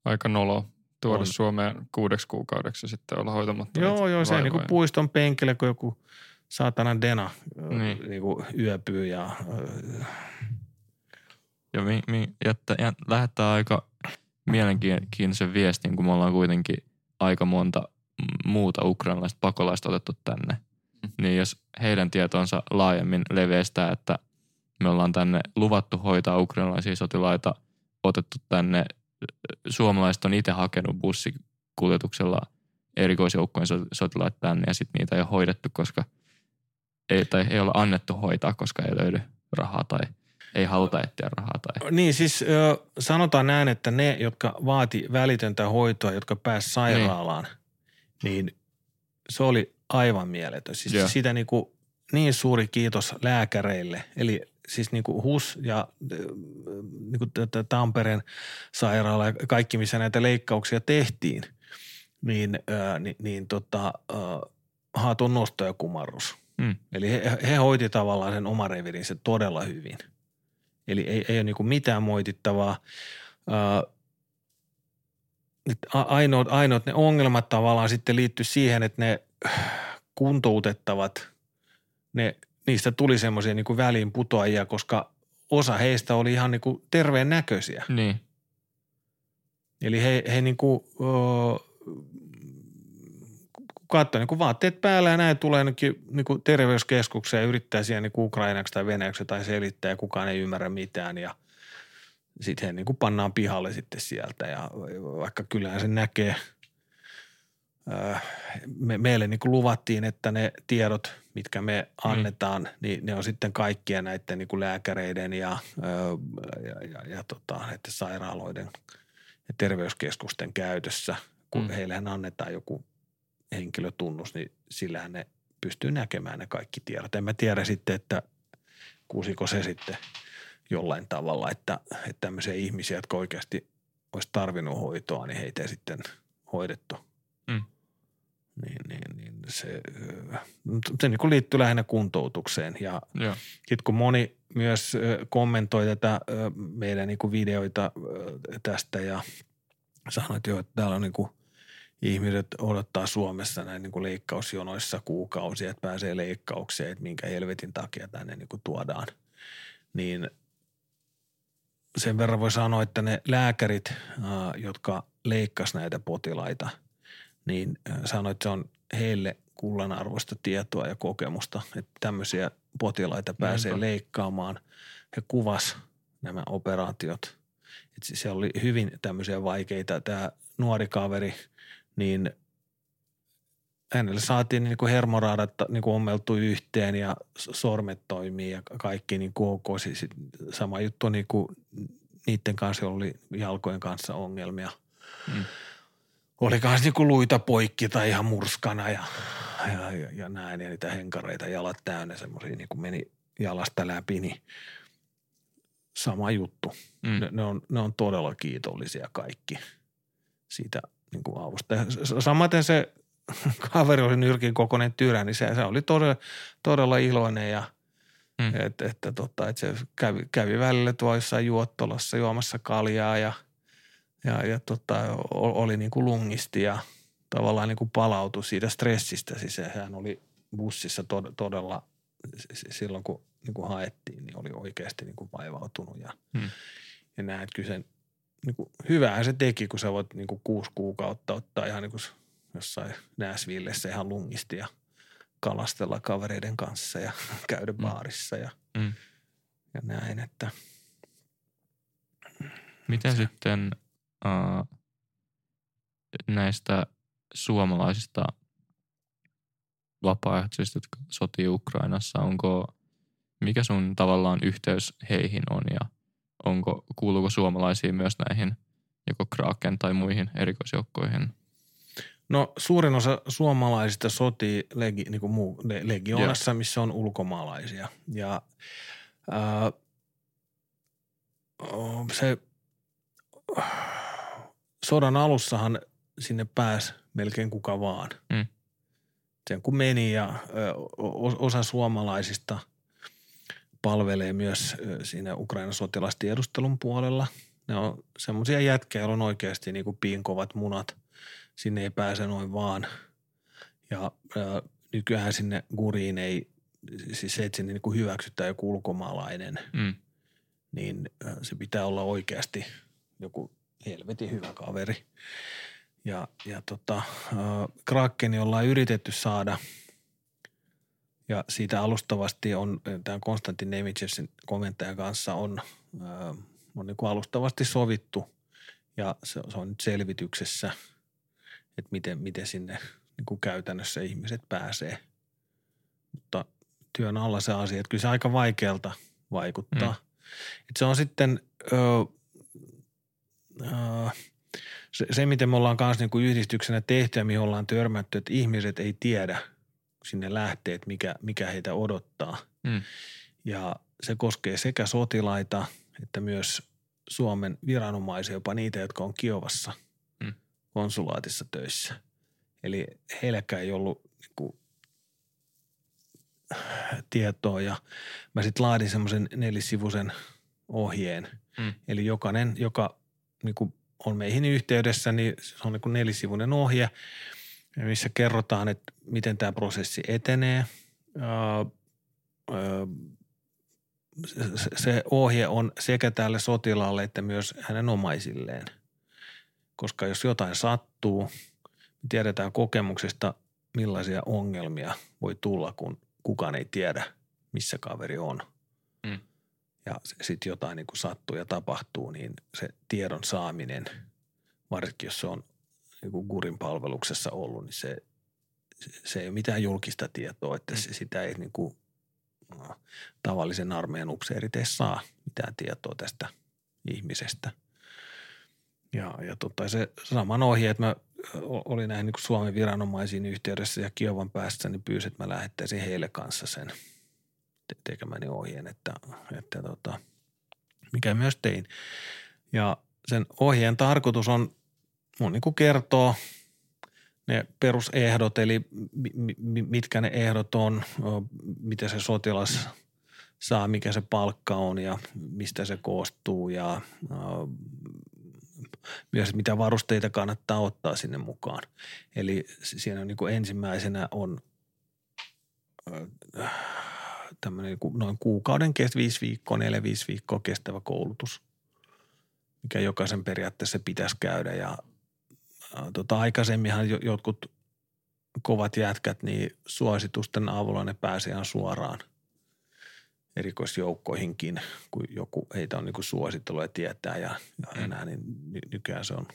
aika nolo tuoda On. Suomeen kuudeksi kuukaudeksi ja sitten olla hoitamatta Joo, joo, se niin kuin puiston penkillä, kun joku saatana dena Niin. niin. Kuin yöpyy ja Ja, mi, mi, jättä, jät, lähettää aika mielenkiintoisen viestin, kun me ollaan kuitenkin aika monta muuta ukrainalaista pakolaista otettu tänne. Mm. Niin jos heidän tietonsa laajemmin leveistää, että me ollaan tänne luvattu hoitaa ukrainalaisia sotilaita, otettu tänne, suomalaiset on itse hakenut bussikuljetuksella erikoisjoukkojen so- sotilaat tänne ja sitten niitä ei ole hoidettu, koska ei, tai ei ole annettu hoitaa, koska ei löydy rahaa tai ei haluta etsiä rahaa tai Niin siis sanotaan näin, että ne, jotka vaati välitöntä hoitoa, jotka pääsi sairaalaan, niin, niin se oli aivan mieletön. Siis Joo. siitä niin, kuin, niin suuri kiitos lääkäreille. Eli siis niin kuin HUS ja niin kuin Tampereen sairaala ja kaikki, missä näitä leikkauksia tehtiin, niin, niin, niin tota, ö, haatun nosto ja kumarrus. Mm. Eli he, he hoiti tavallaan sen oman revirinsä todella hyvin. Eli ei, ei ole niin mitään moitittavaa. Ää, ainoat, ainoat ne ongelmat tavallaan sitten liittyy siihen, että ne kuntoutettavat, ne, niistä tuli semmoisia niin kuin väliin putoajia, koska osa heistä oli ihan niin kuin terveen näköisiä. Niin. Eli he, he niin kuin, katsoi niin kuin vaatteet päällä ja näin tulee niin kuin terveyskeskukseen ja yrittää siellä niin ukrainaksi tai venäjäksi tai selittää ja kukaan ei ymmärrä mitään ja sitten he niin kuin pannaan pihalle sitten sieltä ja vaikka kyllähän se näkee, me, meille niin kuin luvattiin, että ne tiedot, mitkä me annetaan, niin ne on sitten kaikkien näiden niin kuin lääkäreiden ja, ja, ja, ja tota, näiden sairaaloiden ja terveyskeskusten käytössä, kun Mm. mm. heillehän annetaan joku henkilötunnus, niin sillähän ne pystyy näkemään ne kaikki tiedot. En mä tiedä sitten, että kusiko se sitten jollain tavalla, että, että tämmöisiä ihmisiä, jotka oikeasti olisi tarvinnut hoitoa, niin heitä ei sitten hoidettu. Mm. Niin, niin, niin se, se niin liittyy lähinnä kuntoutukseen ja sitten kun moni myös kommentoi tätä meidän niin videoita tästä ja sanoi, että, joo, että täällä on niin kuin ihmiset odottaa Suomessa näin niin kuin leikkausjonoissa kuukausia, että pääsee leikkaukseen, että minkä helvetin takia tänne niin kuin tuodaan. Niin sen verran voi sanoa, että ne lääkärit, jotka leikkas näitä potilaita, niin sanoi, että se on heille kullanarvoista tietoa ja kokemusta, että tämmöisiä potilaita pääsee Niinpä. leikkaamaan. He kuvas nämä operaatiot. Että se oli hyvin tämmöisiä vaikeita. Tämä nuori kaveri, niin hänelle saatiin niin kuin hermoraadat niin kuin ommeltu yhteen ja sormet toimii ja kaikki niin kuin ok. Siis sama juttu niin kuin niiden kanssa, oli jalkojen kanssa ongelmia. Mm. Oli kanssa niin kuin luita poikki tai ihan murskana ja, ja, ja, ja näin. Ja niitä henkareita jalat täynnä semmoisia niin kuin meni jalasta läpi, niin sama juttu. Mm. Ne, ne, on, ne on todella kiitollisia kaikki siitä niin kuin avusta. Ja samaten se kaveri oli nyrkin kokoinen tyrä, niin se, se oli todella, todella iloinen ja Mm. mm. että, tota, että se kävi, kävi välillä jossain juottolassa juomassa kaljaa ja, ja, ja tota, oli niin kuin lungisti ja tavallaan niin kuin palautui siitä stressistä. Siis hän oli bussissa tod, todella silloin, kun niin kuin haettiin, niin oli oikeasti niin kuin vaivautunut ja, Mm. ja näin, että kyllä sen, niin kuin, hyvähän se teki, kun sä voit niin kuin kuusi kuukautta ottaa ihan niin kuin jossain Nashvillessä ihan lungisti ja kalastella kavereiden kanssa ja käydä Mm. baarissa ja, Mm. ja näin, että Miten sitten uh, näistä suomalaisista vapaaehtoisista, jotka sotii Ukrainassa, onko, mikä sun tavallaan yhteys heihin on ja onko, kuuluuko suomalaisia myös näihin joko Kraken tai muihin erikoisjoukkoihin? No suurin osa suomalaisista sotii legi, niin kuin muu, le, legioonassa, missä on ulkomaalaisia. Ja o- se sodan alussahan sinne pääsi melkein kuka vaan. Mm. Sen kun meni ja ö, osa suomalaisista palvelee myös ö, siinä Ukrainan sotilastiedustelun puolella. Ne on semmoisia jätkiä, joilla on oikeasti niin kuin piinkovat munat. Sinne ei pääse noin vaan. Ja ää, nykyään sinne guriin ei, siis se, että sinne niin kuin hyväksytään joku ulkomaalainen, Mm. niin ää, se pitää olla oikeasti joku helvetin hyvä kaveri. Ja, ja tota, Krakeni ollaan yritetty saada ja siitä alustavasti on tämän Konstantin Nemitschevsin komentajan kanssa on, on niin kuin alustavasti sovittu ja se, se on nyt selvityksessä, että miten, miten sinne niin kuin käytännössä ihmiset pääsee. Mutta työn alla se asia, että kyllä se aika vaikealta vaikuttaa. Mm. Et se on sitten, ö, se, se, miten me ollaan kanssa niin yhdistyksenä tehty ja mihin ollaan törmätty, että ihmiset ei tiedä sinne lähtee, että mikä, mikä heitä odottaa. Mm. Ja se koskee sekä sotilaita että myös Suomen viranomaisia, jopa niitä, jotka on Kiovassa Mm. konsulaatissa töissä. Eli heilläkään ei ollut niin kuin, tietoa ja mä sitten laadin semmoisen nelisivuisen ohjeen. Mm. Eli jokainen, joka niin kuin on meihin yhteydessä, niin se on niin kuin nelisivuinen ohje, missä kerrotaan, että miten tämä prosessi etenee. Se ohje on sekä tälle sotilaalle että myös hänen omaisilleen. Koska jos jotain sattuu, niin tiedetään kokemuksesta, millaisia ongelmia voi tulla, kun kukaan ei tiedä, missä kaveri on. Mm. Ja sitten jotain niin kuin sattuu ja tapahtuu, niin se tiedon saaminen, varsinkin jos se on niin kuin Gurin palveluksessa ollut, niin se, se ei ole mitään julkista tietoa, että se, sitä ei niin kuin, äh, tavallisen armeijan upseerit ei saa mitään tietoa tästä ihmisestä. Ja, ja tota, se saman ohje, että mä olin näihin niin Suomen viranomaisiin yhteydessä ja Kiovan päässä, niin pyysin, että mä lähettäisin heille kanssa sen tekemäni ohjeen, että, että tota, mikä myös tein. Ja sen ohjeen tarkoitus on mun niin kuin kertoo ne perusehdot, eli mi- mi- mitkä ne ehdot on, o, miten se sotilas saa, mikä se palkka on ja mistä se koostuu ja myös mitä varusteita kannattaa ottaa sinne mukaan. Eli siinä on niin kuin ensimmäisenä on tämmöinen noin kuukauden kestä, viisi viikkoa, neljä, viisi viikkoa kestävä koulutus, mikä jokaisen periaatteessa pitäisi käydä. Ja ää, tota, aikaisemminhan jo, jotkut kovat jätkät, niin suositusten avulla ne pääsee ihan suoraan erikoisjoukkoihinkin, kun joku heitä on niin kuin suositellut ja tietää ja, ja Mm. enää, niin ny, nykyään se on,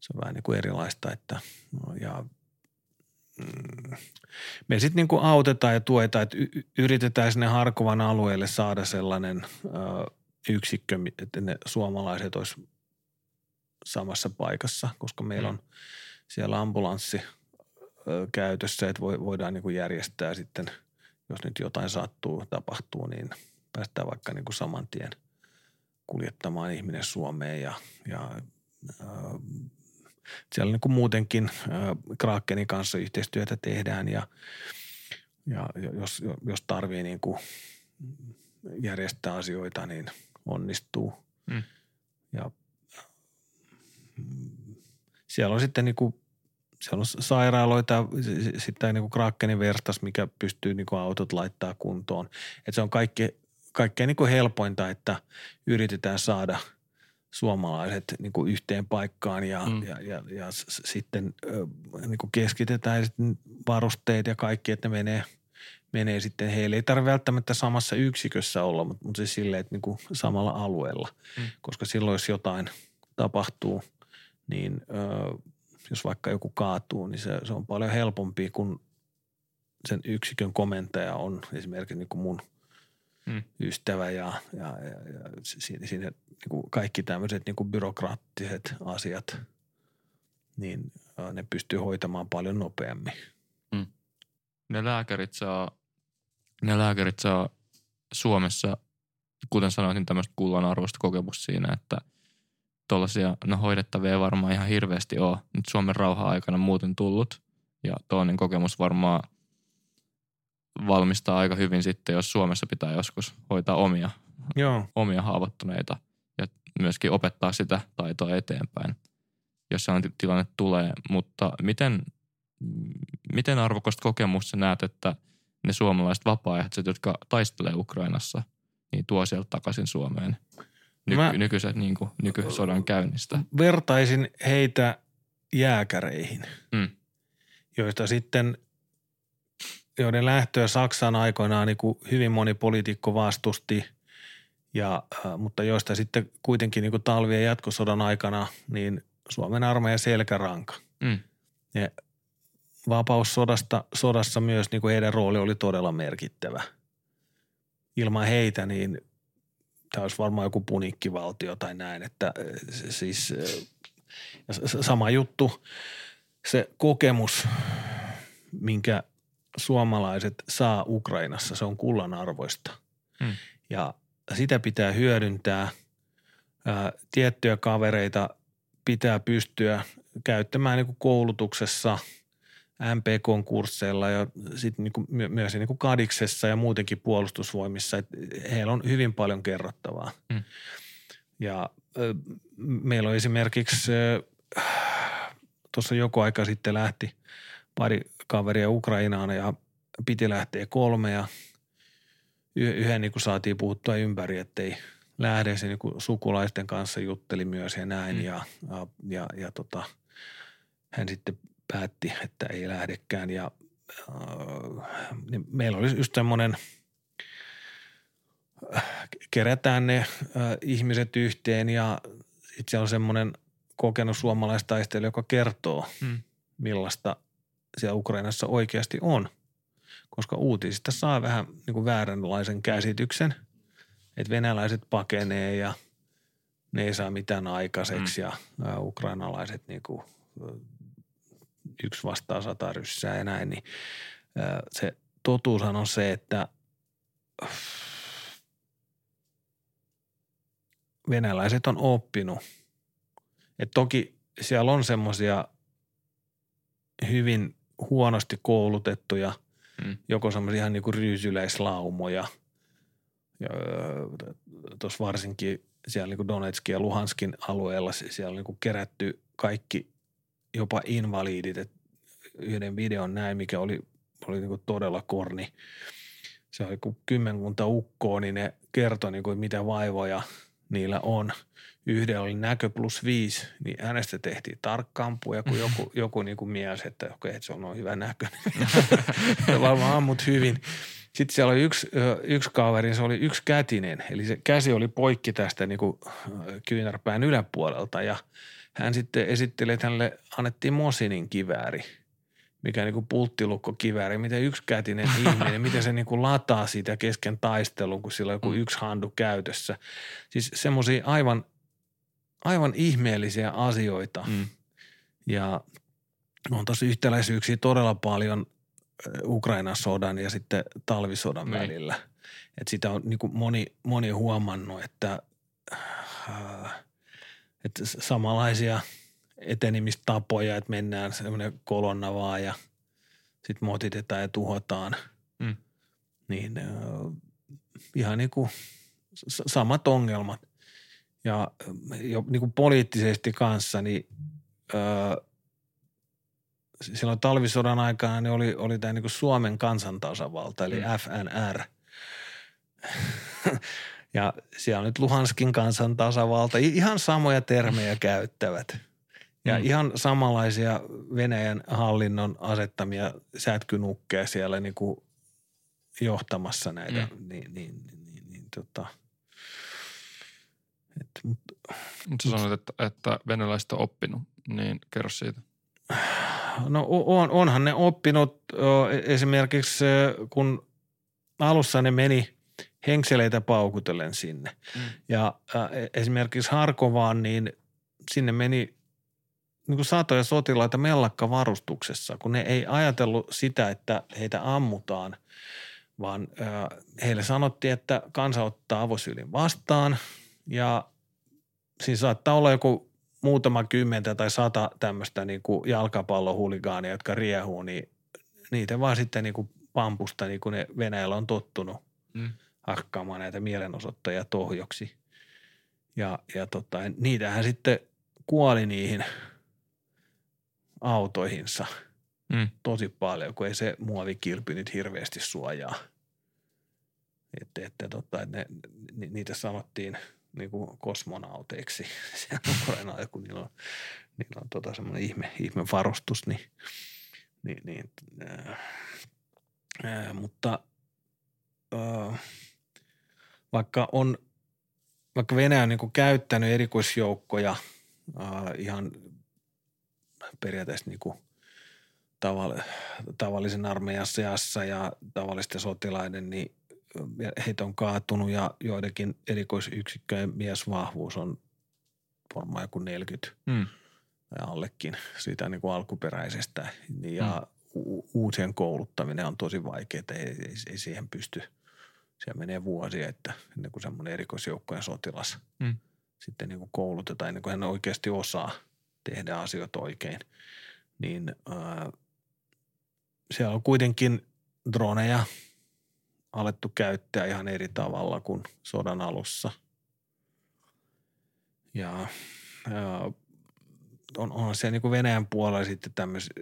se on vähän niin kuin erilaista, että no, ja me sitten niin kuin autetaan ja tuetaan, että yritetään sinne Harkovan alueelle saada sellainen ö, yksikkö, että ne suomalaiset olisi samassa paikassa, koska meillä Mm. on siellä ambulanssi ö, käytössä, että voi, voidaan niin kuin järjestää sitten, jos nyt jotain sattuu, tapahtuu, niin päästään vaikka niin kuin saman tien kuljettamaan ihminen Suomeen ja, ja ö, siellä niin kuin muutenkin Krakenin kanssa yhteistyötä tehdään ja, ja jos, jos tarvii niin kuin järjestää asioita, niin onnistuu. Mm. Ja mm, siellä on sitten niin kuin, siellä on sairaaloita, sitten niin kuin Krakenin verstas, mikä pystyy niin kuin autot laittaa kuntoon. Et se on kaikki, kaikkein niin kuin helpointa, että yritetään saada suomalaiset niin kuin yhteen paikkaan ja, Mm. ja, ja, ja sitten ö, niin kuin keskitetään sitten varusteet ja kaikki, että ne menee, menee sitten heille. Ei tarvitse välttämättä samassa yksikössä olla, mutta, mutta siis silleen, että niin kuin samalla alueella, mm. koska silloin jos jotain tapahtuu, niin ö, jos vaikka joku kaatuu, niin se, se on paljon helpompi, kun sen yksikön komentaja on esimerkiksi niin kuin mun Mm. ystävä ja, ja, ja, ja siinä, siinä niin kuin kaikki tämmöiset niin kuin byrokraattiset asiat, niin ne pystyy hoitamaan paljon nopeammin. ne lääkärit saa, ne lääkärit saa Suomessa, kuten sanoisin, tämmöistä kullanarvoista kokemusta siinä, että tuollaisia no hoidettavia ei varmaan ihan hirveästi ole nyt Suomen rauha-aikana muuten tullut. Ja toinen kokemus varmaan valmistaa aika hyvin sitten, jos Suomessa pitää joskus hoitaa omia, Joo. omia haavoittuneita. Ja myöskin opettaa sitä taitoa eteenpäin, jos sellainen tilanne tulee. Mutta miten, miten arvokasta kokemusta näet, että ne suomalaiset vapaaehtoiset, jotka taistelee Ukrainassa, niin tuo sieltä takaisin Suomeen ny- Mä- nykyiset, niin kuin, nykysodan käynnistä? Vertaisin heitä jääkäreihin, Mm. joista sitten, joiden lähtöä Saksaan aikoinaan niin kuin hyvin moni poliitikko vastusti, ja, äh, mutta joista sitten kuitenkin niin kuin talvien jatkosodan aikana niin Suomen armeijan selkäranka. Mm. Ja vapaussodasta sodassa myös niin kuin heidän rooli oli todella merkittävä. Ilman heitä niin tämä olisi varmaan joku punikkivaltio tai näin, että äh, siis äh, sama juttu, se kokemus, minkä suomalaiset saa Ukrainassa, se on kullan arvoista. Mm. Ja sitä pitää hyödyntää. Ää, Tiettyjä kavereita pitää pystyä käyttämään niin kuin koulutuksessa, MPK-kursseilla ja sitten niin kuin my- myös niin kuin kadiksessa ja muutenkin puolustusvoimissa. Et heillä on hyvin paljon kerrottavaa. Mm. Ja ö, meillä on esimerkiksi tuossa joku aika sitten lähti pari kaveria Ukrainaan ja piti lähteä kolme ja yhden niin kuin saatiin puhuttua ympäri, ettei lähde. Se niin kuin sukulaisten kanssa jutteli myös ja näin Mm. ja, ja, ja, ja tota, hän sitten päätti, että ei lähdekään ja äh, niin meillä oli just semmoinen, äh, kerätään ne äh, ihmiset yhteen ja siellä on semmoinen kokenut suomalaistaistelija, joka kertoo, Mm. millaista siellä Ukrainassa oikeasti on. Koska uutisista saa vähän niin kuin vääränlaisen käsityksen, että venäläiset pakenee ja ne ei saa mitään aikaiseksi ja ä, ukrainalaiset niin kuin, yksi vastaa sata ryssää ja näin, niin se totuushan on se, että venäläiset on oppinut. Et toki siellä on semmoisia hyvin huonosti koulutettuja, Mm. joko semmoisia ihan niinku ryysyläislaumoja. Ja, tuossa varsinkin siellä niinku Donetskin ja Luhanskin alueella siellä on niinku kerätty kaikki jopa invalidit. Et yhden videon näin, mikä oli, oli niinku todella korni. Se oli kuin kymmenkunta ukkoa, niin ne kertoi niinku, että mitä vaivoja niillä on. Yhdellä oli näkö plus viisi, niin hänestä tehtiin tarkkaampuja, kun joku, joku niin kuin mies, että okei, että se on noin hyvä näköinen. ja varmaan ammut hyvin. Sitten siellä oli yksi, yksi kaveri, se oli yksi kätinen, eli se käsi oli poikki tästä niin kuin kyynärpään yläpuolelta ja hän sitten esitteli, että hänelle annettiin Mosinin kivääri, mikä niin kuin pulttilukkokivääri, miten yksikätinen ihminen, miten se niin kuin lataa sitä kesken taistelun, kun sillä on joku Mm. yksi handu käytössä. Siis semmoisia aivan, aivan ihmeellisiä asioita Mm. ja on tosi yhtäläisyyksiä todella paljon ö, Ukrainan sodan ja sitten talvisodan Niin. välillä. Et sitä on niin moni, moni huomannut, että, äh, että samanlaisia etenemistapoja, että mennään semmoinen kolonna vaan ja sitten motitetaan ja tuhotaan. Mm. Niin äh, ihan niin kuin samat ongelmat. Ja jo niin kuin poliittisesti kanssa, niin öö, silloin talvisodan aikana niin oli, oli tämä niin Suomen kansantasavalta, eli Mm. FNR. ja siellä on nyt Luhanskin kansantasavalta. Ihan samoja termejä käyttävät. Ja Mm. ihan samanlaisia Venäjän hallinnon asettamia sätkynukkeja siellä niin kuin johtamassa näitä. Mm. Niin, niin, niin, niin, niin tota. Et, mut, Mutta sä sanoit, että, että venäläiset on oppinut, niin kerro siitä. No on, onhan ne oppinut ö, esimerkiksi kun alussa ne meni henkseleitä paukutellen sinne. Mm. Ja ä, esimerkiksi Harkovaan, niin sinne meni niin kuin satoja sotilaita mellakkavarustuksessa, kun ne ei ajatellut sitä, että heitä ammutaan, vaan heille sanottiin, että kansa ottaa avosylin vastaan ja siinä saattaa olla joku muutama kymmentä tai sata tämmöistä niin kuin jalkapallohuligaania, jotka riehuu, niin niitä vaan sitten niin kuin pampusta, niin kuin ne Venäjällä on tottunut Mm. hakkaamaan näitä mielenosoittajia tohjoksi. Ja, ja tota, niitähän sitten kuoli niihin autoihinsa Mm. tosi paljon, kun ei se muovikilpi nyt hirveästi suojaa. Että, että, tota, että ne, ni, niitä sanottiin niin kuin kosmonauteiksi. Siellä Ukrainalla, kun niillä on, niillä on tota semmoinen ihme, ihme varustus, niin, niin, niin ää, ää, mutta ää, vaikka on, vaikka Venäjä on niin kuin käyttänyt erikoisjoukkoja ää, ihan periaatteessa niin kuin tavall- tavallisen armeijan seassa ja tavallisten sotilaiden, niin heitä on kaatunut ja joidenkin erikoisyksikköjen miesvahvuus on varmaan joku 40 Mm. tai allekin siitä niin kuin alkuperäisestä. Ja u- uusien kouluttaminen on tosi vaikeaa, ei, ei, ei siihen pysty. Siellä menee vuosia, että ennen kuin semmoinen erikoisjoukkojen sotilas Mm. sitten niin kuin koulutetaan, ennen kuin hän oikeasti osaa tehdä asioita oikein. Niin ää, siellä on kuitenkin droneja alettu käyttää ihan eri tavalla kuin sodan alussa. Ja ää, on, on siellä niin kuin Venäjän puolella sitten tämmöisiä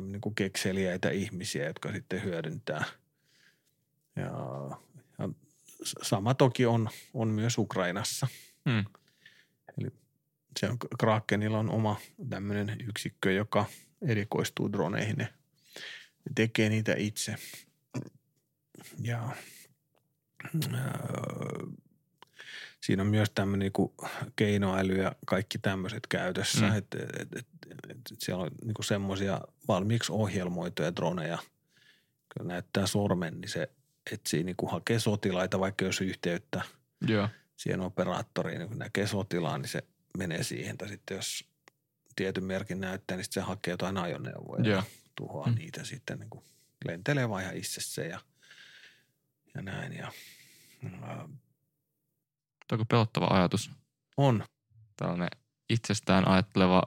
niin kekseliäitä ihmisiä, jotka sitten hyödyntää. Ja, ja sama toki on, on myös Ukrainassa. Mm. Se on, Krakenilla on oma tämmöinen yksikkö, joka erikoistuu droneihin. Ne ne tekee niitä itse. Ja öö, siinä on myös tämmöinen niinku keinoäly ja kaikki tämmöiset käytössä. Mm. Että et, et, et, et siellä on niinku semmoisia valmiiksi ohjelmoituja droneja. Kun näyttää sormen, niin se etsii niinku hakee sotilaita, vaikka jos yhteyttä Joo. siihen operaattoriin, niin kun näkee sotilaan, niin se menee siihen. Tai sitten jos tietyn merkin näyttää, niin sitten se hakee jotain ajoneuvoja Joo. ja tuhoaa Mm. niitä sitten niin kuin lentelee vaan ihan itsessä ja, ja näin. Ja, ää, Tuo on pelottava ajatus. on, Tällainen itsestään ajatteleva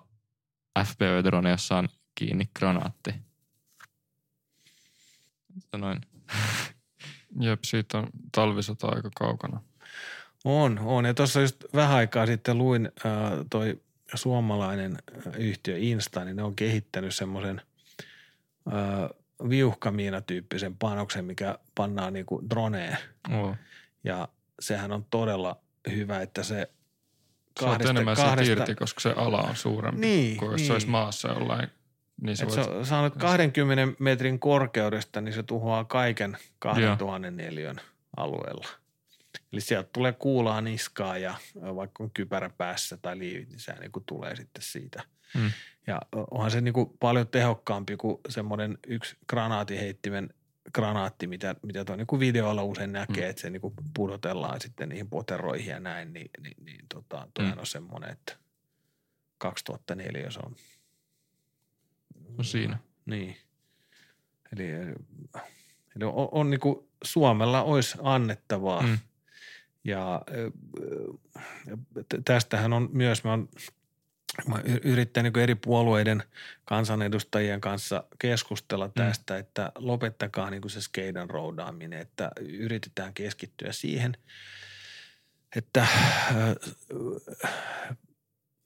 FPV-drone, jossa on kiinni granaatti. Sanoin. Jep, siitä on talvisota aika kaukana. on, on. Ja tuossa just vähän aikaa sitten luin ää, toi suomalainen yhtiö Insta, niin ne on kehittänyt semmoisen viuhkamiinatyyppisen panoksen, mikä pannaan niin kuin droneen. Oo. Ja sehän on todella hyvä, että se Saat enemmän siitä irti, koska se ala on suurempi Niin, kuin jos niin. se olisi maassa jollain. Niin se Et voit, se, saanut 20 metrin korkeudesta, niin se tuhoaa kaiken 2000 neliön alueella. Eli sieltä tulee kuulaa niskaa ja vaikka on kypärä päässä tai liivit, niin se niin kuin tulee sitten siitä. Mm. Ja onhan se niin kuin paljon tehokkaampi kuin semmoinen yksi granaatiheittimen granaatti, mitä, mitä tuo niin videolla usein näkee, Mm. että se niin kuin pudotellaan sitten niihin poteroihin ja näin, niin, niin, niin tota, Mm. on semmoinen, että 2004 se on No siinä. niin. Eli, eli on, on niin kuin Suomella olisi annettavaa. Mm. Ja t- tästähän on myös, mä oon mä oon y- yrittänyt niin eri puolueiden kansanedustajien kanssa keskustella tästä, mm. että lopettakaa niin kuin se skeidan roudaaminen, että yritetään keskittyä siihen, että ö,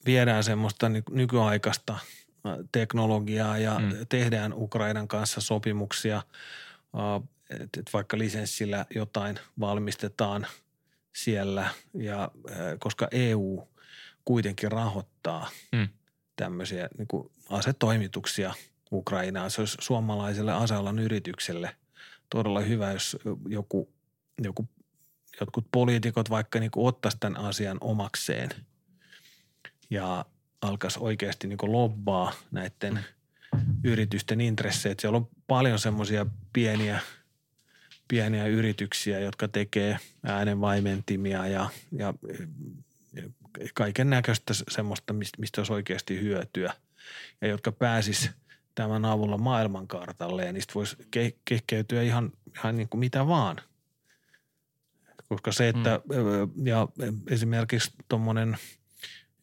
viedään semmoista ny- nykyaikaista teknologiaa ja Mm. mm. tehdään Ukrainan kanssa sopimuksia, että et vaikka lisenssillä jotain valmistetaan siellä ja koska EU kuitenkin rahoittaa Mm. tämmöisiä niin kuin asetoimituksia Ukrainaan. Se olisi suomalaiselle asealan yritykselle todella hyvä, jos joku, joku jotkut poliitikot vaikka niin kuin ottaisi tämän asian omakseen ja alkaisi oikeasti niin kuin lobbaa näiden yritysten intressejä. Siellä on paljon semmoisia pieniä, pieniä yrityksiä, jotka tekee äänenvaimentimia ja, ja, ja kaiken näköistä semmoista, mistä, olisi oikeasti hyötyä ja jotka pääsis tämän avulla maailmankartalle ja niistä voisi ke- kehkeytyä ihan, ihan niin kuin mitä vaan. Koska se, että mm. ja esimerkiksi tuommoinen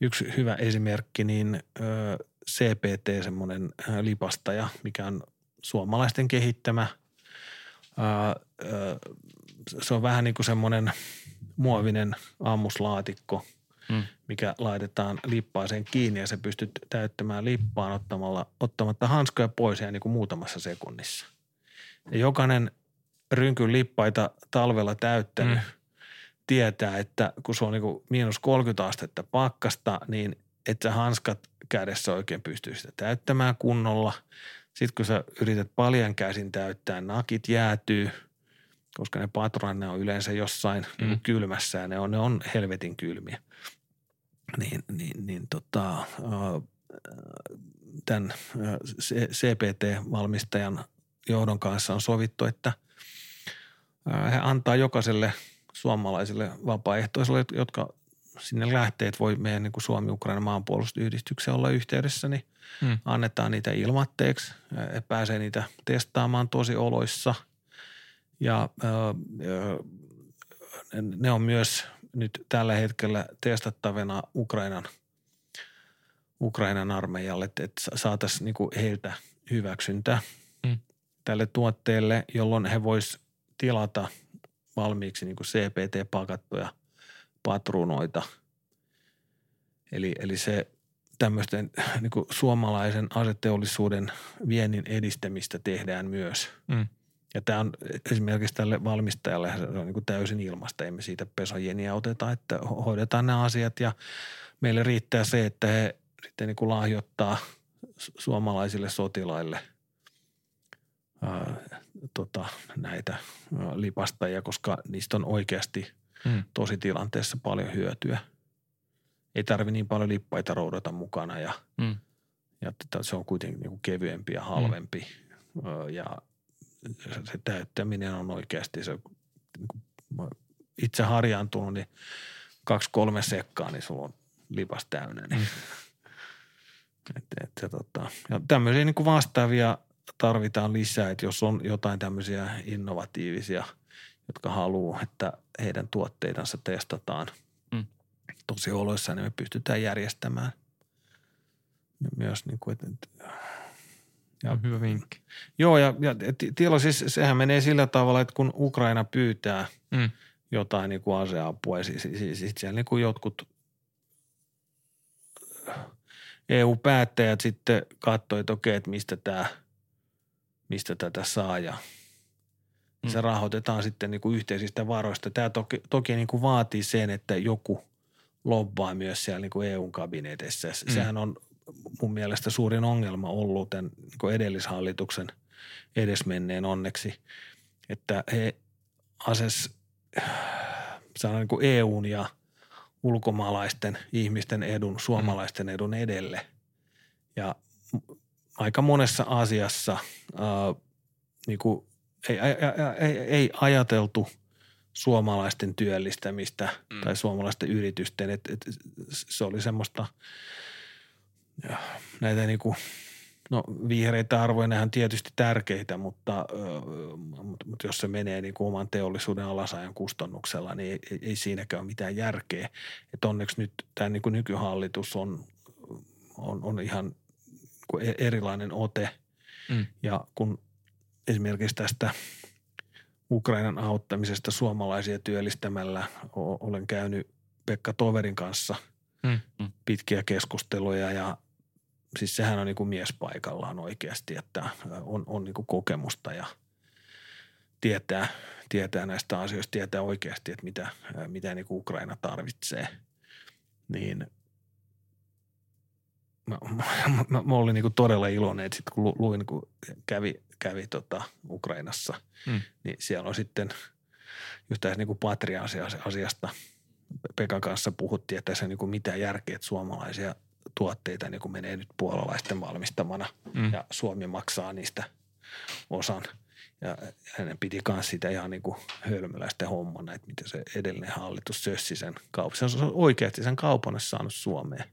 yksi hyvä esimerkki, niin CPT, semmoinen lipastaja, mikä on suomalaisten kehittämä. Se on vähän niin kuin semmoinen muovinen ammuslaatikko, Mm. mikä laitetaan lippaaseen kiinni ja se pystyt täyttämään lippaan ottamalla, ottamatta hanskoja pois ja niin kuin muutamassa sekunnissa. Ja jokainen rynkyn lippaita talvella täyttänyt Mm. tietää, että kun se on niin kuin miinus 30 astetta pakkasta, niin et sä hanskat kädessä oikein pystyy sitä täyttämään kunnolla. Sitten kun sä yrität paljon käsin täyttää, nakit jäätyy, koska ne patronat ne on yleensä jossain mm. niin Mm. kylmässä ja ne on, ne on helvetin kylmiä. Niin, niin, niin tota, tämän CPT-valmistajan johdon kanssa on sovittu, että he antaa jokaiselle suomalaiselle vapaaehtoiselle, jotka sinne lähtee, että voi meidän niin kuin Suomi-Ukraina maanpuolustusyhdistykseen olla yhteydessä, niin Mm. annetaan niitä ilmatteeksi. Pääsee niitä testaamaan tosi oloissa. Ja ö, ne on myös nyt tällä hetkellä testattavana Ukrainan, Ukrainan armeijalle, että, saataisiin niinku heiltä hyväksyntä Mm. tälle tuotteelle, jolloin he vois tilata valmiiksi niinku CPT-pakattuja patruunoita. Eli, eli se tämmöisten niin suomalaisen aseteollisuuden viennin edistämistä tehdään myös. Mm. Ja tämä on esimerkiksi tälle valmistajalle se on niin täysin ilmasta. Emme siitä pesojeniä oteta, että ho- hoidetaan nämä asiat ja meille riittää se, että he sitten niin kuin lahjoittaa su- suomalaisille sotilaille ää, tota, näitä ää, lipastajia, koska niistä on oikeasti Mm. tosi tilanteessa paljon hyötyä. Ei tarvi niin paljon lippaita roudata mukana ja, Mm. ja tätä- se on kuitenkin niin kuin kevyempi ja halvempi. Ö, Ja se- täyttäminen on oikeasti se, niin kuin mä itse harjaantunut, niin kaksi-kolme sekkaa, niin sulla on lipas täynnä. Niin. Mm. Et, et, se, tota, ja tämmöisiä niin kuin vastaavia tarvitaan lisää, että jos on jotain tämmöisiä innovatiivisia, jotka haluaa, että heidän tuotteitansa testataan Mm. tosi oloissa, niin me pystytään järjestämään myös niin kuin, että, että Ja- hyvä vinkki. Joo, ja, ja ti- tilo, siis sehän menee sillä tavalla, että kun Ukraina pyytää Mm. jotain niin kuin aseapua, ja siis, siis, siis siellä niin kuin jotkut EU-päättäjät sitten katsoi, että okei, että mistä tämä, mistä tätä saa, ja Mm. se rahoitetaan sitten niin kuin yhteisistä varoista. Tämä toki, toki niin kuin vaatii sen, että joku lobbaa myös siellä niin kuin EU-kabineteissa. Mm. Sehän on mun mielestä suurin ongelma ollut tämän niin edellishallituksen edesmenneen onneksi, että he ases saadaan niin EUn ja ulkomaalaisten ihmisten edun, suomalaisten edun edelle. Ja aika monessa asiassa ää, niin kuin ei, ei, ei, ei ajateltu suomalaisten työllistämistä Mm. mm. tai suomalaisten yritysten, että et, se oli semmoista ja, näitä niin kuin, no vihreitä arvoja, ne on tietysti tärkeitä, mutta, ö, mutta, mutta jos se menee niin kuin oman teollisuuden alasajan kustannuksella, niin ei, ei, siinäkään ole mitään järkeä. Että onneksi nyt tämä niin kuin nykyhallitus on, on, on ihan niin kuin erilainen ote. Mm. Ja kun esimerkiksi tästä Ukrainan auttamisesta suomalaisia työllistämällä olen käynyt Pekka Toverin kanssa Mm. Mm. pitkiä keskusteluja ja siis sehän on niin kuin mies paikallaan oikeasti, että on, on niin kuin kokemusta ja tietää, tietää näistä asioista, tietää oikeasti, että mitä, mitä niin kuin Ukraina tarvitsee. Niin mä, mä, mä, mä olin niin kuin todella iloinen, että sitten kun lu- luin, kun kävi, kävi tota Ukrainassa, Mm. niin siellä on sitten just tässä niin kuin patria-asiasta Pekan kanssa puhuttiin, että tässä ei niin kuin mitään järkeä, että suomalaisia tuotteita niin kuin menee nyt puolalaisten valmistamana Mm. ja Suomi maksaa niistä osan. Ja hänen piti myös sitä ihan niin kuin hölmöläisten hommana, että miten se edellinen hallitus sössi sen kaupan. Se on oikeasti sen kaupan olisi saanut Suomeen.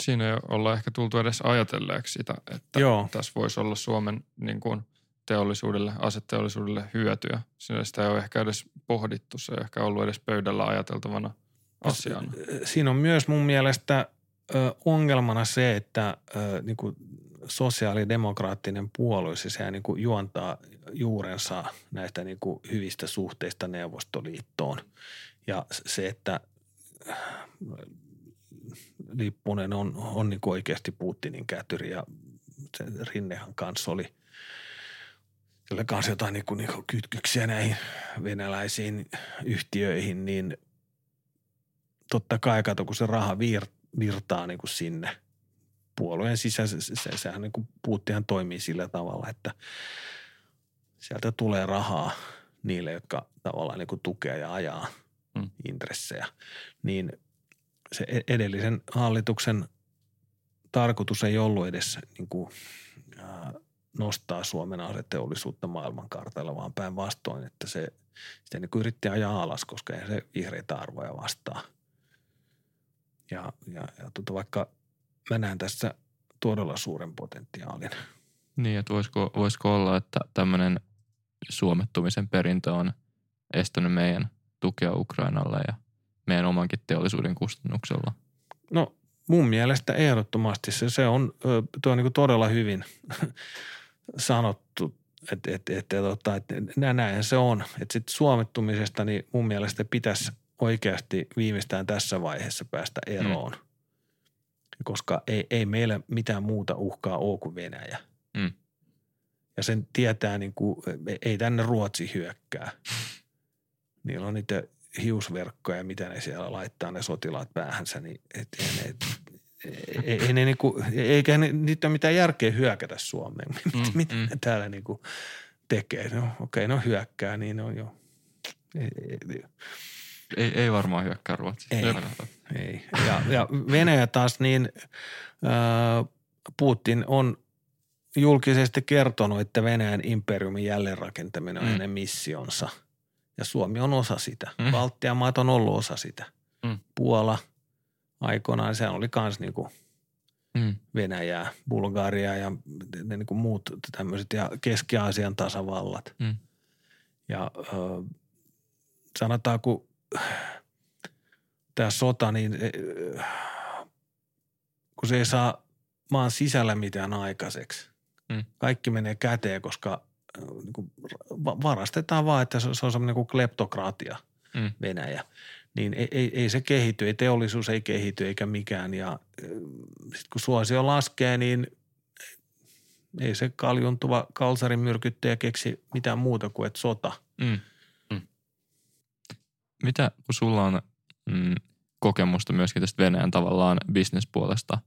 Siinä ei olla ehkä tultu edes ajatelleeksi sitä, että Joo. tässä voisi olla Suomen niin kuin, teollisuudelle, aseteollisuudelle hyötyä. Siinä sitä ei ole ehkä edes pohdittu, se ei ehkä ollut edes pöydällä ajateltavana asiana. Siinä on myös mun mielestä ongelmana se, että niin kuin sosiaalidemokraattinen puolue, siis sehän niin kuin juontaa juurensa näistä niin kuin hyvistä suhteista Neuvostoliittoon. Ja se, että Lippunen on, on niin oikeasti Putinin kätyri ja Rinnehan kanssa oli sillä kanssa jotain niin kuin, niin kuin kytkyksiä näihin venäläisiin yhtiöihin, niin totta kai kato, kun se raha vir, virtaa niin kuin sinne puolueen sisäisen, se, se, sehän niin kuin Putinhan toimii sillä tavalla, että sieltä tulee rahaa niille, jotka tavallaan niin kuin tukee ja ajaa mm. intressejä, niin se e-, edellisen hallituksen tarkoitus ei ollut edes niin kuin, ää, nostaa Suomen aseteollisuutta maailmankartalla, vaan päinvastoin, että se sitä niin kuin yritti ajaa alas, koska ei se vihreitä arvoja vastaa. Ja, ja, ja tuota, vaikka mä näen tässä todella suuren potentiaalin. Niin, että voisiko, voisiko olla, että tämmöinen suomettumisen perintö on estänyt meidän tukea Ukrainalle ja meidän omankin teollisuuden kustannuksella? No mun mielestä ehdottomasti se, se on, tuo on niin todella hyvin sanottu, että et, et, tota, et, et, näinhän se on. Että sitten suomettumisesta niin mun mielestä pitäisi oikeasti viimeistään tässä vaiheessa päästä eroon. Mm. Koska ei, ei meillä mitään muuta uhkaa ole kuin Venäjä. Mm. Ja sen tietää, niin kuin, ei tänne Ruotsi hyökkää. Niillä on niitä hiusverkkoja, mitä ne siellä laittaa ne sotilaat päähänsä, niin et, et, et, ei, ei ne niinku, eikä ne, niitä ole mitään järkeä hyökätä Suomeen. Mm, mitä mm. ne täällä niinku tekee? No okei, okay, no hyökkää, niin on jo. Ei, ei, ei, ei varmaan hyökkää Ruotsista. Ei, ei. Ja, ja Venäjä taas niin, äh, Putin on julkisesti kertonut, että Venäjän imperiumin jälleenrakentaminen on mm. hänen missionsa. Ja Suomi on osa sitä. Mm. Baltian maat on ollut osa sitä. Mm. Puola – aikoinaan. Se oli myös niin kuin mm. Venäjää, Bulgaria ja ne niin kuin muut tämmöiset ja Keski-Aasian tasavallat. Mm. Ja äh, sanotaan, kun tämä sota, niin äh, kun se ei saa maan sisällä mitään aikaiseksi. Mm. Kaikki menee käteen, koska äh, niin kuin varastetaan vaan, että se on semmoinen kuin kleptokratia mm. Venäjä niin ei, ei, ei se kehity, ei teollisuus ei kehity eikä mikään. Ja sitten kun suosio laskee, niin ei se kaljuntuva kalsarin myrkyttäjä keksi mitään muuta kuin että sota. Mm. Mitä, kun sulla on mm, kokemusta myöskin tästä Venäjän tavallaan bisnespuolesta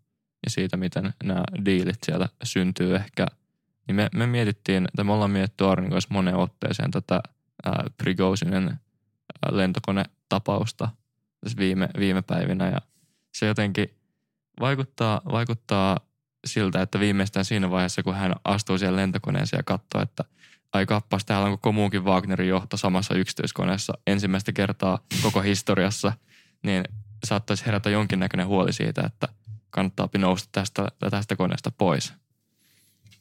ja siitä, miten nämä diilit siellä syntyy ehkä, niin me, me mietittiin, tai me ollaan mietitty Arnin kanssa moneen otteeseen tätä ää, Prigozinen lentokone-tapausta tässä viime, viime päivinä. Ja se jotenkin vaikuttaa, vaikuttaa siltä, että viimeistään siinä vaiheessa, kun hän astuu siellä lentokoneeseen ja katsoo, että ai kappas, täällä on koko muukin Wagnerin johto samassa yksityiskoneessa ensimmäistä kertaa koko historiassa, niin saattaisi herätä jonkinnäköinen huoli siitä, että kannattaa nousta tästä, tästä koneesta pois.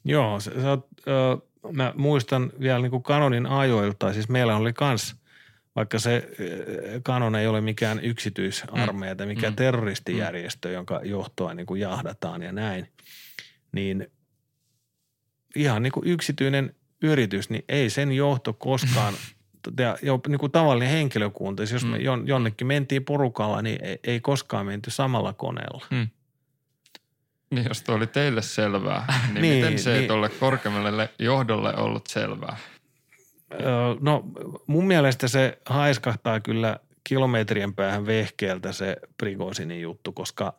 Joo, se, se, äh, mä muistan vielä niin kuin kanonin ajoilta, siis meillä oli kans vaikka se kanon ei ole mikään yksityisarmeija tai mikään mm. terroristijärjestö, mm. jonka johtoa niin kuin jahdataan ja näin, niin ihan niin kuin yksityinen yritys, niin ei sen johto koskaan ja jo, niin kuin tavallinen henkilökunta, siis jos me mm. jonnekin mentiin porukalla, niin ei, ei koskaan menty samalla koneella. Mm. Niin, jos tuo oli teille selvää, niin, niin miten se niin, ei tuolle korkeammalle johdolle ollut selvää? No mun mielestä se haiskahtaa kyllä kilometrien päähän vehkeeltä se Prigozinin juttu, koska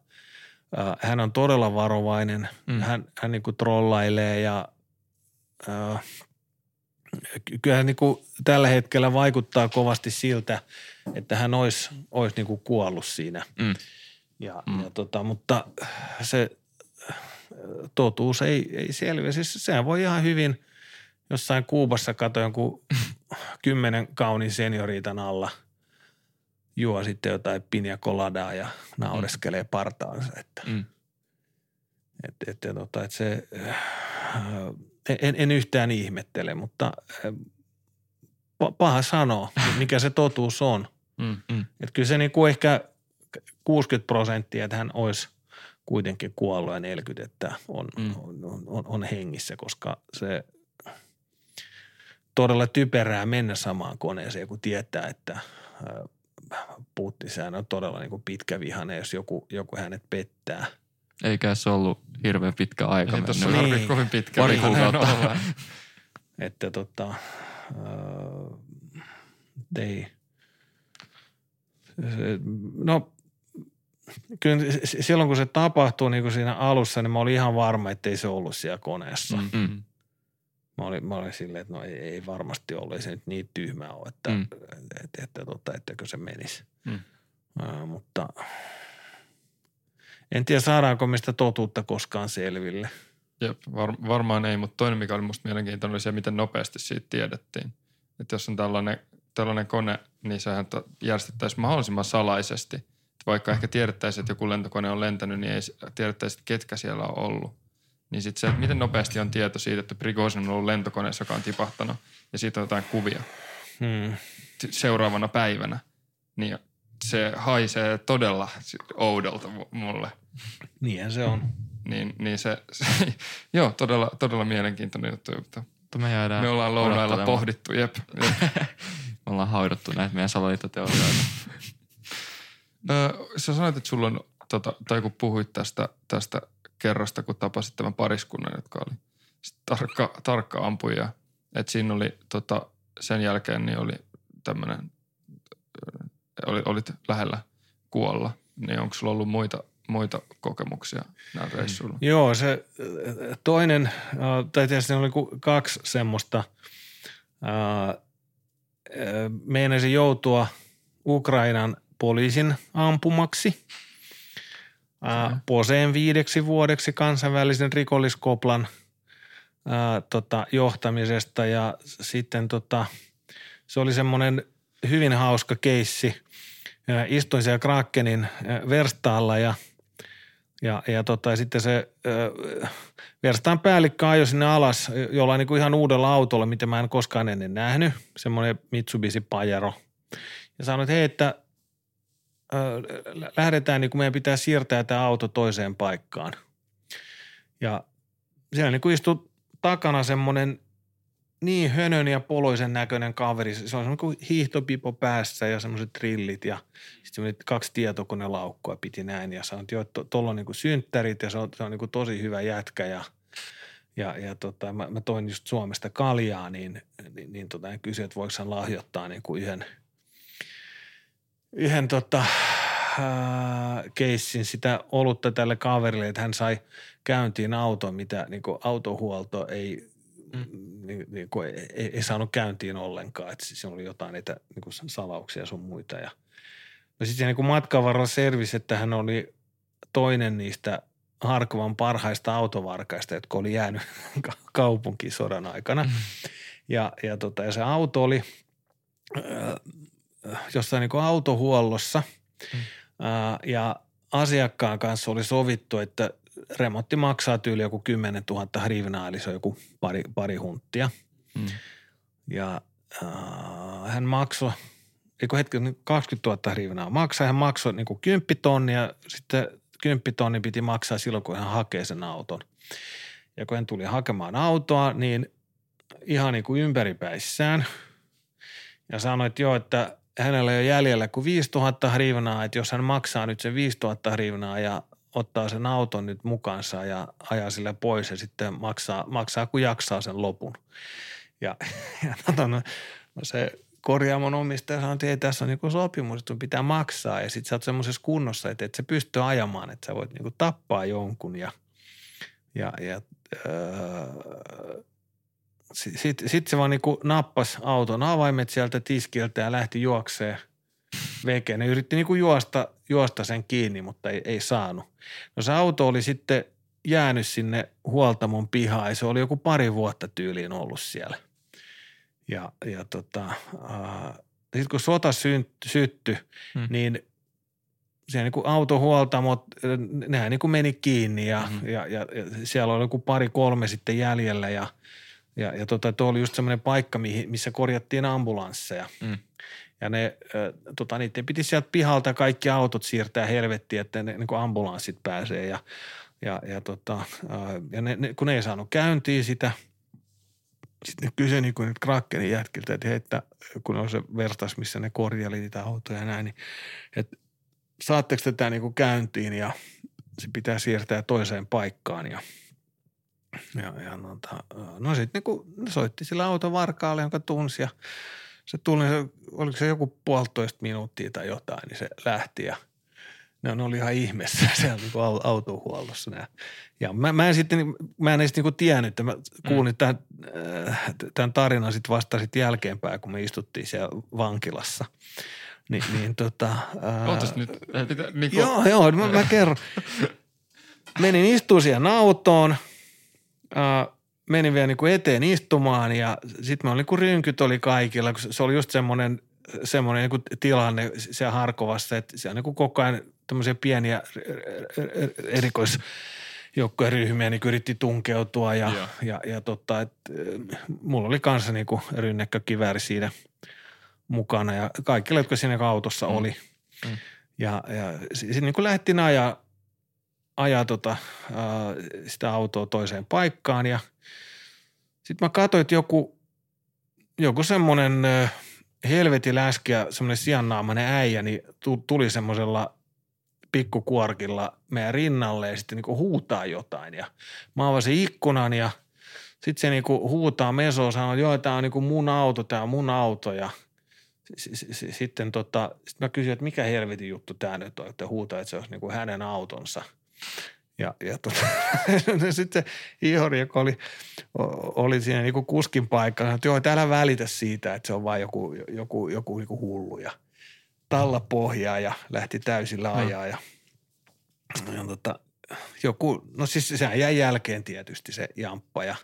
hän on todella varovainen. Mm. Hän, hän niin kuin trollailee ja äh, kyllähän niin kuin tällä hetkellä vaikuttaa kovasti siltä, että hän olisi, olisi niin kuin kuollut siinä. Mm. Ja, mm. ja tota, mutta se totuus ei, ei selviä. Siis sehän voi ihan hyvin – jossain Kuubassa kato jonkun kymmenen kaunin senioriitan alla juo sitten jotain pinia koladaa ja naureskelee mm. partaansa. Että, mm. et, et, et, tota, et se, äh, en, en yhtään ihmettele, mutta äh, paha sanoa, mikä se totuus on. Mm, mm. Et kyllä se niinku ehkä 60 prosenttia, että hän olisi kuitenkin kuollut ja 40, että on, mm. on, on, on hengissä, koska se todella typerää mennä samaan koneeseen, kun tietää, että Putin, sehän on todella niin kuin pitkä vihane, jos joku, joku hänet pettää. Eikä se ollut hirveän pitkä aika. Ei tuossa Niin. kovin pitkä. Pari kuukautta. Että tota, äh, ei. No, kyllä silloin kun se tapahtui niin kuin siinä alussa, niin mä olin ihan varma, että ei se ollut siellä koneessa. Mm. Mm. Mä, olin, mä olin silleen, että no ei, ei varmasti ollut, ei se nyt niin tyhmä ole, että, mm. Mm. että, että, että, tota, ettekö se menisi. Mm. Äh, mutta en tiedä saadaanko mistä totuutta koskaan selville. Jep, var, varmaan ei, mutta toinen, mikä oli musta mielenkiintoinen, oli se, miten nopeasti siitä tiedettiin. Että jos on tällainen, tällainen kone, niin sehän järjestettäisiin mahdollisimman salaisesti. Että vaikka ehkä tiedettäisiin, että joku lentokone on lentänyt, niin ei tiedettäisi, että ketkä siellä on ollut. Niin sitten se, että miten nopeasti on tieto siitä, että Prigozhin on ollut lentokoneessa, joka on tipahtanut, ja siitä on jotain kuvia Hmm. seuraavana päivänä, niin se haisee todella oudolta mu- mulle. Niinhän se on. Niin, niin se, se joo, todella, todella mielenkiintoinen juttu. Mutta me jäädään me ollaan lounailla pohdittu, jep. jep. Me ollaan haudattu näitä meidän salaliittoteorioita. Sä sanoit, että sulla on, tota, tai kun puhuit tästä, tästä kerrasta, kun tapasit tämän pariskunnan, jotka oli tarkka, tarkka ampuja, että siinä oli tota, sen jälkeen niin oli tämmöinen, oli, olit lähellä kuolla, niin onko sulla ollut muita, muita kokemuksia näillä reissuilla? Joo, se toinen, äh, tai tietysti oli kaksi semmoista, äh, äh, meinasi joutua Ukrainan poliisin ampumaksi Poseen viideksi vuodeksi kansainvälisen rikolliskoplan tota, johtamisesta ja sitten tota, se oli semmoinen hyvin hauska keissi. Istuin siellä Krakenin verstaalla ja – ja, ja tota, sitten se ö, verstaan päällikkö ajoi sinne alas jollain niin kuin ihan uudella autolla, mitä mä en koskaan ennen nähnyt, semmoinen Mitsubishi Pajero. Ja sanoi, että hei, että ö, lähdetään, niin kuin meidän pitää siirtää tämä auto toiseen paikkaan. Ja siellä niin kuin istui takana semmoinen niin hönön ja poloisen näköinen kaveri. Se on semmoinen kuin hiihtopipo päässä ja semmoiset trillit ja sitten kaksi tietokonelaukkua piti näin ja sanoin, että joo, tuolla on niin synttärit ja se on, se on niin tosi hyvä jätkä ja ja, ja tota, mä, mä toin just Suomesta kaljaa, niin, niin, niin tota, kysyin, että voiko hän lahjoittaa niin kuin yhden, yhden tota, ää, keissin sitä olutta tälle kaverille, että hän sai käyntiin auton, mitä niin kuin autohuolto ei, mm. niin, niin kuin ei, ei, ei, saanut käyntiin ollenkaan. Että siinä oli jotain niitä niin kuin salauksia ja sun muita. Ja, no sitten niin matkan varrella selvisi, että hän oli toinen niistä Harkovan parhaista autovarkaista, jotka oli jäänyt kaupunkiin sodan aikana. Mm. Ja, ja, tota, ja se auto oli äh, jossain niin kuin autohuollossa mm. äh, ja asiakkaan kanssa oli sovittu, että remontti maksaa tyyli joku 10 000 hrivinaa, eli se on joku pari, pari hunttia. Mm. Ja äh, hän maksoi, eikö hetki, 20 000 hrivinaa maksaa, hän maksoi niin kuin 10 tonnia, sitten 10 tonni piti maksaa silloin, kun hän hakee sen auton. Ja kun hän tuli hakemaan autoa, niin ihan niin kuin ympäripäissään ja sanoi, että joo, että hänellä ei ole jäljellä kuin 5000 hrivinaa, että jos hän maksaa nyt sen 5000 hrivinaa ja ottaa sen auton nyt mukansa ja ajaa sille pois ja sitten maksaa, maksaa kun jaksaa sen lopun. Ja, ja no, no, se korjaamon omistaja sanoi, että ei tässä on niin sopimus, että sun pitää maksaa ja sitten sä oot semmoisessa kunnossa, että et sä pysty ajamaan, että sä voit niin tappaa jonkun ja, ja, ja öö, sitten sit se vaan niin nappasi auton avaimet sieltä tiskiltä ja lähti juokseen vekeen. Ne yritti niin juosta, juosta sen kiinni, mutta ei, ei saanut. No se auto oli sitten jäänyt sinne huoltamon pihaan ja se oli joku pari vuotta tyyliin ollut siellä. Ja, ja tota, äh, sitten kun sota syttyi, hmm. niin siellä niin autohuoltamot, nehän niin meni kiinni ja, hmm. ja, ja, ja siellä oli joku pari kolme sitten jäljellä ja – ja, ja tota, tuo oli just semmoinen paikka, missä korjattiin ambulansseja. Mm. Ja ne, tota, niiden piti sieltä pihalta kaikki autot siirtää helvettiin, että ne niin ambulanssit pääsee. Ja, ja, ja, tota, ja ne, ne, kun ne ei saanut käyntiin sitä sitten ne kysyi niin kuin Krakenin jätkiltä, että, hei, että kun on se verstas, missä ne korjaili niitä autoja ja näin, niin että saatteko te tämä niin kuin käyntiin ja se pitää siirtää toiseen paikkaan ja ja, ja nota, no sitten niin soitti sillä auton varkaalle, jonka tunsi ja se tuli, se, oliko se joku puolitoista minuuttia tai jotain, niin se lähti ja ne, ne oli ihan ihmeessä siellä niin autohuollossa. Nää. Ja mä, mä en sitten, mä en edes niin tiennyt, että mä kuulin mm. tämän, äh, tämän tarinan sitten vasta sit jälkeenpäin, kun me istuttiin siellä vankilassa. Ni, niin tota... Ootas nyt. Pitä, niin kuin... Joo, joo, mä, mä kerron. Menin istumaan siihen autoon, äh, menin vielä niin kuin eteen istumaan ja sitten mä olin, kun rynkyt oli kaikilla, kun se oli just semmoinen, semmoinen niin kuin tilanne siellä Harkovassa, että siellä niin kuin koko ajan tämmöisiä pieniä erikois joukkojen ryhmiä niin yritti tunkeutua ja, ja, ja, ja tota, et, mulla oli kanssa niin kuin rynnäkkökivääri siinä mukana ja kaikilla, jotka siinä autossa mm. oli. Mm. Ja, ja sitten niin kuin lähdettiin ajaa, ajaa tota, äh, sitä autoa toiseen paikkaan ja sitten mä katsoin, että joku, joku semmoinen helvetin ja semmoinen siannaamainen äijä, niin tuli semmoisella pikkukuorkilla meidän rinnalle ja sitten niinku huutaa jotain. Ja mä avasin ikkunan ja sitten se niinku huutaa mesoa, sanoo, että joo, tämä on niinku mun auto, tämä on mun auto ja sitten tota, sit mä kysyin, että mikä helvetin juttu tämä nyt on, että huutaa, että se olisi niinku hänen autonsa. Ja, ja tota, sitten Ihori, joka oli, oli siinä niinku kuskin paikalla, että joo, täällä välitä siitä, että se on vain joku, joku, joku niinku hullu ja – talla pohjaa ja lähti täysillä mm. ajaa ja, ja tota, joku, no siis sehän jäi jälkeen tietysti se jamppa ja,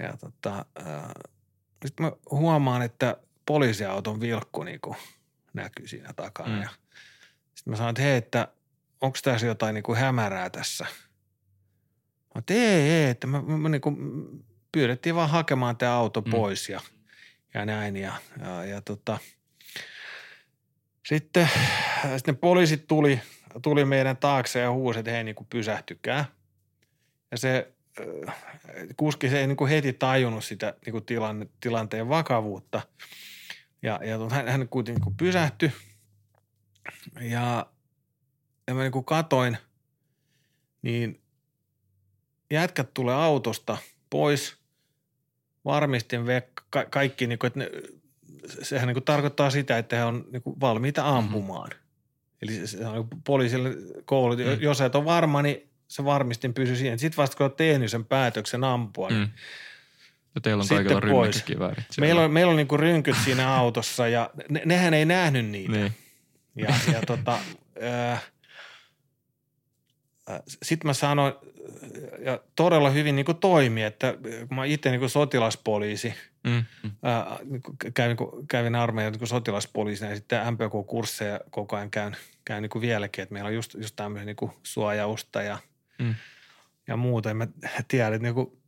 ja tota, sitten mä huomaan, että poliisiauton vilkku niinku näkyy siinä takana mm. ja sitten mä sanoin, että hei, että onko tässä jotain niinku hämärää tässä. Mä että ei, ei, että mä, mä, mä niinku, pyydettiin vaan hakemaan tämä auto mm. pois ja, ja näin ja, ja, ja tota – sitten, sitten poliisit tuli, tuli meidän taakse ja huusi, että hei niin kuin pysähtykää. Ja se kuski se ei niin kuin heti tajunnut sitä niin kuin tilanne, tilanteen vakavuutta. Ja, ja hän, hän kuitenkin niin kuin pysähtyi. Ja, ja mä niin katoin, niin jätkät tulee autosta pois, varmistin ve, ka, kaikki, niin kuin, että ne sehän niin kuin tarkoittaa sitä, että he on niin kuin valmiita mhm. ampumaan. Mm-hmm. Eli se on niin poliisille koulut. Mm. Jos et ole varma, niin se varmistin pysyy siihen. Sitten vasta kun olet tehnyt sen päätöksen ampua, niin mm. ja teillä on kaikilla rynnäkkökiväärit. Meillä on, meillä on niin kuin rynkyt siinä autossa ja ne, nehän ei nähnyt niitä. Niin. Ja, ja tota, äh, sitten mä sanoin, ja todella hyvin niin kuin toimi, että kun mä itse niin sotilaspoliisi, mm. ää, niinku kävin, kävin armeijan niin sotilaspoliisina ja sitten MPK-kursseja koko ajan käyn, käyn niin vieläkin, että meillä on just, just tämmöinen niin suojausta ja, mm. ja muuta. Ja mä tiedän, että niin kuin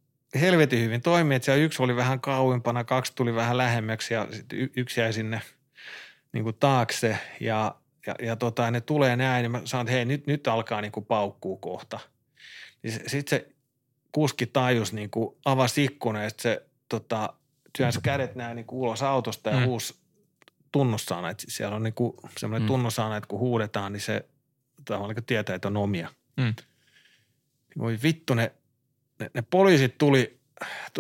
helvetin hyvin toimi, että siellä yksi oli vähän kauempana, kaksi tuli vähän lähemmäksi ja sitten yksi jäi sinne niin taakse ja – ja, ja tota, ne tulee näin, niin mä sanon, että hei, nyt, nyt alkaa niin kuin paukkuu kohta. Niin sitten se kuski tajus, niin kuin avasi ikkuna ja se tota, työnsi kädet näin niin kuin ulos autosta ja mm. huusi tunnussana. Että siellä on niin kuin semmoinen mm. tunnussana, että kun huudetaan, niin se tavallaan niin tietää, että on omia. Mm. Voi vittu, ne, ne, ne poliisit tuli,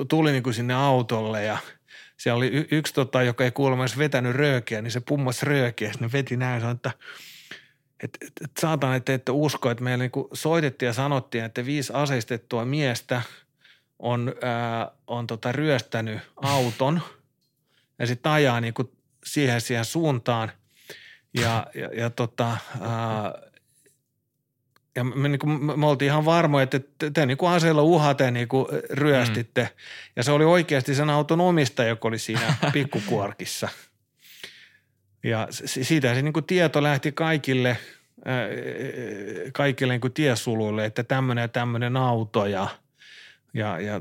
tuli niin kuin sinne autolle ja – siellä oli y- yksi, tota, joka ei kuulemma edes vetänyt röökiä, niin se pummas röökiä. Sitten veti näin sanoi, että et, et, et saatan, että ette usko, että meillä niinku soitettiin ja sanottiin, että viisi aseistettua miestä on, ää, on tota ryöstänyt auton ja sitten ajaa niinku siihen, siihen suuntaan. Ja, ja, ja tota, ää, ja me, niin kuin, me oltiin ihan varmoja, että te, te niin kuin aseella uhaten niin kuin ryöstitte. Mm. Ja se oli oikeasti sen auton omistaja, joka oli siinä pikkukuorkissa. Ja siitä se niin kuin tieto lähti kaikille, kaikille niin kuin tiesuluille, että tämmöinen ja tämmöinen auto ja, ja, ja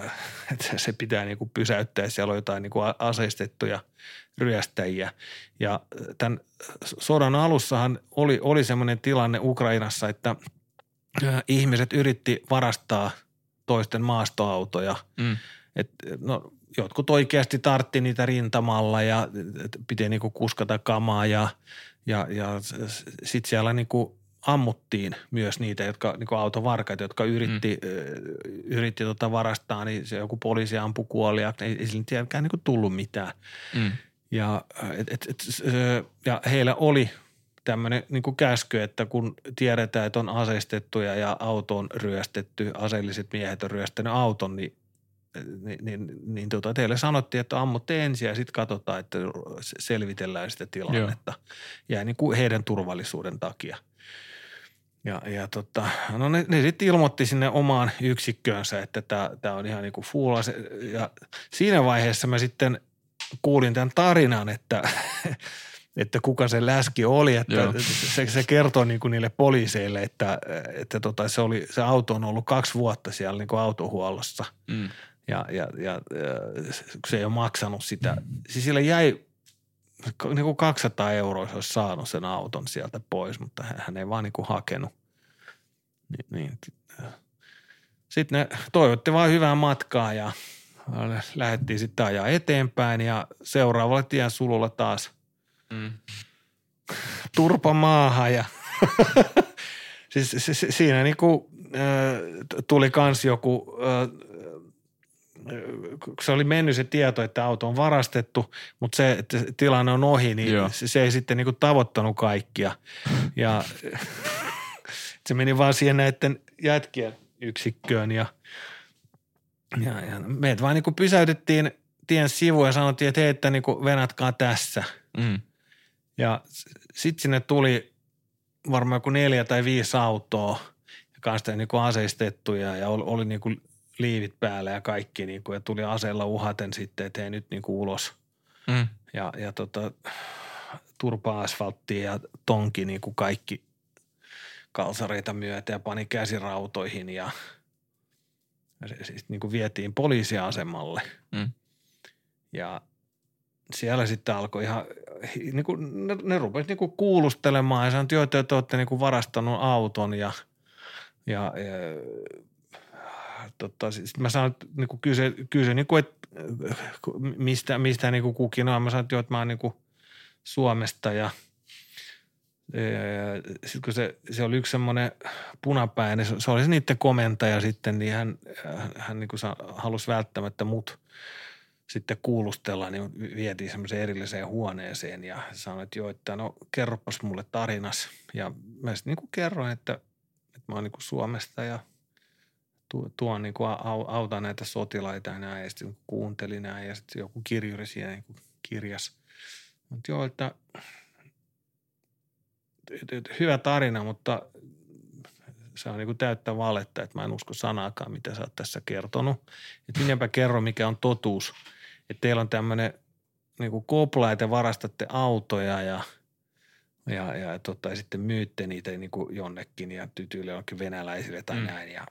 että se pitää niin kuin pysäyttää. Siellä on jotain niin kuin aseistettuja – ryöstäjiä. Ja tämän sodan alussahan oli, oli semmoinen tilanne Ukrainassa, että ihmiset yritti varastaa toisten maastoautoja. Mm. Et, no, jotkut oikeasti tartti niitä rintamalla ja piti niinku kuskata kamaa ja, ja, ja sitten siellä niinku ammuttiin myös niitä, jotka, niin kuin autovarkaita, jotka yritti, mm. yritti tota varastaa, niin se joku poliisi ampui kuolia, ei, ei sillä tietenkään niin tullut mitään. Mm. Ja, et, et, et, ja heillä oli tämmöinen niin käsky, että kun tiedetään, että on aseistettuja ja auto on ryöstetty, aseelliset miehet on ryöstänyt auton, niin niin, niin, niin tota, teille sanottiin, että ammutte ensin ja sitten katsotaan, että selvitellään sitä tilannetta. Joo. Ja niin kuin heidän turvallisuuden takia. Ja, ja tota, no ne, ne sitten ilmoitti sinne omaan yksikköönsä, että tämä on ihan niin kuin fuula. Ja siinä vaiheessa mä sitten kuulin tämän tarinan, että, että kuka se läski oli, että se, se kertoi niin kuin niille poliiseille, että, että tota, se, oli, se auto on ollut kaksi vuotta siellä niin kuin autohuollossa. Mm. Ja, ja, ja, ja se ei ole maksanut sitä. Siis sillä jäi niin kuin 200 euroa, se olisi saanut sen auton sieltä pois, mutta hän ei vaan niin kuin hakenut. Niin, niin. Sitten ne toivotti vain hyvää matkaa ja lähdettiin sitten ajaa eteenpäin ja seuraavalla tien sululla taas mm. turpa maahan ja siis siinä niinku, äh, tuli kans joku äh, se oli mennyt se tieto, että auto on varastettu, mutta se, että tilanne on ohi, niin Joo. se ei sitten niin tavoittanut kaikkia. Ja se meni vaan siihen näiden jätkien yksikköön ja, ja, ja meidät vaan niin pysäytettiin tien sivuun ja sanottiin, että hei, että niin venatkaa tässä. Mm. Ja sitten sinne tuli varmaan joku neljä tai viisi autoa ja kanssa niin aseistettuja ja oli, oli niin kuin liivit päällä ja kaikki niin kuin, ja tuli aseella uhaten sitten, että ei nyt niin kuin ulos. Mm. Ja, ja tota, turpa-asfalttia ja tonki niin kuin kaikki kalsareita myötä ja pani käsirautoihin ja, ja se siis niin kuin vietiin poliisiasemalle. Mm. Ja siellä sitten alkoi ihan, niin kuin, ne, ne rupesivat niin kuulustelemaan ja sanoivat, että te olette niin kuin varastanut auton ja, ja, ja tota, sitten mä sanoin, että niin kuin kyse, kyse niin kuin, että mistä, mistä niin kuin kukin on. Mä sanoin, että, jo, että mä oon niin kuin Suomesta ja, sitten kun se, se oli yksi semmoinen punapäinen, se, oli se niiden komentaja sitten, niin hän, hän niin kuin halusi välttämättä mut sitten kuulustella, niin vietiin semmoiseen erilliseen huoneeseen ja sanoi, että joo, että no kerropas mulle tarinas. Ja mä sitten niin kerroin, että, että mä oon niin kuin Suomesta ja – tuon niin kuin auta näitä sotilaita ja näin, ja sitten kuuntelin näin, ja sitten joku kirjuri siinä niin kuin kirjas. Mutta joo, että, että, että hyvä tarina, mutta se on niin kuin täyttä valetta, että mä en usko sanaakaan, mitä sä oot tässä kertonut. Että minäpä kerro, mikä on totuus. Että teillä on tämmöinen niin kuin kopla, että varastatte autoja ja – ja, ja, tota, ja sitten myytte niitä niin kuin jonnekin ja tytyille jonnekin venäläisille tai mm. näin. Ja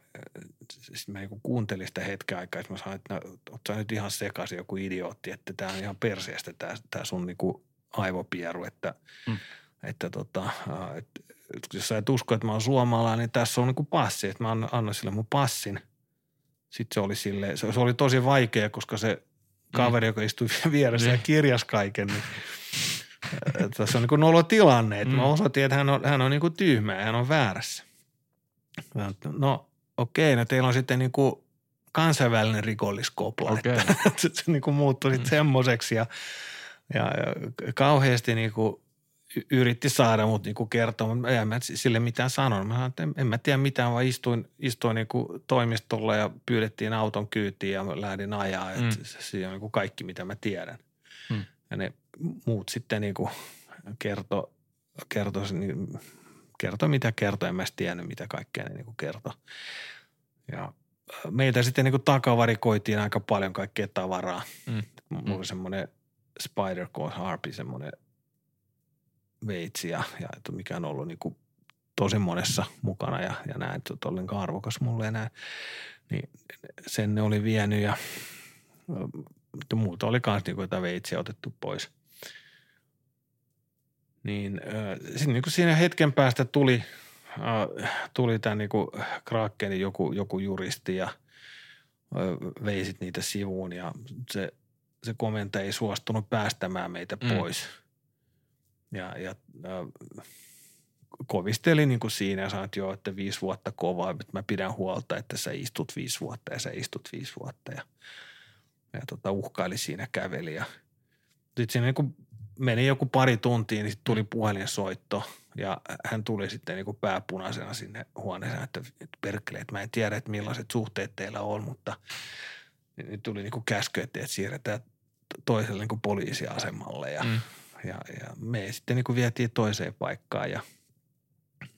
sitten mä niin kuuntelin sitä hetken aikaa, että mä sanoin, että no, oot sä nyt ihan sekaisin joku idiootti, että tämä on ihan perseestä tämä, tämä sun niin kuin aivopieru, että, mm. Että tota, että, että jos sä et usko, että mä oon suomalainen, niin tässä on niin kuin passi, että mä annan, sille mun passin. Sitten se oli sille, se, se oli tosi vaikea, koska se kaveri, mm. joka istui vieressä ja niin. kirjas kaiken, niin tässä on niin nolo tilanne, että mm. mä osoitin, että hän on, hän on niin kuin tyhmä ja hän on väärässä. No okei, no teillä on sitten niin kuin kansainvälinen rikolliskopla, okay. että se niin kuin muuttui sitten mm. semmoiseksi ja, ja, ja kauheasti niin kuin yritti saada mut niinku kertoa, mutta en mä sille mitään sanonut. Mä sanoin, että en, en mä tiedä mitään, vaan istuin, istuin niinku toimistolla ja pyydettiin auton kyytiin ja lähdin ajaa. Mm. Että se on niinku kaikki, mitä mä tiedän. Mm. Ja ne muut sitten niin kuin kertoi, niin kertoi mitä kertoi, en mä tiennyt mitä kaikkea ne niin kuin kertoi. Ja meiltä sitten niin kuin takavarikoitiin aika paljon kaikkea tavaraa. Mm. Mulla mm. oli semmoinen Spider Code Harpy, semmoinen veitsi ja, ja että mikä on ollut niin kuin tosi monessa mukana ja, ja näin, että oli niin arvokas mulle enää. Niin sen ne oli vienyt ja mutta muuta oli myös niin jotain veitsiä otettu pois – niin äh, niin kuin siinä hetken päästä tuli, äh, tuli tämä niin Krakenin joku, joku juristi ja veisit niitä sivuun ja se, se komentaja ei suostunut päästämään meitä Mm. pois. Ja, ja kovisteli niin kuin siinä ja sanoi, että joo, että viisi vuotta kovaa, että mä pidän huolta, että sä istut viisi vuotta ja sä istut viisi vuotta ja, ja tota, uhkaili siinä käveli ja sitten siinä niin kuin meni joku pari tuntia, niin sitten tuli puhelinsoitto ja hän tuli sitten niin kuin pääpunaisena sinne huoneeseen, että, perkele, että mä en tiedä, että millaiset suhteet teillä on, mutta niin tuli niin kuin käsky, että että siirretään toiselle niin kuin poliisiasemalle ja, Mm. Ja, ja me sitten niin kuin vietiin toiseen paikkaan ja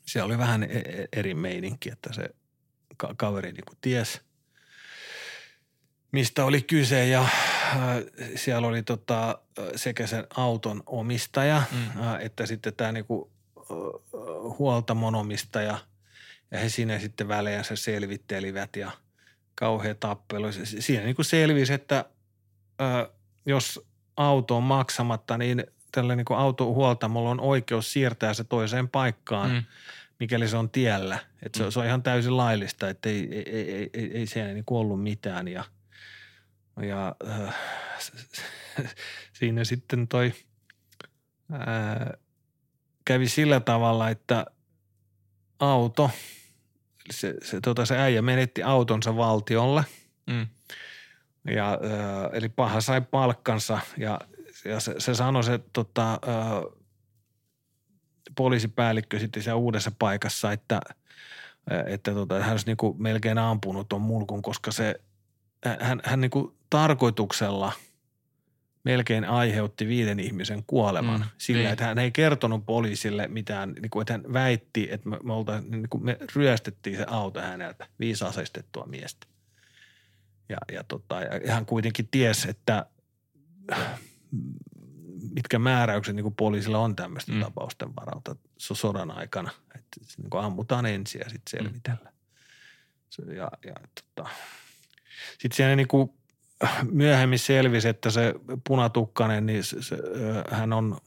siellä oli vähän e- e- eri meininki, että se ka- kaveri niin kuin ties, mistä oli kyse ja äh, siellä oli tota, äh, sekä sen auton omistaja Mm. äh, että sitten tämä niinku, äh, huoltamon omistaja ja he siinä sitten väleensä selvittelivät ja kauhea tappelu. Si- Siinä niinku selvisi, että äh, jos auto on maksamatta, niin tällä niinku autohuoltamolla on oikeus siirtää se toiseen paikkaan, Mm. mikäli se on tiellä. Että Mm. se, se on ihan täysin laillista, että ei, ei, ei, ei, ei, siellä niinku ollut mitään. Ja, ja äh, siinä sitten toi äh, kävi sillä tavalla, että auto, se, se, tota, se äijä menetti autonsa valtiolle. Mm. Ja, äh, eli paha sai palkkansa ja, ja se, se sanoi se tota, äh, poliisipäällikkö sitten siellä uudessa paikassa, että, että tota, hän olisi niinku melkein ampunut ton mulkun, koska se, hän, hän niinku tarkoituksella melkein aiheutti viiden ihmisen kuoleman Mm, sillä, niin. että hän ei kertonut poliisille mitään, niin kuin, että hän väitti, että me, me, oltais, niin kuin me ryöstettiin se auto häneltä, viisi aseistettua miestä. Ja, ja, tota, ja hän kuitenkin tiesi, että mitkä määräykset niin kuin poliisilla on tämmöisten Mm. mm. tapausten varalta so- sodan aikana. Että se niin kuin ammutaan ensin ja sitten selvitellään. Se, ja, ja, tota. Sitten siellä niin kuin myöhemmin selvisi, että se punatukkanen, niin se, se, hän on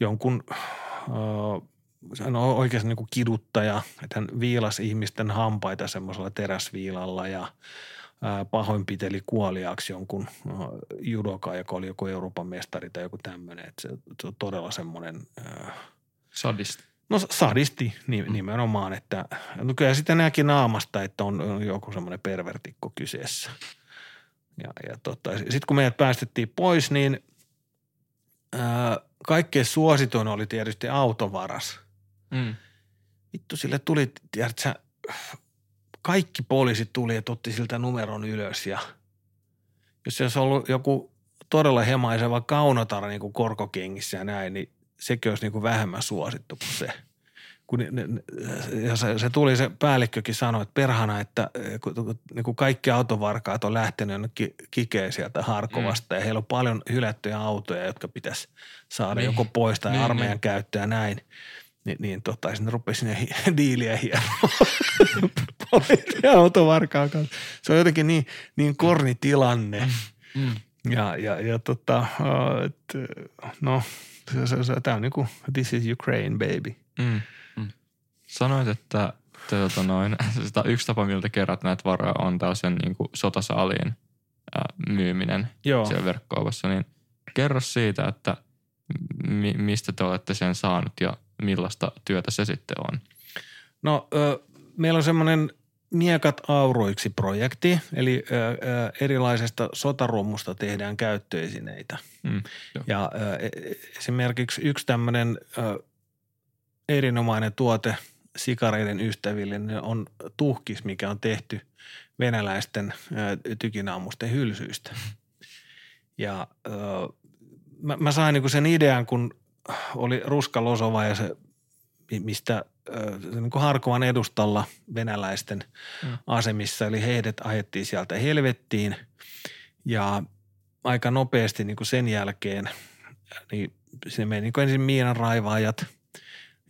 jonkun, ö, hän on oikeasti niin kuin kiduttaja, että hän viilasi ihmisten hampaita semmoisella teräsviilalla ja pahoinpiteli kuoliaaksi jonkun ää, judoka, joka oli joku Euroopan mestari tai joku tämmöinen. Että se, se on todella semmoinen, ää, Sadist. no sadisti Mm. nimenomaan, että no kyllä sitten näki naamasta, että on, joku semmoinen pervertikko kyseessä. Ja, ja tota, sitten kun meidät päästettiin pois, niin ää, kaikkein suosituin oli tietysti autovaras. Mm. Vittu, sille tuli, tiedätkö, kaikki poliisit tuli ja otti siltä numeron ylös ja jos se olisi ollut joku todella hemaiseva kaunotar niin kuin korkokengissä ja näin, niin sekin olisi niin kuin vähemmän suosittu kuin se. Kun ne, ne, ja se, se, tuli, se päällikkökin sanoi, että perhana, että eh, kun, niin kuin kaikki autovarkaat on lähtenyt jonnekin kikeen sieltä Harkovasta mm. ja heillä on paljon hylättyjä autoja, jotka pitäisi saada Niin. joko pois tai Niin, armeijan niin. käyttöä näin. Niin, niin tota, sinne rupesi sinne diiliä poliisi autovarkaan kanssa. Se on jotenkin niin, niin korni tilanne. Mm. Ja, ja, ja tota, äh, et, no, se, se, se, tämä on niin kuin, this is Ukraine baby. Mm. Sanoit, että te, tota noin, sitä yksi tapa, miltä kerät näitä varoja on tällaisen niin kuin sotasaaliin ää, myyminen Joo. siellä verkkokaupassa, niin kerro siitä, että mi- mistä te olette sen saanut ja millaista työtä se sitten on. No ö, meillä on semmoinen Miekat auroiksi projekti, eli ö, ö, erilaisesta sotarummusta tehdään käyttöesineitä. Mm. Ja ö, e- esimerkiksi yksi tämmöinen ö, erinomainen tuote sikareiden ystäville on tuhkis, mikä on tehty venäläisten ö, tykinaamusten hylsyistä. Ja ö, mä, mä sain niinku sen idean, kun oli Ruska Losova ja se, mi- mistä se niinku Harkovan edustalla venäläisten Mm. asemissa, eli heidät ajettiin sieltä helvettiin. Ja aika nopeasti niin kuin sen jälkeen, niin sinne meni niin kuin ensin miinan raivaajat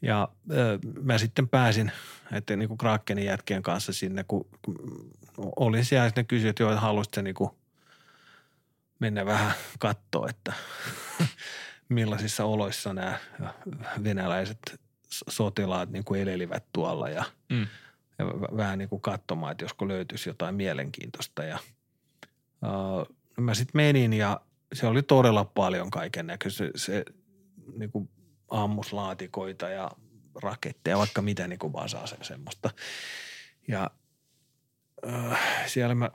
ja ö, mä sitten pääsin että niin kuin Krakenin jätkien kanssa sinne, kun, kun olin siellä ja sitten ne kysyivät, että joo, haluaisitko niin kuin mennä vähän katsoa, että millaisissa oloissa nämä venäläiset sotilaat niin kuin elelivät tuolla ja Mm. ja vähän niin kuin katsomaan, että josko löytyisi jotain mielenkiintoista. Ja uh, mä sitten menin ja se oli todella paljon kaiken näköistä. Se, se niin kuin ammuslaatikoita ja raketteja, vaikka mitä niin kuin vaan saa sen semmoista. Ja uh, siellä mä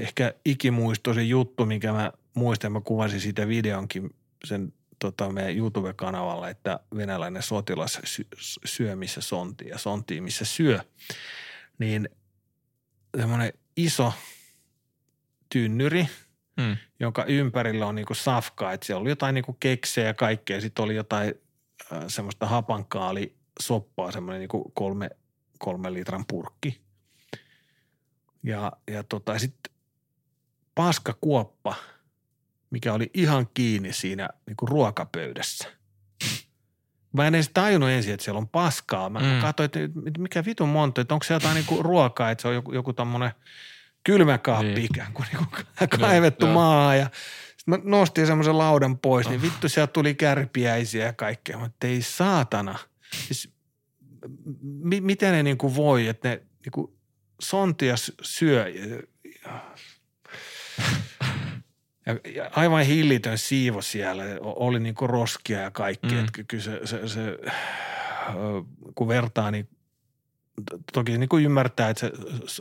ehkä ikimuistoisin juttu, mikä mä muistan, mä kuvasin siitä videonkin sen tota, meidän YouTube-kanavalla, että venäläinen sotilas sy- syö missä sonti ja sonti missä syö. Niin semmoinen iso tynnyri, Mm. jonka ympärillä on niinku safkaa, että siellä oli jotain niinku keksejä ja kaikkea. Sitten oli jotain äh, semmoista hapankaali soppaa, semmoinen niinku kolme, kolme litran purkki. Ja, ja tota, sitten paskakuoppa, mikä oli ihan kiinni siinä niinku ruokapöydässä. Mä en edes tajunnut ensin, että siellä on paskaa. Mä Mm. katsoin, että mikä vitun monta, että onko se jotain niinku ruokaa, että se on joku, joku tommonen kylmäkaappi Niin. ikään kuin, niinku kaivettu joo. maahan. Ja sitten mä nostin semmoisen laudan pois, niin vittu sieltä tuli kärpiäisiä ja kaikkea. Mä että ei saatana. Siis, mi- miten ne niinku voi, että ne niinku sontia sy- syö. Ja, ja aivan hillitön siivo siellä. Oli niinku roskia ja kaikki. Mm. Että kyllä se, se, se, kun vertaa, niin to- toki niin kuin ymmärtää, että se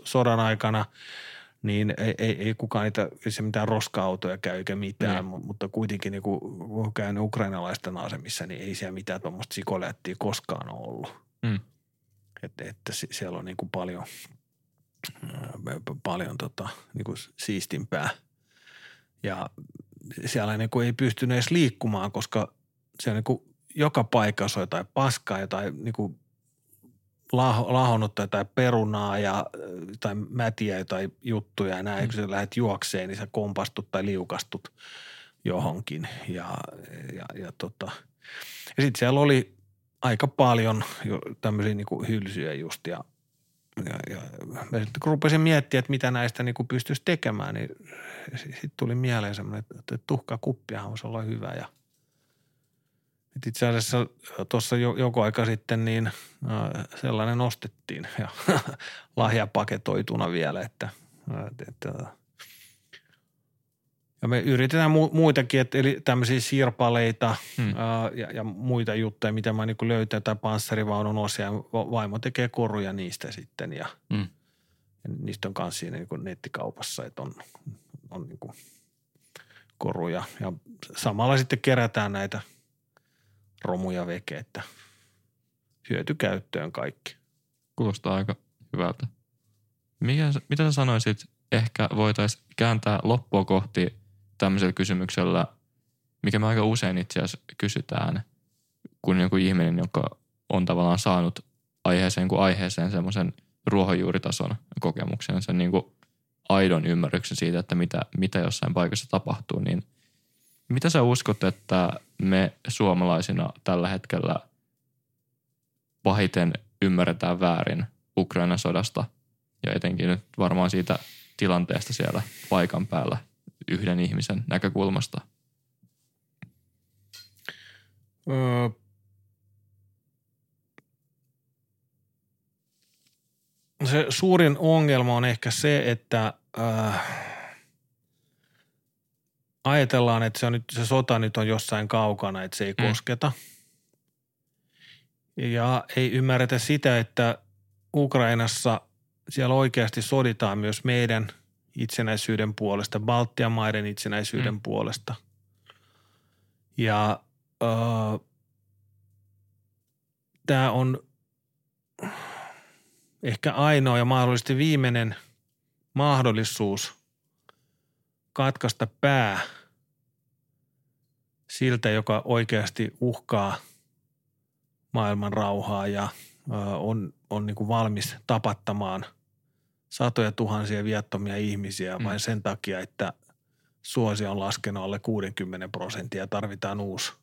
sodan aikana niin ei, ei, ei kukaan niitä, ei se mitään roska-autoja käy eikä mitään, Mm. mutta kuitenkin niin kuin, kun on käynyt ukrainalaisten asemissa, niin ei siellä mitään tuommoista sikolättiä koskaan ole ollut. Mm. Että, että si- siellä on niin kuin paljon, paljon tota, niin kuin siistimpää. Ja siellä niin kuin ei pystynyt edes liikkumaan, koska siellä niin kuin joka paikassa on jotain paskaa, jotain niin kuin laho, lahonnutta jotain perunaa ja tai mätiä jotain juttuja ja näin. Mm. Kun sä lähdet juokseen, niin sä kompastut tai liukastut johonkin. Ja, ja, ja, tota. ja sitten siellä oli aika paljon jo tämmöisiä niin kuin hylsyjä just ja ja, ja mä sitten kun rupesin miettimään, että mitä näistä niin pystyisi tekemään, niin sitten tuli mieleen semmoinen, että tuhkakuppiahan voisi olla hyvä. Ja itse asiassa tuossa jo, joku aika sitten niin äh, sellainen ostettiin ja lahjapaketoituna vielä, että, että, että ja me yritetään mu- muitakin, että eli tämmöisiä sirpaleita Hmm. ää, ja, ja muita juttuja, mitä mä niin löytän, tai panssarivaunun osia. Vaimo tekee koruja niistä sitten ja, Mm. ja niistä on kanssa siinä niin nettikaupassa, että on, on niin kuin koruja. Ja samalla sitten kerätään näitä romuja veke, että hyötykäyttöön kaikki. Kuulostaa aika hyvältä. Mikä, mitä sä sanoisit, ehkä voitaisiin kääntää loppua kohti tämmöisellä kysymyksellä, mikä me aika usein itse asiassa kysytään, kun joku ihminen, joka on tavallaan saanut aiheeseen kuin aiheeseen semmoisen ruohonjuuritason kokemuksen, sen niin kuin aidon ymmärryksen siitä, että mitä, mitä jossain paikassa tapahtuu, niin mitä sä uskot, että me suomalaisina tällä hetkellä pahiten ymmärretään väärin Ukrainan sodasta ja etenkin nyt varmaan siitä tilanteesta siellä paikan päällä yhden ihmisen näkökulmasta. Öö, se suurin ongelma on ehkä se, että äh, ajatellaan, että se, on nyt, se sota nyt on jossain kaukana, että se ei Mm. kosketa. Ja ei ymmärretä sitä, että Ukrainassa siellä oikeasti soditaan myös meidän itsenäisyyden puolesta, Baltian maiden itsenäisyyden Mm. puolesta. Ja äh, tämä on ehkä ainoa ja mahdollisesti viimeinen mahdollisuus katkaista pää siltä, joka oikeasti uhkaa maailman rauhaa ja on, on niin kuin valmis tapattamaan satoja tuhansia viattomia ihmisiä Mm. vain sen takia, että suosio on laskenut alle 60 prosenttia ja tarvitaan uusi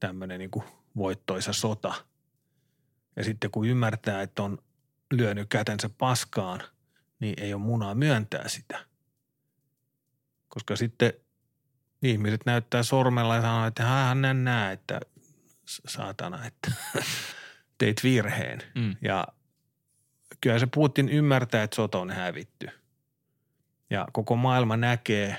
tämmöinen niin kuin voittoisa sota. Ja sitten kun ymmärtää, että on lyönyt kätensä paskaan, niin ei ole munaa myöntää sitä. Koska sitten ihmiset näyttää sormella ja sanoo, että hän näe, että saatana, että teit virheen. Mm. Ja kyllä se Putin ymmärtää, että sota on hävitty. Ja koko maailma näkee,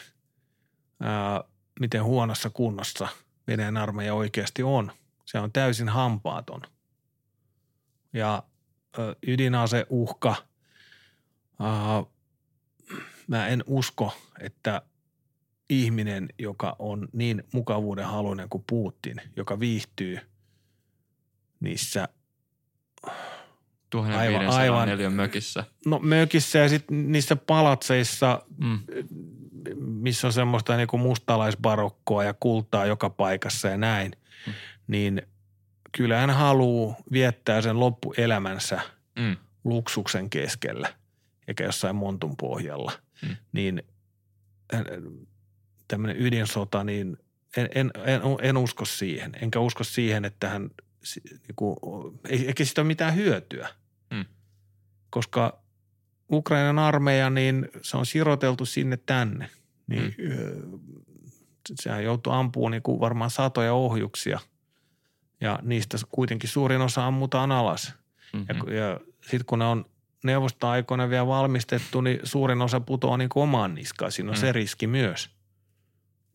ää, miten huonossa kunnossa Venäjän armeija oikeasti on. Se on täysin hampaaton. Ja ää, ydinaseuhka, ää, mä en usko, että ihminen, joka on niin mukavuuden haluinen kuin Putin, joka viihtyy niissä – 1500 aivan, aivan. mökissä. No mökissä ja sitten niissä palatseissa, mm. missä on semmoista niinku mustalaisbarokkoa ja kultaa joka paikassa ja näin, mm. niin kyllä hän haluaa viettää sen loppuelämänsä mm. luksuksen keskellä eikä jossain montun pohjalla. Mm. Niin tämmöinen ydinsota, niin en, en, en, en usko siihen. Enkä usko siihen, että hän – niin kuin, eikä siitä ole mitään hyötyä – koska Ukrainan armeija, niin se on siroteltu sinne tänne. Niin mm. sehän joutuu ampumaan niin kuin varmaan satoja ohjuksia ja niistä kuitenkin suurin osa ammutaan alas. Mm-hmm. Ja, ja sitten kun ne on neuvostoaikoina vielä valmistettu, niin suurin osa putoaa niin kuin omaan niskaan. Siinä on mm. se riski myös.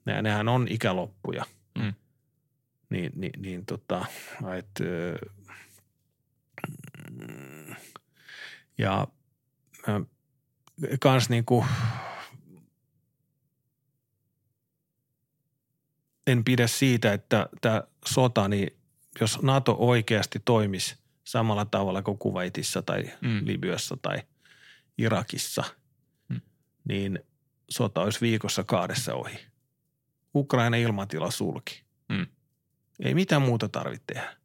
Ja nehän on ikäloppuja. Mm. Niin, niin, niin tota, että ja kans niinku en pidä siitä, että tämä sota, niin jos NATO oikeasti toimisi samalla tavalla kuin Kuwaitissa tai mm. Libyassa tai Irakissa, mm. niin sota olisi viikossa kaadessa ohi. Ukraina ilmatila sulki. Mm. Ei mitään muuta tarvitse tehdä.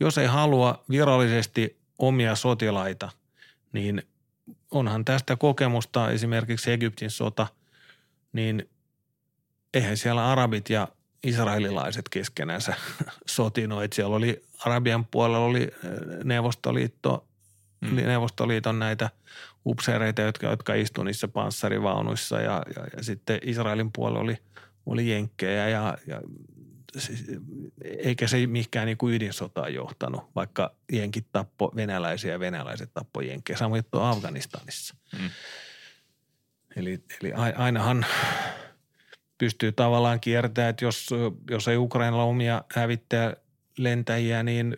Jos ei halua virallisesti omia sotilaita, niin onhan tästä kokemusta esimerkiksi Egyptin sota, niin eihän siellä arabit ja israelilaiset keskenänsä sotinut. Siellä oli Arabian puolella oli äh, Neuvostoliitto, mm. Neuvostoliiton näitä upseereita, jotka, jotka istuivat niissä panssarivaunuissa ja, ja, ja sitten Israelin puolella oli, oli jenkkejä ja, ja eikä se mihinkään niin kuin ydinsotaan johtanut, vaikka jenkit tappo venäläisiä ja venäläiset tappo jenkkejä. Sama juttu Afganistanissa. Mm. Eli, eli ainahan pystyy tavallaan kiertämään, että jos, jos ei Ukrainalla omia hävittäjä lentäjiä, niin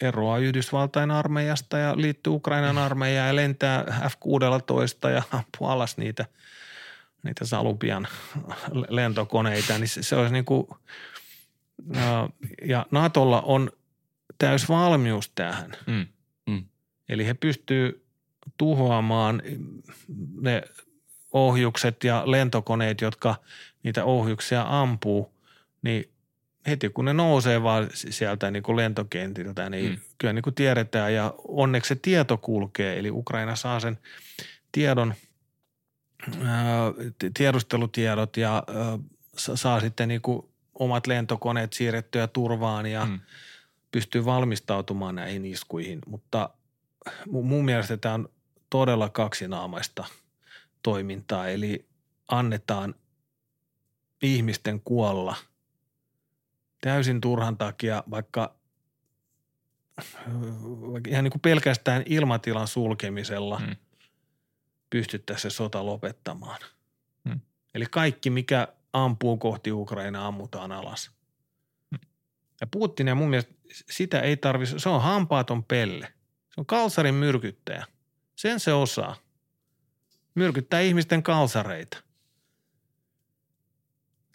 eroaa Yhdysvaltain armeijasta ja liittyy Ukrainan armeijaan ja lentää F-16 ja ampuu alas niitä, niitä Salupian lentokoneita, niin se, se olisi niin kuin – ja Natolla on täys valmius tähän. Mm. Mm. Eli he pystyy tuhoamaan ne ohjukset ja lentokoneet, jotka niitä ohjuksia ampuu, niin heti kun ne nousee vaan sieltä niin kuin lentokentiltä, niin mm. kyllä niin kuin tiedetään ja onneksi se tieto kulkee. Eli Ukraina saa sen tiedon, tiedustelutiedot ja saa sitten niin kuin omat lentokoneet siirrettyä turvaan ja mm. pystyy valmistautumaan näihin iskuihin. Mutta mun mielestä tämä on todella kaksinaamaista toimintaa, eli annetaan ihmisten kuolla täysin turhan takia, vaikka ihan niin kuin pelkästään ilmatilan sulkemisella mm. pystyttäisiin se sota lopettamaan. Mm. Eli kaikki, mikä ampuu kohti Ukrainaa, ammutaan alas. Ja Putin ja mun mielestä sitä ei tarvitse, se on hampaaton pelle. Se on kalsarin myrkyttäjä. Sen se osaa. Myrkyttää ihmisten kalsareita.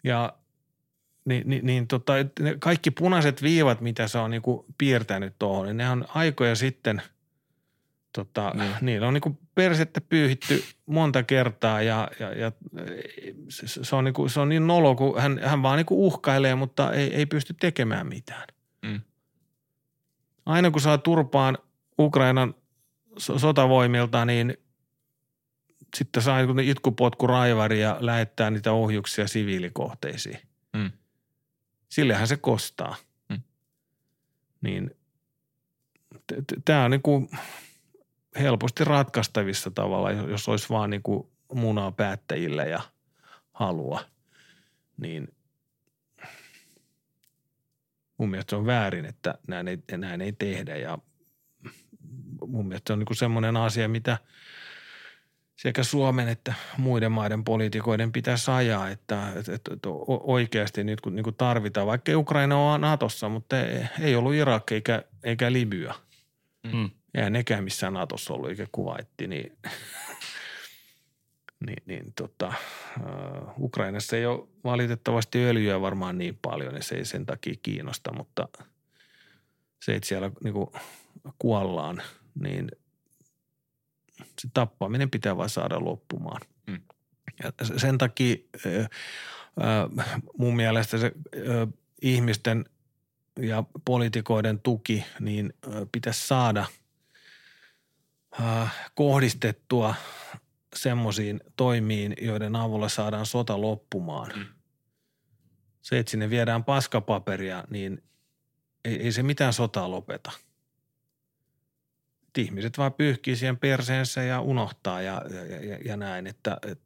Ja niin, niin, niin tota, kaikki punaiset viivat, mitä se on niin kuin piirtänyt tuohon, niin ne on aikoja sitten – tota, niin. niillä on niinku persettä pyyhitty monta kertaa ja, ja, ja se, se, on niinku, se on niin nolo, kun hän, hän vaan niinku uhkailee, mutta ei, ei pysty tekemään mitään. Mm. Aina kun saa turpaan Ukrainan sotavoimilta, niin sitten saa itkupotku raivari ja lähettää niitä ohjuksia siviilikohteisiin. Mm. Sillehän se kostaa. Mm. Niin tämä on niin kuin – helposti ratkaistavissa tavalla, jos olisi vaan niin kuin munaa päättäjille ja halua, niin mun mielestä se on väärin, että näin ei, näin ei tehdä ja mun mielestä se on niin semmoinen asia, mitä sekä Suomen että muiden maiden poliitikoiden pitäisi ajaa, että, että, että oikeasti nyt kun niin tarvitaan, vaikka Ukraina on Natossa, mutta ei, ei ollut Irak eikä, eikä Libya. Mm. Ja nekään missään Natossa ollut, eikä kuvaitti, niin, niin, niin tota, uh, Ukrainassa ei ole valitettavasti öljyä varmaan niin paljon, niin se ei sen takia kiinnosta, mutta se, että siellä niin kuin kuollaan, niin se tappaminen pitää vaan saada loppumaan. Mm. Ja sen takia äh, mun mielestä se äh, ihmisten ja poliitikoiden tuki niin äh, pitäisi saada äh, kohdistettua semmoisiin toimiin, joiden avulla saadaan sota loppumaan. Mm. Se, että sinne viedään paskapaperia, niin ei, ei se mitään sotaa lopeta – ihmiset vaan pyyhkii siihen perseensä ja unohtaa ja, ja, ja, ja näin. Että, et,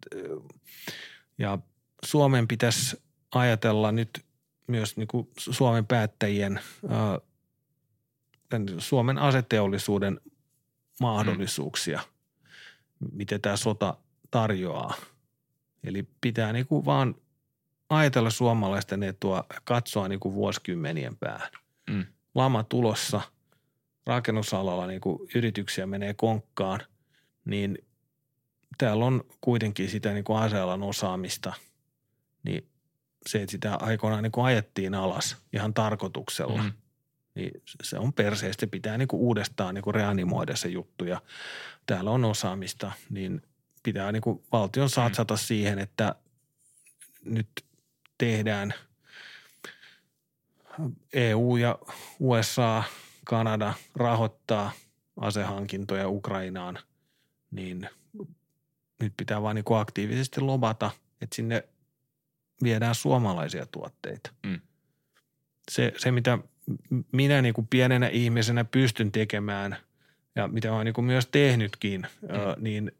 ja Suomen pitäisi ajatella nyt myös niin kuin Suomen päättäjien, ää, Suomen aseteollisuuden mahdollisuuksia, miten tämä sota tarjoaa. Eli pitää niin kuin vaan ajatella suomalaisten etua, katsoa niin kuin vuosikymmenien päähän. Mm. Lama tulossa – rakennusalalla niin kuin yrityksiä menee konkkaan, niin täällä on kuitenkin sitä niin kuin asealan osaamista, niin se, että sitä aikoinaan niin kuin ajettiin alas ihan tarkoituksella, mm. Niin se on perseestä. Pitää niin kuin uudestaan niin kuin reanimoida se juttu ja täällä on osaamista, niin pitää niin kuin valtion satsata mm. siihen, että nyt tehdään EU ja USA – Kanada rahoittaa asehankintoja Ukrainaan, niin nyt pitää vaan niin aktiivisesti lobata, että sinne viedään suomalaisia tuotteita. Mm. Se, se, mitä minä niin kuin pienenä ihmisenä pystyn tekemään ja mitä olen niin myös tehnytkin, mm. niin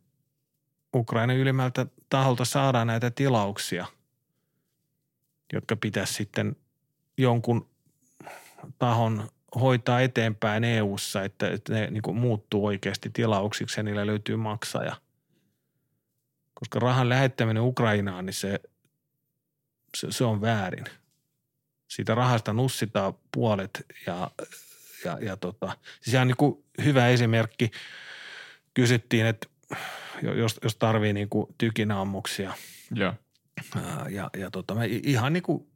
Ukraina ylimmältä taholta saadaan näitä tilauksia, jotka pitäisi sitten jonkun tahon hoitaa eteenpäin EU-ssa, että, että ne niin muuttuu oikeasti tilauksiksi ja niillä löytyy maksaja. Koska rahan lähettäminen Ukrainaan, niin se, se, se on väärin. Siitä rahasta nussitaan puolet ja, ja, ja tota, siis ihan niin hyvä esimerkki. Kysyttiin, että jos, jos tarvii niin tykinammuksia. Ja, ja, ja tota, mä ihan niin kuin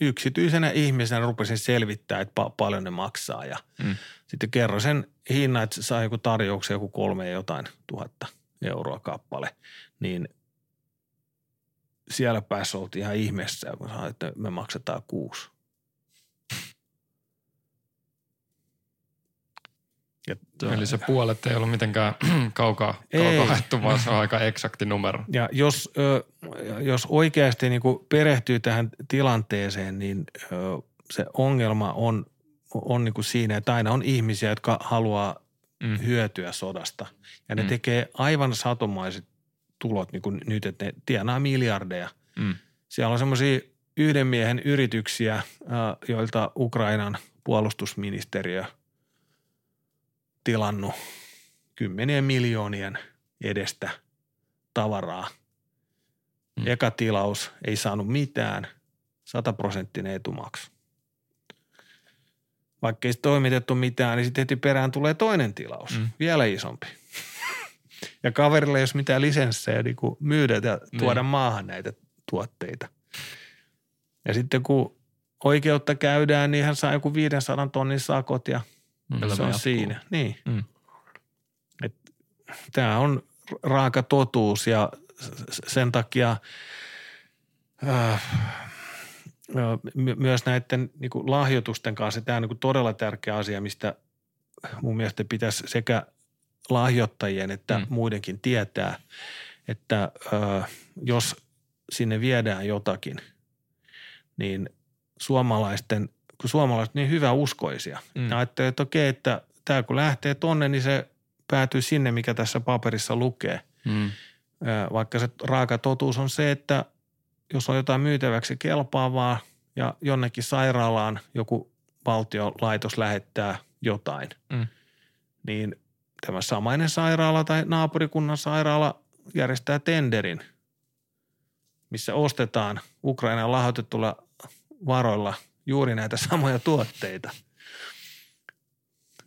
yksityisenä ihmisenä rupesin selvittää, että pa- paljon ne maksaa ja mm. sitten kerro sen hinnan, että saa joku tarjouksen joku kolme jotain tuhatta euroa kappale, niin siellä päässä oltiin ihan ihmeessä, kun sanoin, että me maksetaan kuusi. Ja, Eli se puolet ei ollut mitenkään kaukaa, kaukaa haettu, vaan se on aika eksakti numero. Ja jos, jos oikeasti niin kuin perehtyy tähän tilanteeseen, niin se ongelma on, on niin kuin siinä, että aina on ihmisiä, jotka haluaa mm. hyötyä sodasta. Ja ne mm. tekee aivan satomaiset tulot niin kuin nyt, että ne tienaa miljardeja. Mm. Siellä on semmoisia yhden miehen yrityksiä, joilta Ukrainan puolustusministeriö – tilannut kymmenien miljoonien edestä tavaraa. Mm. Eka tilaus ei saanut mitään, sataprosenttinen etumaksu. Vaikka ei toimitettu mitään, niin sitten heti perään tulee toinen tilaus, mm. vielä isompi. Ja kaverille ei ole mitään lisenssejä niin myydä ja tuoda niin. maahan näitä tuotteita. Ja sitten kun oikeutta käydään, niin hän saa joku 500 tonnin sakot ja – Mm. Se on jatkuu. siinä, niin. Mm. Tämä on raaka totuus ja sen takia äh, myös näiden niin kuin lahjoitusten kanssa tämä on niin kuin todella tärkeä asia, mistä mun mielestä pitäisi sekä lahjoittajien että mm. muidenkin tietää, että äh, jos sinne viedään jotakin, niin suomalaisten kun suomalaiset niin hyvä uskoisia. Mm. Ne ajattelee, että okei, että tämä kun lähtee tonne, niin se päätyy sinne, mikä tässä paperissa lukee. Mm. Vaikka se raaka totuus on se, että jos on jotain myytäväksi kelpaavaa ja jonnekin sairaalaan joku valtiolaitos lähettää jotain, mm. niin tämä samainen sairaala tai naapurikunnan sairaala järjestää tenderin, missä ostetaan Ukrainan lahjoitetulla varoilla juuri näitä samoja tuotteita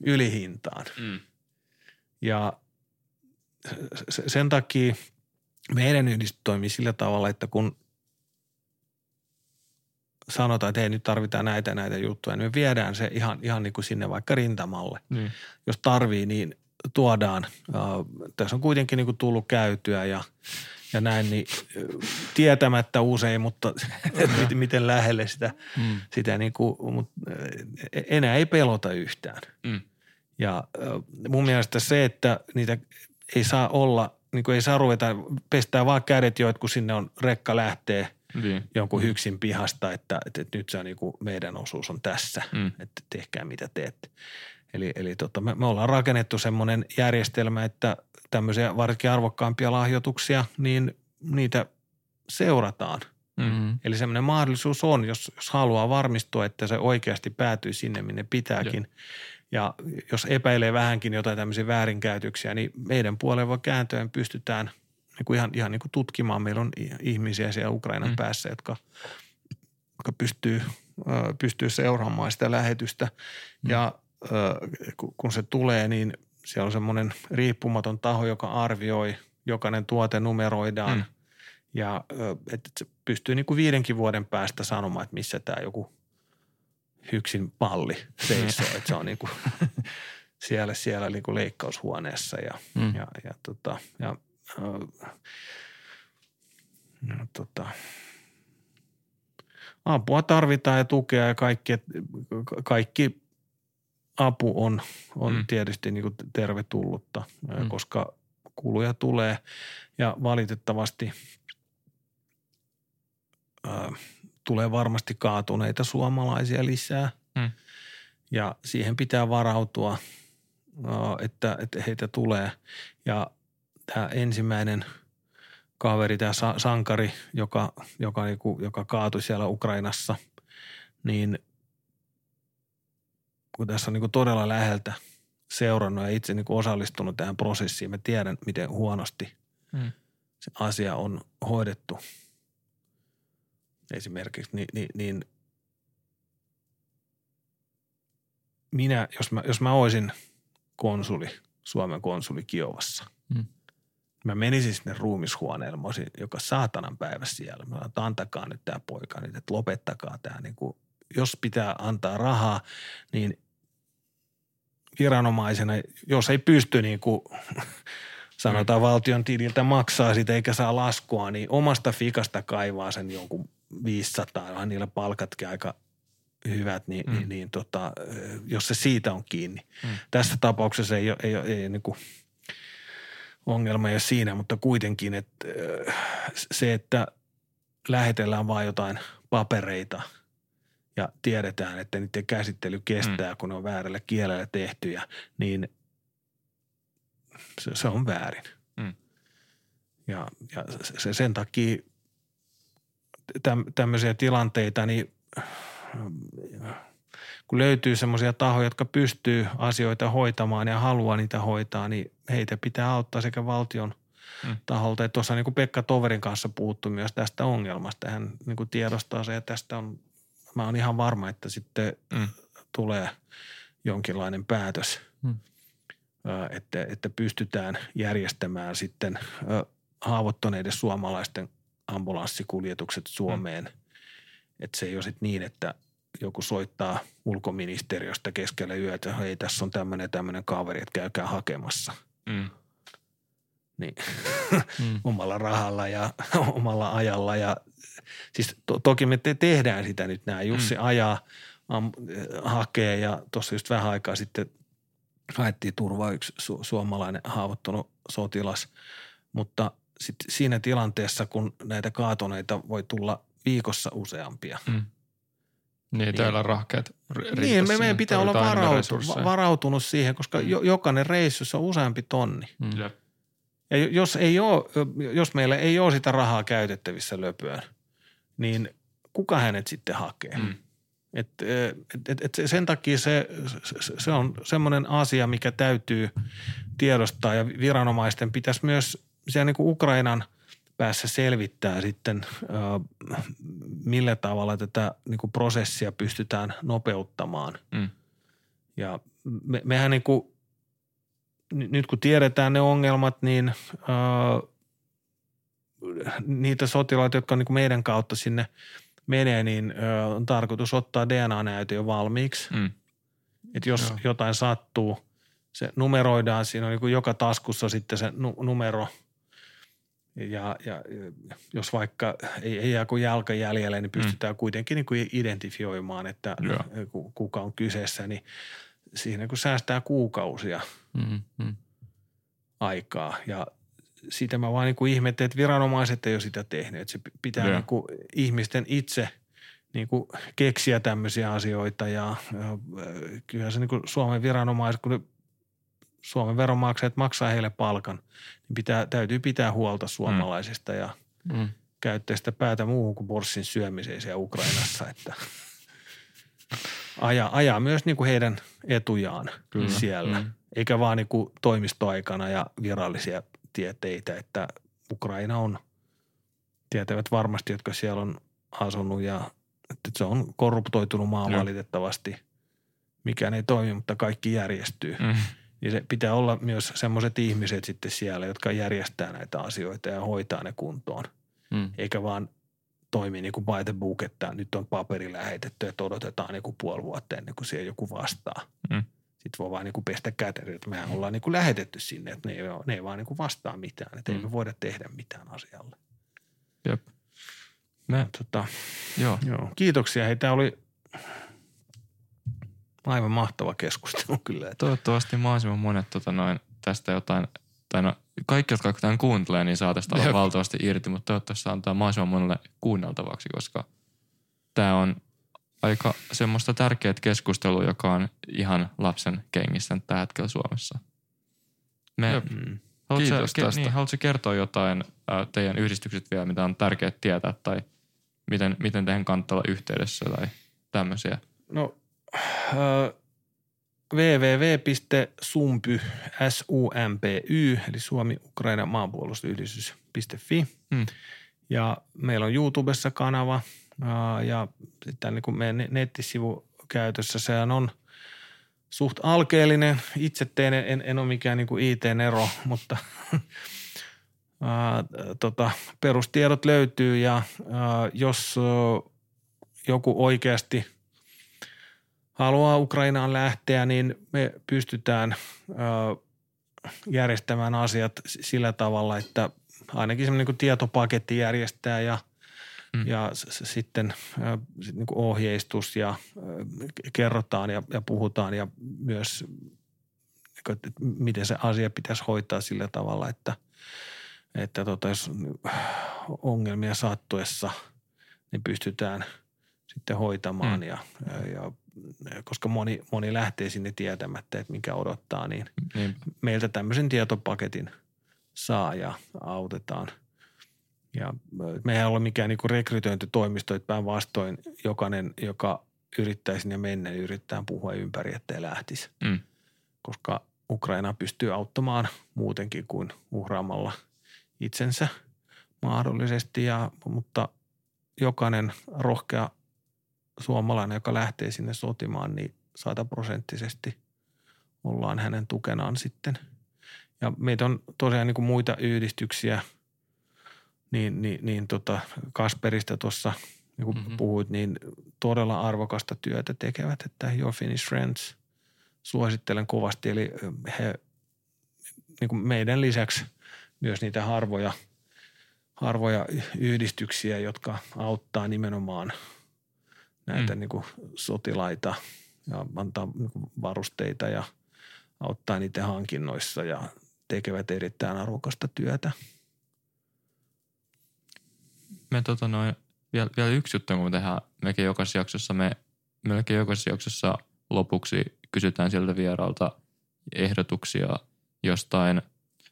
ylihintaan. Mm. Ja sen takia meidän yhdistys toimii sillä tavalla, että kun sanotaan, että hei nyt tarvitaan näitä näitä juttuja, niin me viedään se ihan, ihan niin kuin sinne vaikka rintamalle. Niin. Jos tarvii, niin tuodaan. Tässä on kuitenkin niin kuin tullut käytyä ja, ja näin, niin tietämättä usein, mutta miten lähelle sitä, mm. sitä niin kuin, mutta enää ei pelota yhtään. Mm. Ja mun mielestä se, että niitä ei saa olla, niin kuin ei saa ruveta, pestää vaan kädet jo, että kun sinne on rekka lähtee niin. jonkun hyksin pihasta, että, että, että nyt se on niin kuin meidän osuus on tässä, mm. että tehkää mitä teette. Eli, eli tota, me, me ollaan rakennettu semmoinen järjestelmä, että tämmöisiä varsinkin arvokkaampia lahjoituksia, niin niitä seurataan. Mm-hmm. Eli semmoinen mahdollisuus on, jos, jos haluaa varmistua, että se oikeasti päätyy sinne, minne pitääkin. Ja. Ja jos epäilee vähänkin jotain tämmöisiä väärinkäytöksiä, niin meidän puoleen voi kääntöön pystytään niin kuin ihan, ihan niin kuin tutkimaan. Meillä on ihmisiä siellä Ukrainan mm. päässä, jotka, jotka pystyy, pystyy seuraamaan sitä lähetystä. Mm. Ja kun se tulee, niin siellä on semmoinen riippumaton taho, joka arvioi, jokainen tuote numeroidaan mm. ja että se pystyy niin kuin viidenkin vuoden päästä sanomaan, että missä tämä joku hyksin palli seisoo, että se on niin kuin siellä, siellä niin kuin leikkaushuoneessa ja, mm. ja, ja, tota, ja, ja, ja tota, apua tarvitaan ja tukea ja kaikki, kaikki apu on, on mm. tietysti niin kuin tervetullutta, mm. koska kuluja tulee ja valitettavasti ää, tulee varmasti kaatuneita suomalaisia lisää mm. ja siihen pitää varautua, ää, että, että heitä tulee ja tämä ensimmäinen kaveri, tämä sankari, joka, joka, niinku, joka kaatui siellä Ukrainassa, niin – kun tässä on niin kuin todella läheltä seurannut ja itse niin kuin osallistunut tähän prosessiin, mä tiedän, miten huonosti hmm. se asia on hoidettu esimerkiksi, niin, niin, niin minä, jos mä, jos mä olisin konsuli, Suomen konsuli Kiovassa, hmm. mä menisin sinne ruumishuoneelle, mä olisin joka saatanan päivä siellä. Mä että antakaa nyt tämä poika nyt, että lopettakaa tämä niin kuin, jos pitää antaa rahaa, niin viranomaisena, jos ei pysty niin kuin sanotaan mm. valtion tililtä maksaa sitä eikä saa laskua, niin omasta fikasta kaivaa sen jonkun 500, onhan niillä palkatkin aika hyvät, niin, mm. niin, niin tota, jos se siitä on kiinni. Mm. Tässä tapauksessa ei, ei, ei, ei niin kuin ongelma ei ole siinä, mutta kuitenkin että se, että lähetellään vain jotain papereita – ja tiedetään, että niiden käsittely kestää, mm. kun ne on väärällä kielellä tehtyjä, niin se, se on väärin. Mm. Ja, ja se, sen takia täm, tämmöisiä tilanteita, niin kun löytyy semmoisia tahoja, jotka pystyy asioita hoitamaan ja haluaa niitä hoitaa, niin heitä pitää auttaa sekä valtion mm. taholta. Tuossa niin kuin Pekka Toverin kanssa puhuttu myös tästä ongelmasta. Hän niin kuin tiedostaa se, että tästä on mä oon ihan varma, että sitten mm. tulee jonkinlainen päätös, mm. että, että pystytään järjestämään sitten haavoittuneiden suomalaisten ambulanssikuljetukset Suomeen. Mm. Että se ei ole sitten niin, että joku soittaa ulkoministeriöstä keskellä yötä, hei tässä on tämmöinen tämmöinen kaveri, että käykää hakemassa. Mm. Niin, mm. omalla rahalla ja omalla ajalla ja siis to, toki me te, tehdään sitä nyt nämä. Jussi mm. ajaa, am, hakee ja tuossa just vähän aikaa sitten haettiin turvaa yksi su, suomalainen haavoittunut sotilas. Mutta sitten siinä tilanteessa, kun näitä kaatoneita voi tulla viikossa useampia – mm. Niin, niin täällä rahkeet Niin, me, meidän pitää olla varautunut, varautunut siihen, koska mm. jo, jokainen reissussa on useampi tonni. Mm. Ja jos, ei ole, jos meillä ei ole sitä rahaa käytettävissä löpöön – niin kuka hänet sitten hakee? Mm. Et, et, et, et sen takia se, se on semmoinen asia, mikä täytyy tiedostaa ja viranomaisten pitäisi myös siellä niin kuin Ukrainan päässä selvittää sitten, millä tavalla tätä niin kuin prosessia pystytään nopeuttamaan. Mm. Ja me, mehän niin kuin, nyt kun tiedetään ne ongelmat, niin niitä sotilaita, jotka niin kuin meidän kautta sinne menee, niin on tarkoitus ottaa DNA-näyte jo valmiiksi. Mm. Että jos Joo. jotain sattuu, se numeroidaan, siinä on niin kuin joka taskussa sitten se nu- numero – ja, ja jos vaikka ei, ei jää kuin jalka jäljelle, niin pystytään mm. kuitenkin niin kuin identifioimaan, että Joo. kuka on kyseessä, niin siinä kun säästää kuukausia mm-hmm. aikaa. Ja siitä mä vaan niin kuin ihmettelin, että viranomaiset ei ole sitä tehneet. Se pitää niin kuin ihmisten itse niin kuin keksiä tämmöisiä asioita ja, ja kyllähän se niin kuin Suomen viranomaiset, kun Suomen veronmaksajat maksaa heille palkan, niin pitää, täytyy pitää huolta suomalaisista ja mm. käyttää sitä päätä muuhun kuin borssin syömiseen siellä Ukrainassa, että ajaa, ajaa myös niin kuin heidän etujaan Kyllä. siellä, mm. Eikä vaan niin kuin toimistoaikana ja virallisia tieteitä, että Ukraina on, tietävät varmasti, jotka siellä on asunut ja että se on korruptoitunut maa Joo. valitettavasti. Mikään ei toimi, mutta kaikki järjestyy. Mm niin se pitää olla myös semmoiset ihmiset sitten siellä, jotka järjestää näitä asioita ja hoitaa ne kuntoon. Mm. Eikä vaan toimi niin kuin by the book, että nyt on paperi lähetetty ja odotetaan niin kuin puoli vuotta ennen kuin siellä joku vastaa. Mm. Sitten voi vaan niin kuin pestä käteen, että mehän ollaan niin kuin lähetetty sinne, että ne ei, ne ei vaan niin kuin vastaa mitään, että mm. ei me voida tehdä mitään asialle. Jep. Me, tota, joo. joo. Kiitoksia. Hei, tämä oli Aivan mahtava keskustelu kyllä. Toivottavasti mahdollisimman monet tota noin, tästä jotain, tai no, kaikki, jotka tämän kuuntelee, niin saa tästä olla valtavasti irti, mutta toivottavasti antaa mahdollisimman monelle kuunneltavaksi, koska tämä on aika semmoista tärkeää keskustelua, joka on ihan lapsen kengissä tällä hetkellä Suomessa. Me, mm. haluatko, Kiitos ke, tästä. Niin, haluatko kertoa jotain äh, teidän yhdistykset vielä, mitä on tärkeää tietää tai miten, miten teidän kannattaa olla yhteydessä tai tämmöisiä? No www.sumpy, S-U-M-P-Y, eli Suomi-Ukraina maanpuolustusyhdistys.fi. Hmm. Ja meillä on YouTubessa kanava ja sitten niin kuin meidän nettisivu käytössä, sehän on suht alkeellinen. Itse teen, en, en ole mikään niin kuin IT-nero, mutta ää, tota, perustiedot löytyy ja ää, jos joku oikeasti – haluaa Ukrainaan lähteä, niin me pystytään järjestämään asiat sillä tavalla, että ainakin semmoinen niin tietopaketti järjestää ja, mm. ja s- sitten äh, sit niin ohjeistus ja äh, kerrotaan ja, ja puhutaan ja myös että miten se asia pitäisi hoitaa sillä tavalla, että, että tota, jos ongelmia sattuessa, niin pystytään sitten hoitamaan mm. ja, ja koska moni, moni lähtee sinne tietämättä, että mikä odottaa, niin niin meiltä tämmöisen tietopaketin saa ja autetaan. Ja mehän ei ole mikään niin rekrytointitoimisto, että päinvastoin jokainen, joka yrittää sinne mennä, niin yrittää puhua ympäri, ettei lähtisi. Mm. Koska Ukraina pystyy auttamaan muutenkin kuin uhraamalla itsensä mahdollisesti, ja, mutta jokainen rohkea suomalainen, joka lähtee sinne sotimaan, niin sataprosenttisesti ollaan hänen tukenaan sitten. Ja meitä on tosiaan niin kuin muita yhdistyksiä, niin, niin, niin tota Kasperista tuossa niin kuin mm-hmm. puhuit, niin todella arvokasta työtä tekevät, että Your Finnish Friends suosittelen kovasti. Eli he niin kuin meidän lisäksi myös niitä harvoja, harvoja yhdistyksiä, jotka auttaa nimenomaan – näitä mm. niin kuin sotilaita ja antaa niin kuin varusteita ja auttaa niiden hankinnoissa ja tekevät erittäin arvokasta työtä. Me tota noin, vielä, vielä yksi juttu, kun me tehdään melkein jokaisessa jaksossa, me melkein jokaisessa jaksossa lopuksi kysytään sieltä vieraalta ehdotuksia jostain,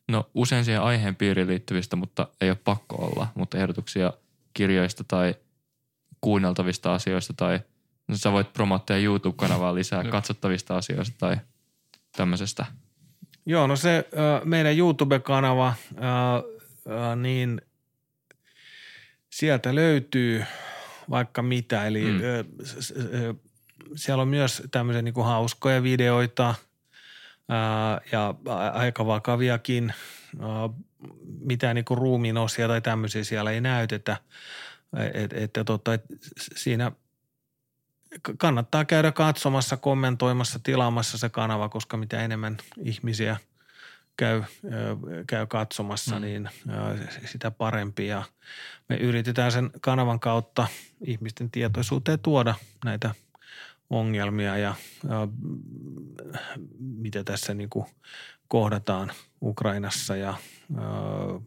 no usein siihen aiheen piiriin liittyvistä, mutta ei ole pakko olla, mutta ehdotuksia kirjoista tai – kuunneltavista asioista tai no, sä voit promotteja YouTube-kanavaa lisää katsottavista asioista tai tämmöisestä. Joo, no se meidän YouTube-kanava, niin sieltä löytyy vaikka mitä. Eli Mm. ö, ö, siellä on myös tämmöisiä niin kuin hauskoja videoita ää, ja aika vakaviakin. Ää, mitään niin kuin ruumiinosia tai tämmöisiä siellä ei näytetä. Et, et, et, tota, et siinä kannattaa käydä katsomassa, kommentoimassa, tilaamassa se kanava, koska mitä enemmän ihmisiä käy, käy katsomassa, Mm. niin sitä parempi. Ja me yritetään sen kanavan kautta ihmisten tietoisuuteen tuoda näitä ongelmia ja mitä tässä niin kuin kohdataan Ukrainassa ja ö,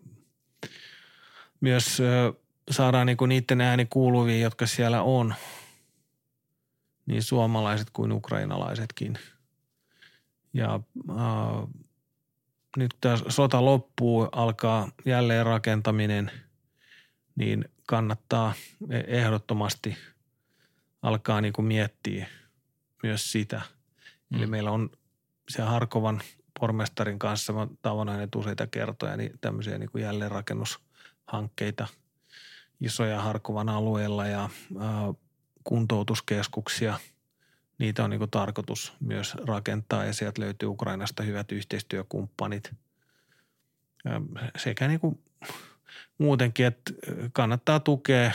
myös ö, saadaan niin kuin niiden ääni kuuluviin, jotka siellä on, niin suomalaiset kuin ukrainalaisetkin. Ja äh, nyt tämä sota loppuu, alkaa jälleen rakentaminen, niin kannattaa e- ehdottomasti alkaa niin kuin miettiä myös sitä. Mm. Eli meillä on se Harkovan pormestarin kanssa, mä tavannut hänet useita kertoja, niin tämmöisiä niin kuin jälleenrakennushankkeita isoja Harkovan alueella ja ää, kuntoutuskeskuksia. Niitä on niin tarkoitus myös rakentaa ja sieltä löytyy Ukrainasta hyvät yhteistyökumppanit. Sekä niin kuin muutenkin, että kannattaa tukea,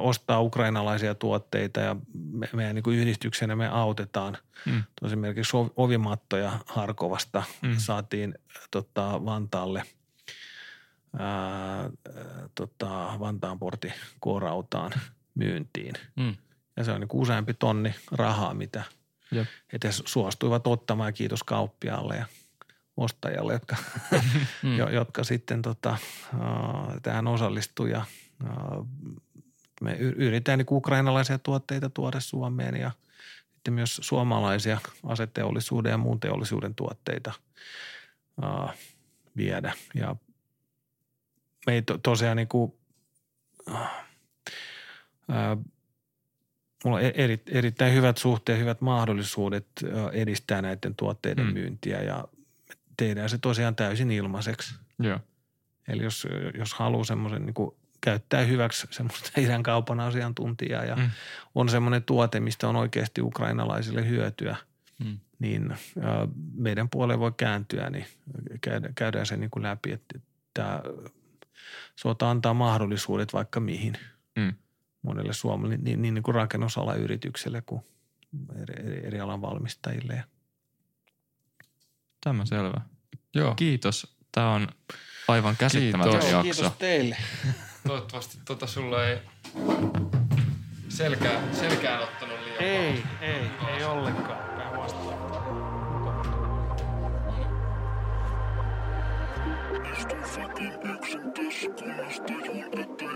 ostaa ukrainalaisia tuotteita ja me, meidän niin kuin yhdistyksenä me autetaan. Mm. Esimerkiksi ov- ovimattoja Harkovasta Mm. saatiin tota, Vantaalle ää, tota, Vantaan porti Kuorautaan myyntiin. Mm. Ja se on niin useampi tonni rahaa, mitä Jep. he suostuivat ottamaan. Kiitos kauppiaalle ja ostajalle, jotka, Mm. jo, jotka sitten tota, tähän osallistui ja me yritetään niin ukrainalaisia tuotteita tuoda Suomeen ja sitten myös suomalaisia aseteollisuuden ja muun teollisuuden tuotteita ää, viedä. Ja me ei to, tosiaan niin kuin, mulla on e- eri, erittäin hyvät suhteet, hyvät mahdollisuudet ää, edistää näiden tuotteiden Mm. myyntiä ja tehdään se tosiaan täysin ilmaiseksi. Joo. Eli jos, jos haluaa semmoisen niin kuin käyttää hyväksi semmoista heidän kaupan asiantuntijaa ja Mm. on semmoinen tuote, mistä on oikeasti ukrainalaisille hyötyä, Mm. niin meidän puoleen voi kääntyä, niin käydään, käydään se niin kuin läpi, että tämä sota antaa mahdollisuudet vaikka mihin Mm. Monelle Suomelle, niin, niin, niin kuin rakennusalan yritykselle kuin eri, eri, eri alan valmistajille. Ja Tämä selvä. Joo. Kiitos. Tämä on aivan käsittämätön Kiitos. jakso. teille. Toivottavasti tota sulle ei selkää, selkään ottanut liian Ei, ei, ei ollenkaan. Istun fucking yksin tässä, kunnes tajun, ettei